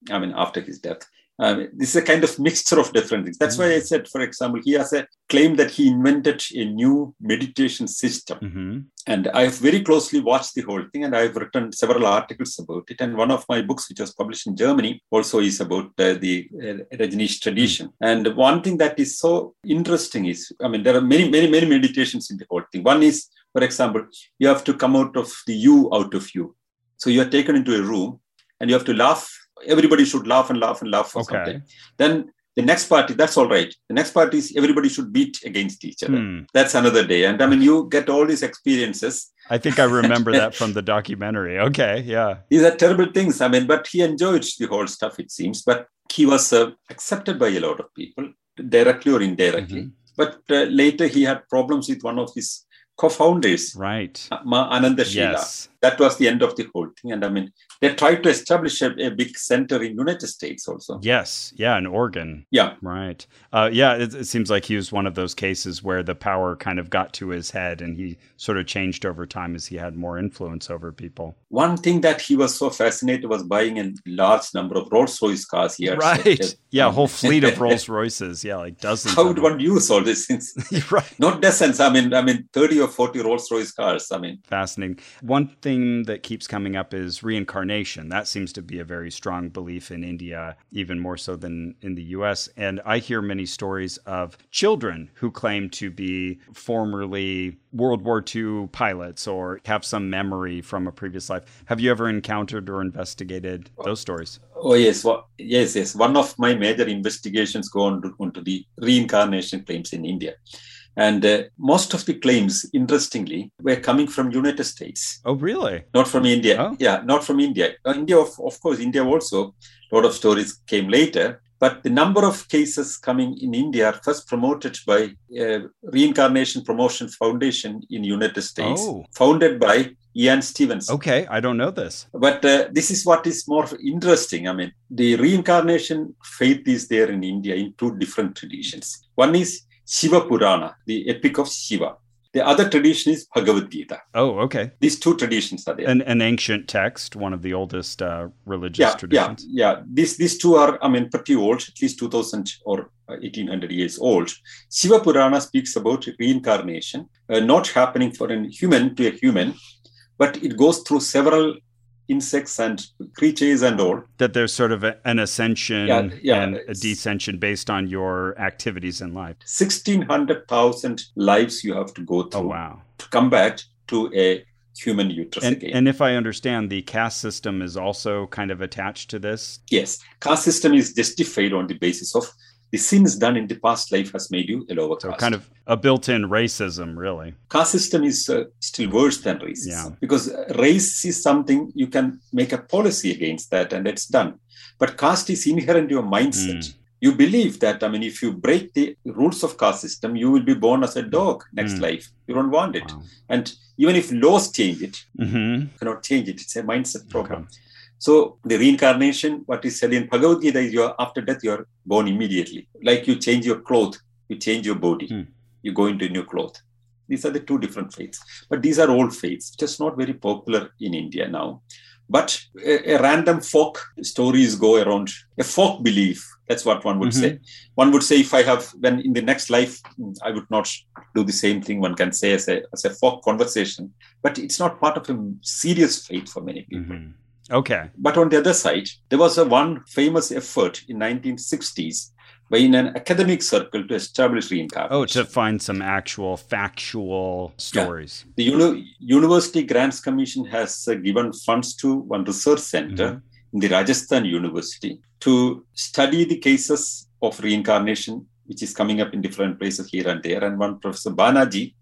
I mean, after his death. Um, this is a kind of mixture of different things. That's mm-hmm. why I said, for example, he has a claim that he invented a new meditation system. Mm-hmm. And I have very closely watched the whole thing and I've written several articles about it. And one of my books, which was published in Germany, also is about uh, the uh, Rajneesh tradition. Mm-hmm. And one thing that is so interesting is, I mean, there are many, many, many meditations in the whole thing. One is, for example, you have to come out of the you out of you. So you are taken into a room and you have to laugh. Everybody should laugh and laugh and laugh for okay. something. Then the next party, that's all right. The next party is everybody should beat against each other. Hmm. That's another day. And I mean, you get all these experiences. I think I remember that from the documentary. Okay, yeah. These are terrible things. I mean, but he enjoyed the whole stuff, it seems. But he was uh, accepted by a lot of people, directly or indirectly. Mm-hmm. But uh, later he had problems with one of his co-founders, right? Ma Ananda Sheela. Yes. That was the end of the whole thing. And I mean, they tried to establish a, a big center in United States also. Yes, yeah, in Oregon. Yeah, right. Uh, yeah, it, it, seems like he was one of those cases where the power kind of got to his head, and he sort of changed over time as he had more influence over people. One thing that he was so fascinated was buying a large number of Rolls Royce cars. He right. yeah, a whole fleet of Rolls Royces. Yeah, like dozens. How would one use all these things? right. Not dozens. I mean, I mean, thirty or forty Rolls Royce cars. I mean, fascinating. One thing that keeps coming up is reincarnation. That seems to be a very strong belief in India, even more so than in the US. And I hear many stories of children who claim to be formerly World War II pilots or have some memory from a previous life. Have you ever encountered or investigated those stories? Oh yes, well, yes, yes. One of my major investigations go on to, the reincarnation claims in India. And uh, most of the claims, interestingly, were coming from United States. Oh, really? Not from India. Oh. Yeah, not from India. India, of, of course, India also. A lot of stories came later. But the number of cases coming in India are first promoted by uh, Reincarnation Promotion Foundation in United States, oh. founded by Ian Stevenson. Okay, I don't know this. But uh, this is what is more interesting. I mean, the reincarnation faith is there in India in two different traditions. One is Shiva Purana, the epic of Shiva. The other tradition is Bhagavad Gita. Oh, okay. These two traditions are there. An, an ancient text, one of the oldest uh, religious yeah, traditions. Yeah, yeah. These these two are, I mean, pretty old, at least 2000 or 1800 years old. Shiva Purana speaks about reincarnation, uh, not happening for a human to a human, but it goes through several insects and creatures and all. That there's sort of a, an ascension Yeah, yeah, and a descension based on your activities in life. 1600,000 lives you have to go Oh, through wow. to come back to a human uterus And, again. and if I understand, the caste system is also kind of attached to this. yes, caste system is justified on the basis of the sins done in the past life has made you a lower So caste. kind of a built-in racism, really. caste system is uh, still worse than racism Yeah. because race is something you can make a policy against that and it's done but caste is inherent in your mindset Mm. you believe that i mean if you break the rules of caste system you will be born as a dog next Mm. life you don't want it Wow. and even if laws change it hmm you cannot change it it's a mindset problem Okay. So the reincarnation what is said in bhagavad gita is you are after death you are born immediately. Like you change your clothes you change your body. Hmm. you go into new cloth. These are the two different faiths. But these are old faiths just not very popular in india now. But a, a random folk stories go around. A folk belief that's what one would Mhm. say one would say if i have when in the next life mm, i would not do the same thing one can say as a as a folk conversation. But it's not part of a serious faith for many people. Hmm Okay. but on the other side, there was a one famous effort in 1960s by in an academic circle to establish reincarnation. Oh, to find some actual factual stories. the Uni- University Grants Commission has uh, given funds to one research center in the Rajasthan University to study the cases of reincarnation, which is coming up in different places here and there. And one Professor Banerjee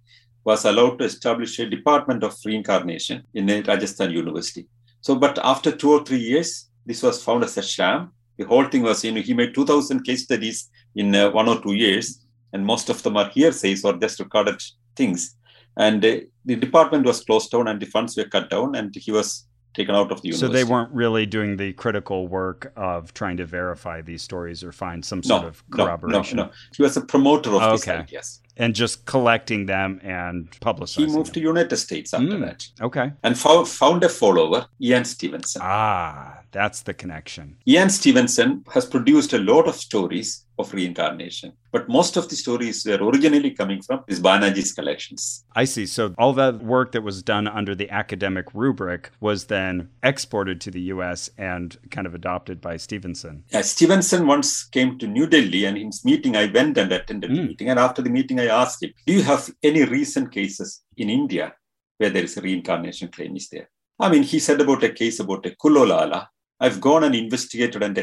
was allowed to establish a department of reincarnation in uh, Rajasthan University. So, but after two or three years, this was found as a sham. The whole thing was, you know, he made 2,000 case studies in uh, one or two years, and most of them are hearsays or just recorded things. And uh, the department was closed down, and the funds were cut down, and he was taken out of the university. So they weren't really doing the critical work of trying to verify these stories or find some sort no, of no, no, corroboration. no. He was a promoter of these Okay. ideas. And just collecting them and publicizing He moved to. United States after Mm. that, Okay. and found, found a follower, Ian Stevenson. Ah, that's the connection. Ian Stevenson has produced a lot of stories of reincarnation, but most of the stories were originally coming from his Banerjee's collections. I see. So all that work that was done under the academic rubric was then exported to the US and kind of adopted by Stevenson. Uh, Stevenson once came to New Delhi, and in his meeting, I went and attended the Mm. meeting. And after the meeting, I asked him, "Do you have any recent cases in India where there is a reincarnation claim? Is there?" I mean, he said about a case about a Kulolala. I've gone and investigated and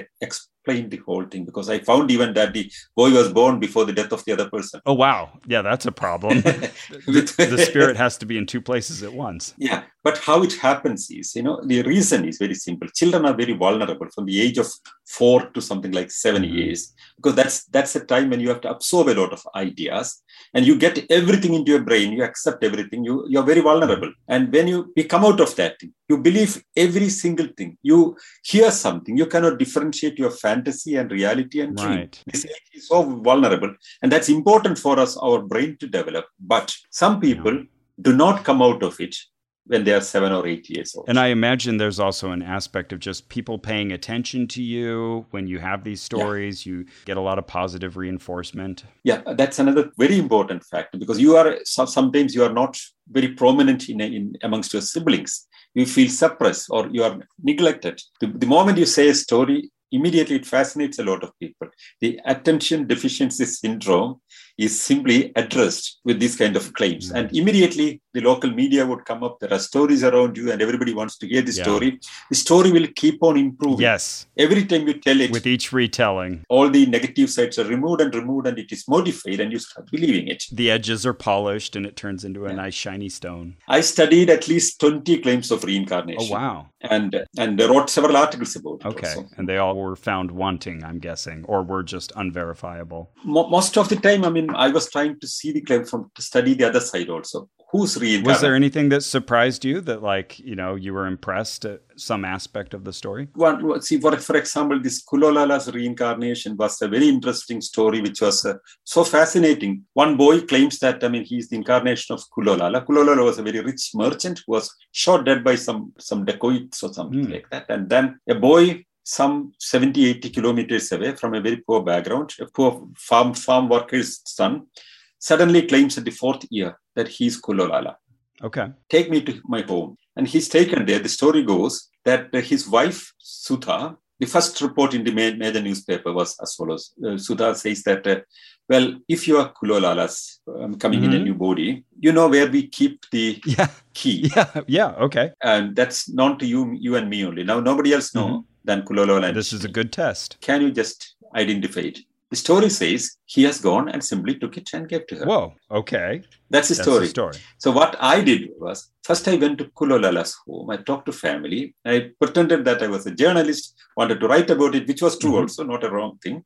explained the whole thing because I found even that the boy was born before the death of the other person. Oh, wow. Yeah, that's a problem. With- the spirit has to be in two places at once. Yeah, but how it happens is, you know, the reason is very simple. Children are very vulnerable from the age of four to something like 7 Mhm. years, because that's that's a time when you have to absorb a lot of ideas, and you get everything into your brain. You accept everything. You you are very vulnerable, and when you, you come out of that, you believe every single thing. You hear something. You cannot differentiate your fantasy and reality and dream. Right. This age is so vulnerable, and that's important for us, our brain to develop. But some people do not come out of it when they are seven or eight years old. And I imagine there's also an aspect of just people paying attention to you when you have these stories. You get a lot of positive reinforcement. yeah, that's another very important factor because you are sometimes you are not very prominent in, in amongst your siblings. You feel suppressed or you are neglected. The, the moment you say a story, immediately it fascinates a lot of people. The attention deficiency syndrome is simply addressed with these kind of claims, Mm. and immediately the local media would come up. There are stories around you, and everybody wants to hear the Yeah. story. The story will keep on improving. Yes, Every time you tell it, with each retelling, all the negative sides are removed and removed and it is modified and you start believing it. the edges are polished and it turns into a Yeah. nice shiny stone. I studied at least 20 claims of reincarnation. Oh, wow. And and wrote several articles about it. Okay. also. And they all were found wanting, I'm guessing, or were just unverifiable. Mo- most of the time, I mean, I was trying to see the claim from to study the other side also. Who's reincarnated? Was there anything that surprised you that, like, you know, you were impressed at some aspect of the story? One, see, for, for example, this Kulolala's reincarnation was a very interesting story, which was uh, so fascinating. One boy claims that, I mean, he's the incarnation of Kulolala. Kulolala was a very rich merchant who was shot dead by some, some dacoits or something mm. like that. And then a boy some 70, 80 kilometers away from a very poor background, a poor farm, farm worker's son, suddenly claims at the fourth year that he's Kulolala. Okay. Take me to my home. And he's taken there. The story goes that his wife, Sudha, the first report in the major newspaper was as follows. Uh, Sudha says that, uh, well, if you are Kulolalas um, coming mm-hmm. in a mm-hmm. new body, you know where we keep the yeah. key. Yeah, yeah, okay. And that's known to you, you and me only. Now nobody else know mm-hmm. than Kulolala. This is a good test. Can you just identify it? The story says he has gone and simply took it and gave to her. Whoa, okay. That's the story. The story. So what I did was first I went to Kulolala's home. I talked to family. I pretended that I was a journalist, wanted to write about it, which was true mm-hmm. also, not a wrong thing.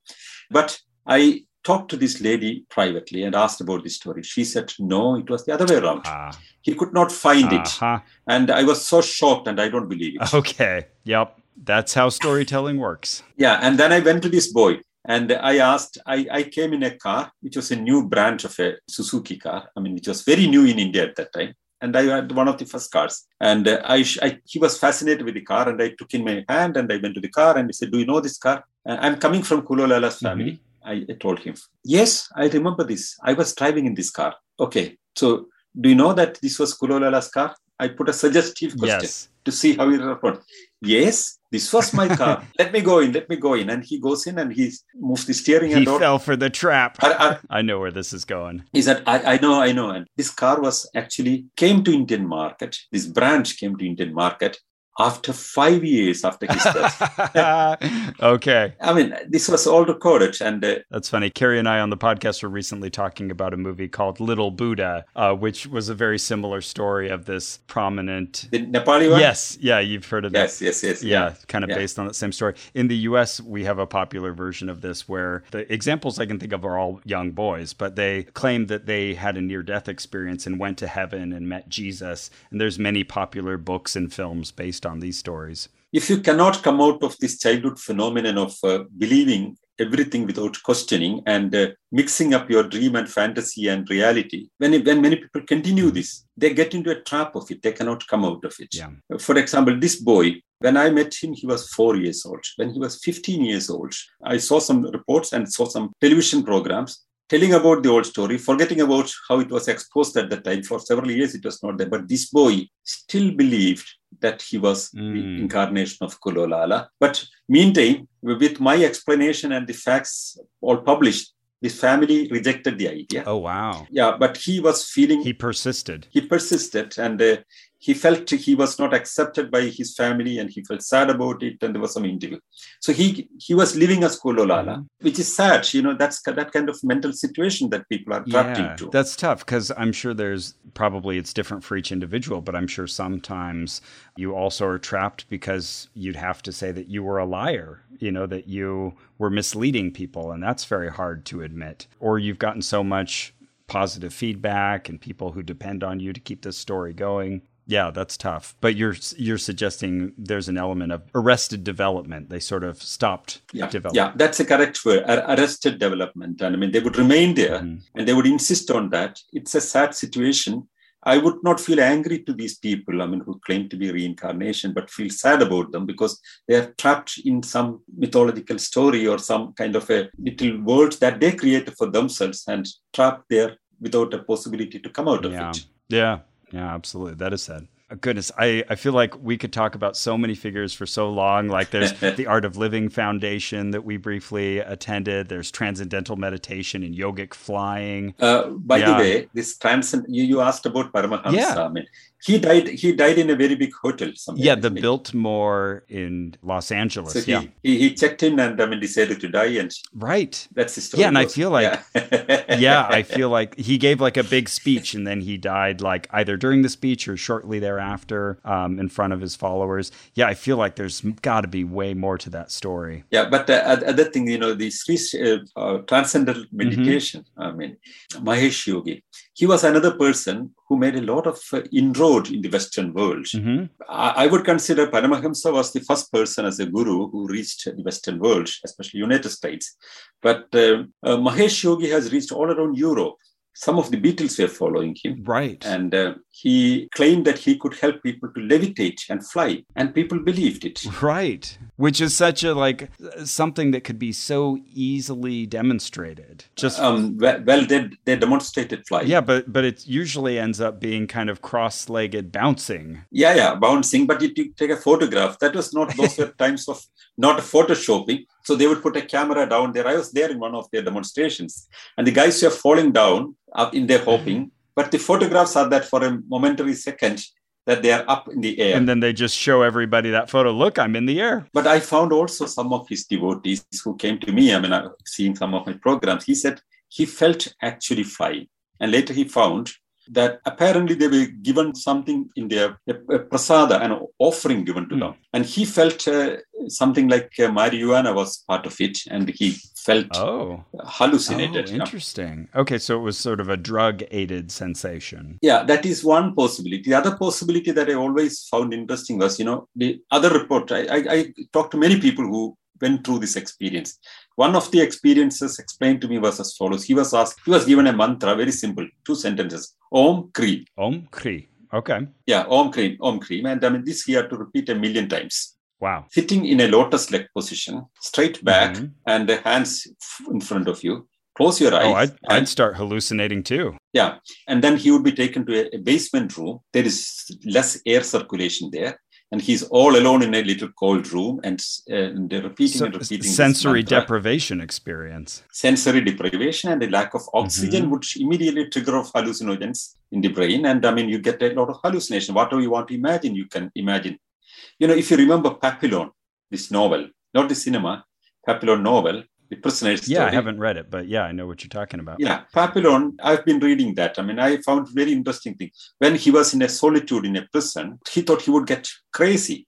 But I talked to this lady privately and asked about the story. She said, no, it was the other way around. Ah. He could not find uh-huh. it. And I was so shocked and I don't believe it. Okay. Yep. That's how storytelling works. Yeah. And then I went to this boy. And I asked, I, I came in a car, which was a new branch of a Suzuki car. I mean, it was very new in India at that time. And I had one of the first cars. And uh, I, I, he was fascinated with the car. And I took in my hand and I went to the car and he said, Do you know this car? Uh, I'm coming from Kulolala's mm-hmm. family. Mm-hmm. I, I told him, Yes, I remember this. I was driving in this car. Okay. So do you know that this was Kulolala's car? I put a suggestive question yes. to see how he responds. Yes, this was my car. let me go in. Let me go in. And he goes in and he moves the steering. He and fell for the trap. I, I, I, know where this is going. He said, I, I know, I know. And this car was actually came to Indian market. This branch came to Indian market after five years after his death. okay. I mean, this was all recorded. And uh, that's funny. Carrie and I on the podcast were recently talking about a movie called Little Buddha, uh, which was a very similar story of this prominent. The Nepali one? Yes. Yeah. You've heard of that. Yes, yes, yes. Yeah. yeah. Kind of yeah. based on that same story. In the US, we have a popular version of this where the examples I can think of are all young boys, but they claim that they had a near death experience and went to heaven and met Jesus. And there's many popular books and films based based on these stories. If you cannot come out of this childhood phenomenon of uh, believing everything without questioning and uh, mixing up your dream and fantasy and reality, when, when many people continue this, they get into a trap of it. They cannot come out of it. Yeah. For example, this boy, when I met him, he was four years old. When he was 15 years old, I saw some reports and saw some television programs telling about the old story, forgetting about how it was exposed at that time. For several years, it was not there. But this boy still believed that he was mm. the hmm. incarnation of Kulolala. But meantime, with my explanation and the facts all published, the family rejected the idea. Oh, wow. Yeah, but he was feeling. He persisted. He persisted. And uh, he felt he was not accepted by his family and he felt sad about it and there was some interview so he he was living as kulolala mm-hmm. which is sad you know that's that kind of mental situation that people are trapped yeah, into. that's tough because i'm sure there's probably it's different for each individual but i'm sure sometimes you also are trapped because you'd have to say that you were a liar you know that you were misleading people and that's very hard to admit. Or you've gotten so much positive feedback and people who depend on you to keep this story going yeah, that's tough. But you're you're suggesting there's an element of arrested development. They sort of stopped yeah, development. Yeah, that's a correct word. Arrested development. And I mean, they would remain there mm-hmm. and they would insist on that. It's a sad situation. I would not feel angry to these people, I mean, who claim to be reincarnation, but feel sad about them because they are trapped in some mythological story or some kind of a little world that they created for themselves and trapped there without a possibility to come out of yeah. it. Yeah. Yeah, absolutely. That is sad. Goodness, I, I feel like we could talk about so many figures for so long. Like there's the Art of Living Foundation that we briefly attended. There's Transcendental Meditation and Yogic Flying. Uh, by yeah. the way, this transcend you, you asked about Paramahamsa. Yeah. I mean, he died. He died in a very big hotel. Somewhere, yeah, the Biltmore in Los Angeles. So he, yeah, he, he, checked in and I mean decided to die, and right. That's the story. Yeah, and I feel like yeah. yeah, I feel like he gave like a big speech, and then he died like either during the speech or shortly thereafter um, in front of his followers. Yeah, I feel like there's got to be way more to that story. Yeah, but the uh, other thing, you know, the Sri uh, uh, transcendental mm-hmm. meditation. Mm-hmm. I mean, Mahesh Yogi, he was another person who made a lot of uh, inroad in the Western world. Mm-hmm. I, I, would consider Paramahamsa was the first person as a guru who reached the Western world, especially United States. But uh, uh, Mahesh Yogi has reached all around Europe some of the Beatles were following him. Right. And uh, he claimed that he could help people to levitate and fly, and people believed it. Right. Which is such a like something that could be so easily demonstrated. Just um, well, well they, they demonstrated flying. Yeah, but but it usually ends up being kind of cross-legged bouncing. Yeah, yeah, bouncing. But you take a photograph. That was not those were times of not photoshopping. So they would put a camera down there. I was there in one of their demonstrations, and the guys were falling down up in their hoping, Mm-hmm. But the photographs are that for a momentary second that they are up in the air. And then they just show everybody that photo. Look, I'm in the air. But I found also some of his devotees who came to me. I mean, I've seen some of my programs. He said he felt actually flying. And later he found that apparently they were given something in their a, a prasada, an offering given to mm. them. And he felt uh, something like uh, marijuana was part of it, and he felt oh. hallucinated. Oh, interesting. Yeah. Okay, so it was sort of a drug aided sensation. Yeah, that is one possibility. The other possibility that I always found interesting was, you know, the other report. I, I, I talked to many people who went through this experience. One of the experiences explained to me was as follows. He was asked, he was given a mantra, very simple, two sentences. Om Kri. Om Kri. Okay. Yeah, Om Kri, Om Kri. And I mean, this he had to repeat a million times. Wow. Sitting in a lotus leg position, straight back, mm-hmm. and the hands in front of you. Close your eyes. Oh, I'd, I'd, start hallucinating too. Yeah. And then he would be taken to a, a basement room. There is less air circulation there and he's all alone in a little cold room and, uh, and repeating so, and repeating sensory deprivation experience. Sensory deprivation and a lack of oxygen mm-hmm. would immediately trigger off hallucinogens in the brain. And i mean you get a lot of hallucination. Whatever you want to imagine you can imagine. You know if you remember papillon this novel not the cinema papillon novel the prisoner's story. Yeah, I haven't read it, but yeah, I know what you're talking about. Yeah, Papillon, I've been reading that. I mean, I found very interesting thing. When he was in a solitude in a prison, he thought he would get crazy.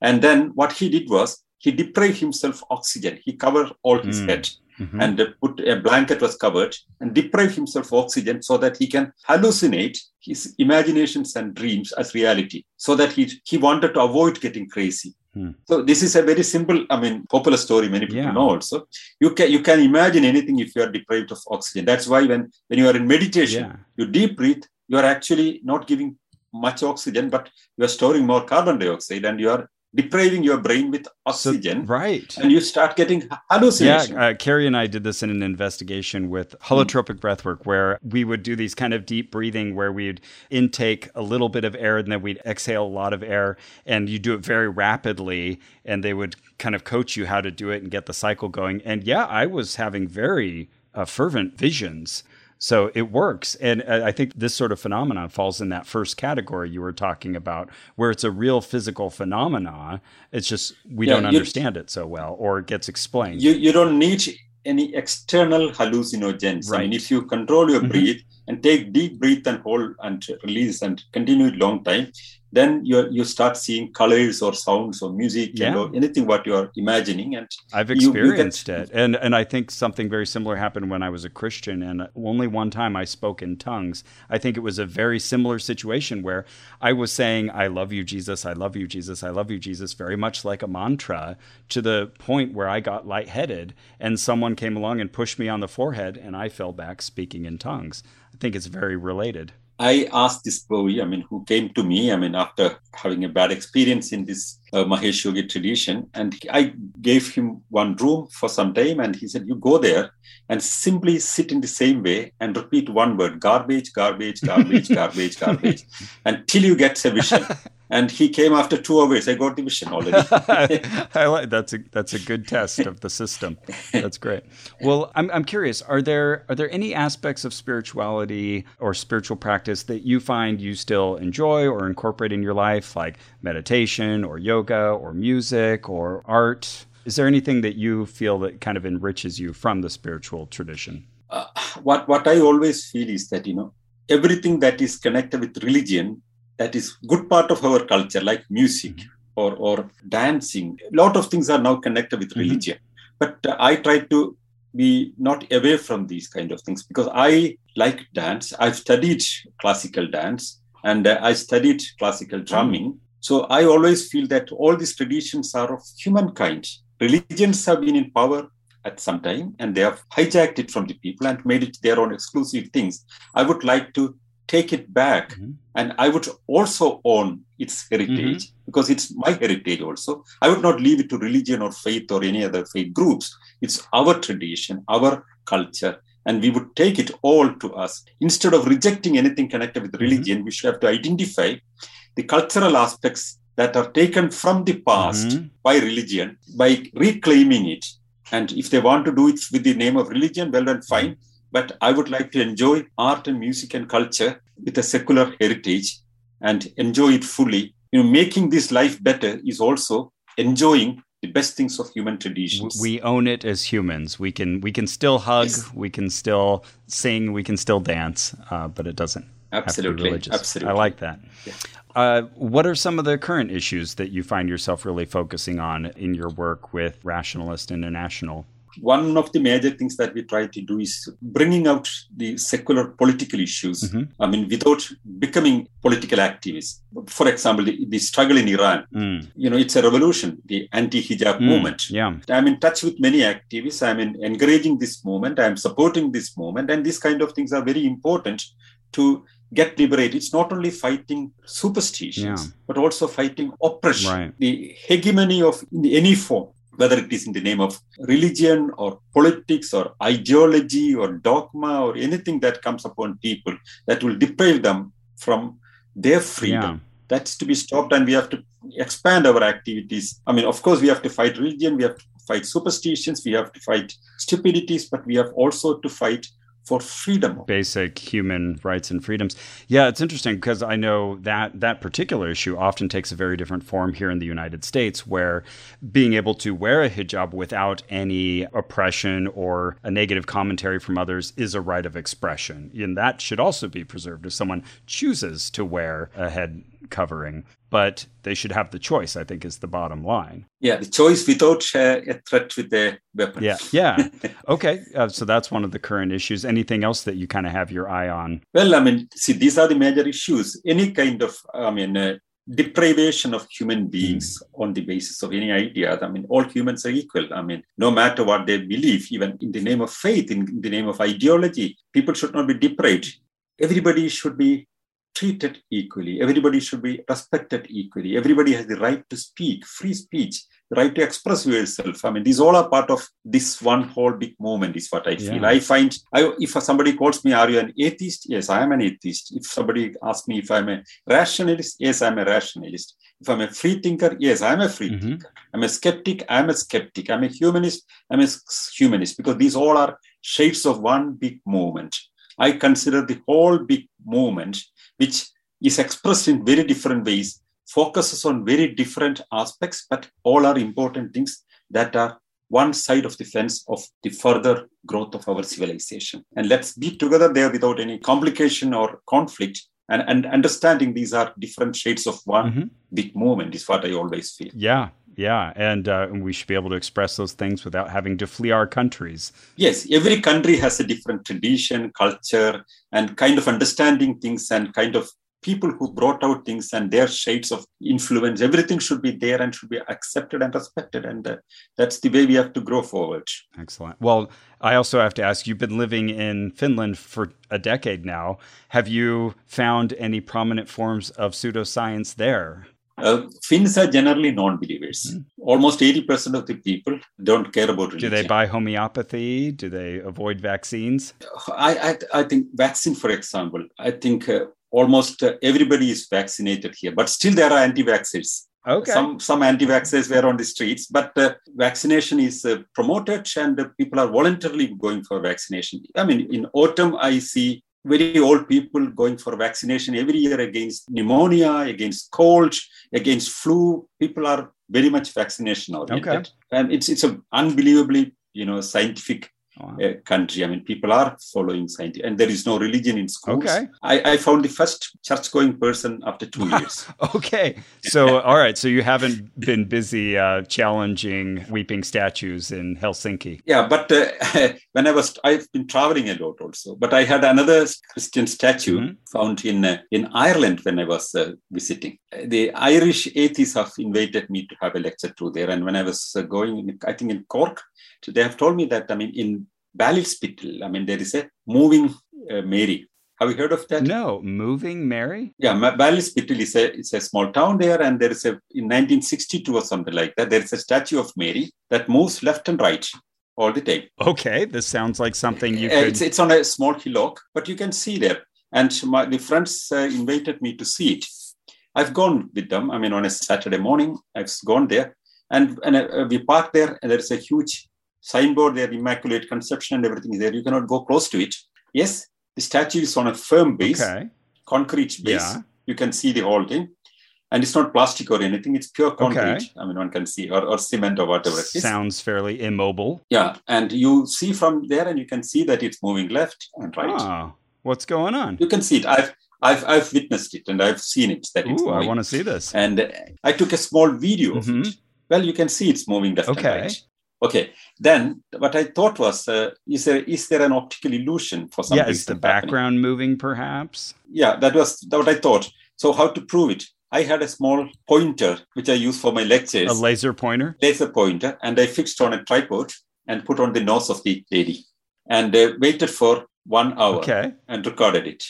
And then what he did was he deprived himself oxygen. He covered all his mm. head mm-hmm. and put a blanket was covered and deprived himself oxygen so that he can hallucinate his imaginations and dreams as reality so that he, he wanted to avoid getting crazy. Hmm. So this is a very simple, I mean, popular story. Many people yeah. know also. You can you can imagine anything if you are deprived of oxygen. That's why when when you are in meditation, yeah. you deep breathe. You are actually not giving much oxygen, but you are storing more carbon dioxide, and you are depriving your brain with oxygen. So, right. And you start getting hallucinations. Yeah, uh, Carrie and I did this in an investigation with holotropic mm. breathwork where we would do these kind of deep breathing where we'd intake a little bit of air and then we'd exhale a lot of air and you do it very rapidly and they would kind of coach you how to do it and get the cycle going. And yeah, I was having very uh, fervent visions so it works. And uh, I think this sort of phenomenon falls in that first category you were talking about, where it's a real physical phenomenon. It's just we yeah, don't understand it so well or it gets explained. You, you don't need any external hallucinogens. Right. I mean, if you control your mm-hmm. breath and take deep breath and hold and release and continue it long time, then you you start seeing colors or sounds or music yeah. or anything what you are imagining and i've experienced you, you it. And and i think something very similar happened when i was a christian and only one time i spoke in tongues. I think it was a very similar situation where i was saying i love you jesus. I love you jesus. I love you jesus very much like a mantra to the point where i got lightheaded and someone came along and pushed me on the forehead and i fell back speaking in tongues. I think it's very related I asked this boy, I mean, who came to me, I mean, after having a bad experience in this uh, Mahesh Yogi tradition, and I gave him one room for some time, and he said, "You go there and simply sit in the same way and repeat one word: garbage, garbage, garbage, garbage, garbage, until you get a vision." And he came after two hours. I got the vision already. I like that's a that's a good test of the system. That's great. Well, I'm I'm curious. Are there are there any aspects of spirituality or spiritual practice that you find you still enjoy or incorporate in your life, like meditation or yoga or music or art? Is there anything that you feel that kind of enriches you from the spiritual tradition? Uh, what what I always feel is that you know everything that is connected with religion that is good part of our culture, like music or, or dancing. A lot of things are now connected with Mhm. religion. But uh, I try to be not away from these kind of things because I like dance. I've studied classical dance and uh, I studied classical drumming. So I always feel that all these traditions are of humankind. Religions have been in power at some time and they have hijacked it from the people and made it their own exclusive things. I would like to take it back Mhm. and I would also own its heritage because it's my heritage also. I would not leave it to religion or faith or any other faith groups. It's our tradition, our culture, and we would take it all to us. Instead of rejecting anything connected with religion, we should have to identify the cultural aspects that are taken from the past Mhm. by religion by reclaiming it. And if they want to do it with the name of religion, well and fine. But I would like to enjoy art and music and culture with a secular heritage and enjoy it fully. You know, making this life better is also enjoying the best things of human traditions. we own it as humans. We can we can still hug, Yes. we can still sing, we can still dance, uh, but it doesn't have to be absolutely, religious. absolutely. I like that. Yeah. Uh, what are some of the current issues that you find yourself really focusing on in your work with Rationalist International? One of the major things that we try to do is bringing out the secular political issues. Mhm. I mean, without becoming political activists. For example, the, the struggle in Iran. Mm. You know, it's a revolution, the anti-hijab Mm. movement. Yeah. I'm in touch with many activists. I'm in encouraging this movement. I'm supporting this movement. And these kind of things are very important to get liberated. It's not only fighting superstitions, Yeah. but also fighting oppression, Right. the hegemony of in any form, whether it is in the name of religion or politics or ideology or dogma or anything that comes upon people that will deprive them from their freedom Yeah. that's to be stopped and we have to expand our activities i mean of course we have to fight religion we have to fight superstitions we have to fight stupidities but we have also to fight for freedom basic human rights and freedoms. Yeah, it's interesting because I know that that particular issue often takes a very different form here in the United States, where being able to wear a hijab without any oppression or a negative commentary from others is a right of expression. And that should also be preserved if someone chooses to wear a head covering. But they should have the choice, I think, is the bottom line. yeah the choice without uh, a threat with the weapon Yeah. Yeah. okay. Uh, so that's one of the current issues. Anything else that you kind of have your eye on? well i mean see these are the major issues any kind of i mean uh, deprivation of human beings on the basis of any idea. I mean, all humans are equal. I mean, no matter what they believe, even in the name of faith, in the name of ideology, people should not be deprived. Everybody should be treated equally. Everybody should be respected equally. Everybody has the right to speak, free speech, the right to express yourself. I mean, these all are part of this one whole big movement, is what I feel. I find I, if somebody calls me, Are you an atheist? Yes, I am an atheist. If somebody asks me if I'm a rationalist, yes, I'm a rationalist. If I'm a free thinker, yes, I'm a free Mhm. thinker. I'm a skeptic, I'm a skeptic. I'm a humanist, I'm a humanist, because these all are shades of one big movement. I consider the whole big movement, which is expressed in very different ways, focuses on very different aspects, but all are important things that are one side of the fence of the further growth of our civilization. And let's be together there without any complication or conflict. And, and understanding these are different shades of one Mhm. big movement is what I always feel. Yeah, yeah, and uh, and we should be able to express those things without having to flee our countries. Yes, every country has a different tradition, culture, and kind of understanding things and kind of people who brought out things and their shades of influence. Everything should be there and should be accepted and respected. And uh, that's the way we have to grow forward. Excellent. Well, I also have to ask you've been living in Finland for a decade now. Have you found any prominent forms of pseudoscience there? Uh, Finns are generally non believers. Almost 80% of the people don't care about religion. Do they buy homeopathy? Do they avoid vaccines? I, I, I think vaccine, for example, I think uh, almost uh, everybody is vaccinated here, but still there are anti vaxxers. Okay. Some some anti-vaxxers were on the streets, but uh, vaccination is uh, promoted and uh, people are voluntarily going for vaccination. I mean, in autumn, I see very old people going for vaccination every year against pneumonia, against cold, against flu. People are very much vaccination oriented, Okay. and it's it's an unbelievably you know scientific wow. uh, country. I mean, people are following science, and there is no religion in schools. Okay. I, I found the first church-going person after two years. okay, so all right, so you haven't been busy uh, challenging weeping statues in Helsinki. Yeah, but uh, when I was, I've been traveling a lot also. But I had another Christian statue mm-hmm. found in uh, in Ireland when I was uh, visiting. The Irish atheists have invited me to have a lecture too there, and when I was uh, going, I think in Cork, they have told me that I mean in Ballinspittle, I mean there is a moving uh, Mary. Have you heard of that? No, moving Mary. Yeah, Ballinspittle is a it's a small town there, and there is a in 1962 or something like that. There is a statue of Mary that moves left and right all the time. Okay, this sounds like something you uh, could. It's, it's on a small hillock, but you can see there. And my, the friends uh, invited me to see it. I've gone with them. I mean, on a Saturday morning, I've gone there, and and uh, we parked there, and there is a huge signboard there, Immaculate Conception, and everything is there. You cannot go close to it. Yes, the statue is on a firm base, okay. concrete base. Yeah. You can see the whole thing. And it's not plastic or anything, it's pure concrete. Okay. I mean, one can see, or, or cement or whatever it is. Sounds fairly immobile. Yeah. And you see from there, and you can see that it's moving left and right. Oh, what's going on? You can see it. I've I've, I've witnessed it and I've seen it. That it's Ooh, I want to see this. And uh, I took a small video of Mhm. it. Well, you can see it's moving left Okay. and right. Okay. Then what I thought was, uh, is there is there an optical illusion for something? Yeah, is the background moving perhaps? Yeah, that was what I thought. So how to prove it? I had a small pointer which I use for my lectures, A laser pointer? laser pointer, and I fixed on a tripod and put on the nose of the lady, and uh, waited for one hour Okay. and recorded it.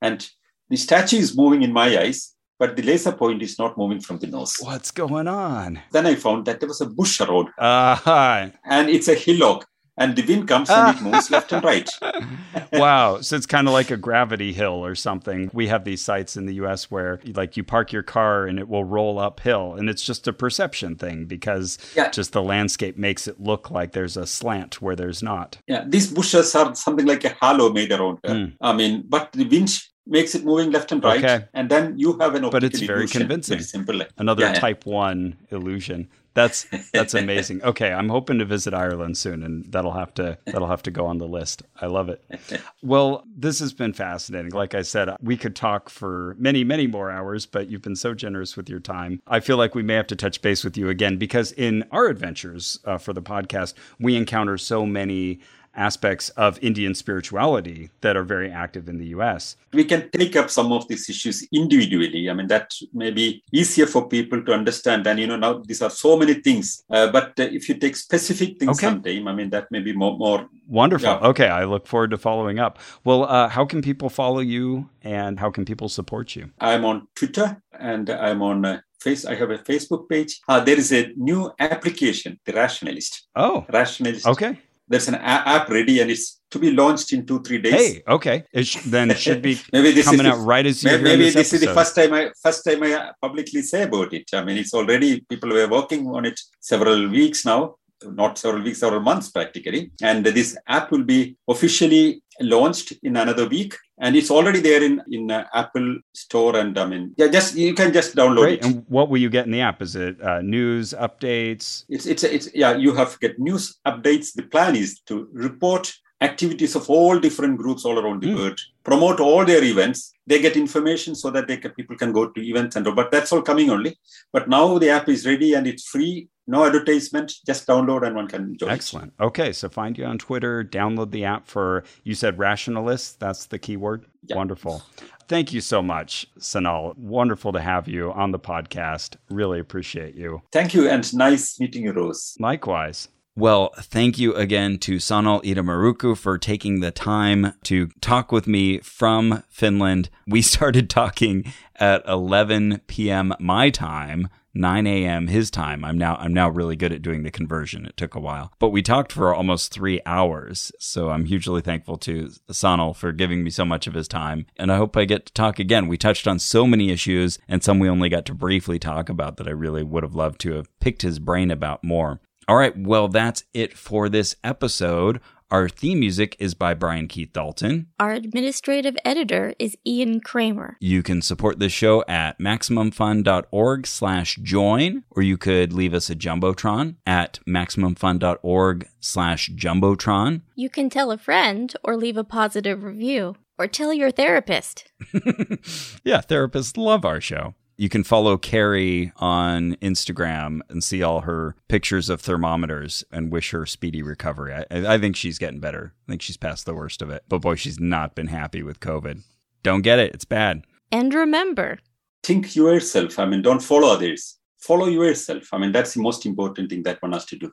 And the statue is moving in my eyes, but the laser point is not moving from the nose. What's going on? Then I found that there was a bush around, Uh, and it's a hillock, and the wind comes and it moves left and right. wow. So it's kind of like a gravity hill or something. We have these sites in the US where like you park your car and it will roll uphill and it's just a perception thing because Yeah. just the landscape makes it look like there's a slant where there's not. Yeah, these bushes are something like a halo made around. Mm. I mean, but the wind makes it moving left and right, Okay. and then you have an But it's very illusion. convincing. Very simple. Another Yeah, yeah. type 1 illusion. That's that's amazing. Okay, I'm hoping to visit Ireland soon and that'll have to that'll have to go on the list. I love it. Well, this has been fascinating. Like I said, we could talk for many, many more hours, but you've been so generous with your time. I feel like we may have to touch base with you again because in our adventures uh, for the podcast, we encounter so many aspects of Indian spirituality that are very active in the US. we can take up some of these issues individually. I mean, that may be easier for people to understand. And you know, now these are so many things. Uh, but uh, if you take specific things Okay. sometime, I mean, that may be more more Wonderful. Yeah. Okay, I look forward to following up. Well, uh, how can people follow you and how can people support you? I'm on Twitter and I'm on uh, Face. I have a Facebook page. Uh, there is a new application, the Rationalist. Oh, Rationalist. okay. There's an a- app ready and it's to be launched in two three days. Hey, okay. It sh- then it should be maybe this coming is out the, right as maybe, maybe this, this is the first time I first time I publicly say about it. I mean, it's already people were working on it several weeks now, not several weeks, several months practically. And this app will be officially launched in another week, and it's already there in in uh, Apple Store. And I mean, yeah, just you can just download Great. it. And what will you get in the app? Is it uh, news, updates? It's it's it's yeah. You have to get news updates. The plan is to report activities of all different groups all around the Mm. world, promote all their events. They get information so that they can, people can go to events and all. But that's all coming only. But now the app is ready and it's free. No advertisement. Just download and one can it. Excellent. Okay, so find you on Twitter, download the app for, you said rationalist. That's the keyword. Yeah. Wonderful. Thank you so much, Sanal. Wonderful to have you on the podcast. Really appreciate you. Thank you and nice meeting you, Rose. Likewise. Well, thank you again to Sanal Edamaruku for taking the time to talk with me from Finland. We started talking at 11 p.m. my time, 9 a.m. his time. I'm now I'm now really good at doing the conversion. It took a while, but we talked for almost three hours. So I'm hugely thankful to Sanal for giving me so much of his time, and I hope I get to talk again. We touched on so many issues, and some we only got to briefly talk about that I really would have loved to have picked his brain about more. All right, well, that's it for this episode. Our theme music is by Brian Keith Dalton. Our administrative editor is Ian Kramer. You can support this show at MaximumFun.org slash join, or you could leave us a Jumbotron at MaximumFun.org slash Jumbotron. You can tell a friend or leave a positive review, or tell your therapist. yeah, therapists love our show. You can follow Carrie on Instagram and see all her pictures of thermometers and wish her speedy recovery. I, I think she's getting better. I think she's past the worst of it. But boy, she's not been happy with COVID. Don't get it. It's bad. And remember, think yourself. I mean, don't follow others. Follow yourself. I mean, that's the most important thing that one has to do.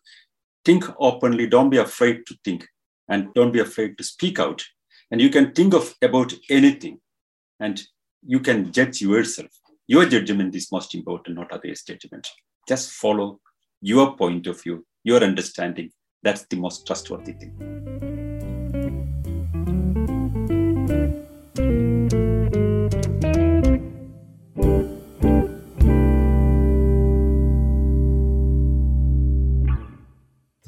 Think openly. Don't be afraid to think and don't be afraid to speak out. And you can think of about anything and you can judge yourself your judgment is most important, not others' judgment. Just follow your point of view, your understanding. That's the most trustworthy thing.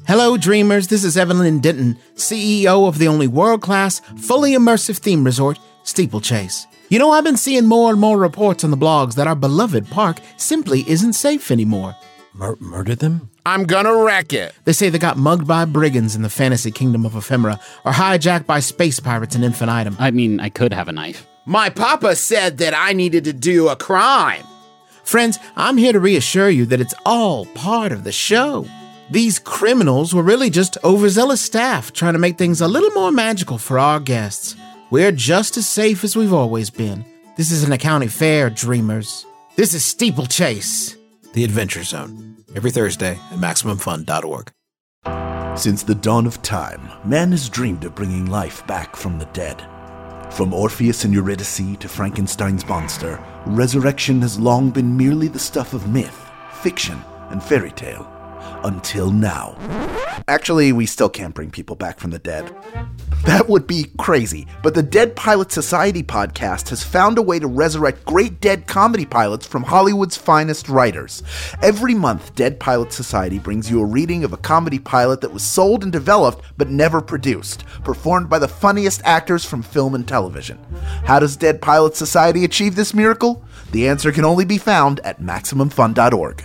Hello, dreamers. This is Evelyn Denton, CEO of the only world class, fully immersive theme resort, Steeplechase. You know, I've been seeing more and more reports on the blogs that our beloved park simply isn't safe anymore. Mur- murder them? I'm gonna wreck it. They say they got mugged by brigands in the fantasy kingdom of ephemera, or hijacked by space pirates in infinitum. I mean, I could have a knife. My papa said that I needed to do a crime. Friends, I'm here to reassure you that it's all part of the show. These criminals were really just overzealous staff trying to make things a little more magical for our guests. We're just as safe as we've always been. This isn't a county fair, dreamers. This is Steeplechase. The Adventure Zone. Every Thursday at MaximumFun.org. Since the dawn of time, man has dreamed of bringing life back from the dead. From Orpheus and Eurydice to Frankenstein's monster, resurrection has long been merely the stuff of myth, fiction, and fairy tale. Until now. Actually, we still can't bring people back from the dead. That would be crazy, but the Dead Pilot Society podcast has found a way to resurrect great dead comedy pilots from Hollywood's finest writers. Every month, Dead Pilot Society brings you a reading of a comedy pilot that was sold and developed but never produced, performed by the funniest actors from film and television. How does Dead Pilot Society achieve this miracle? The answer can only be found at MaximumFun.org.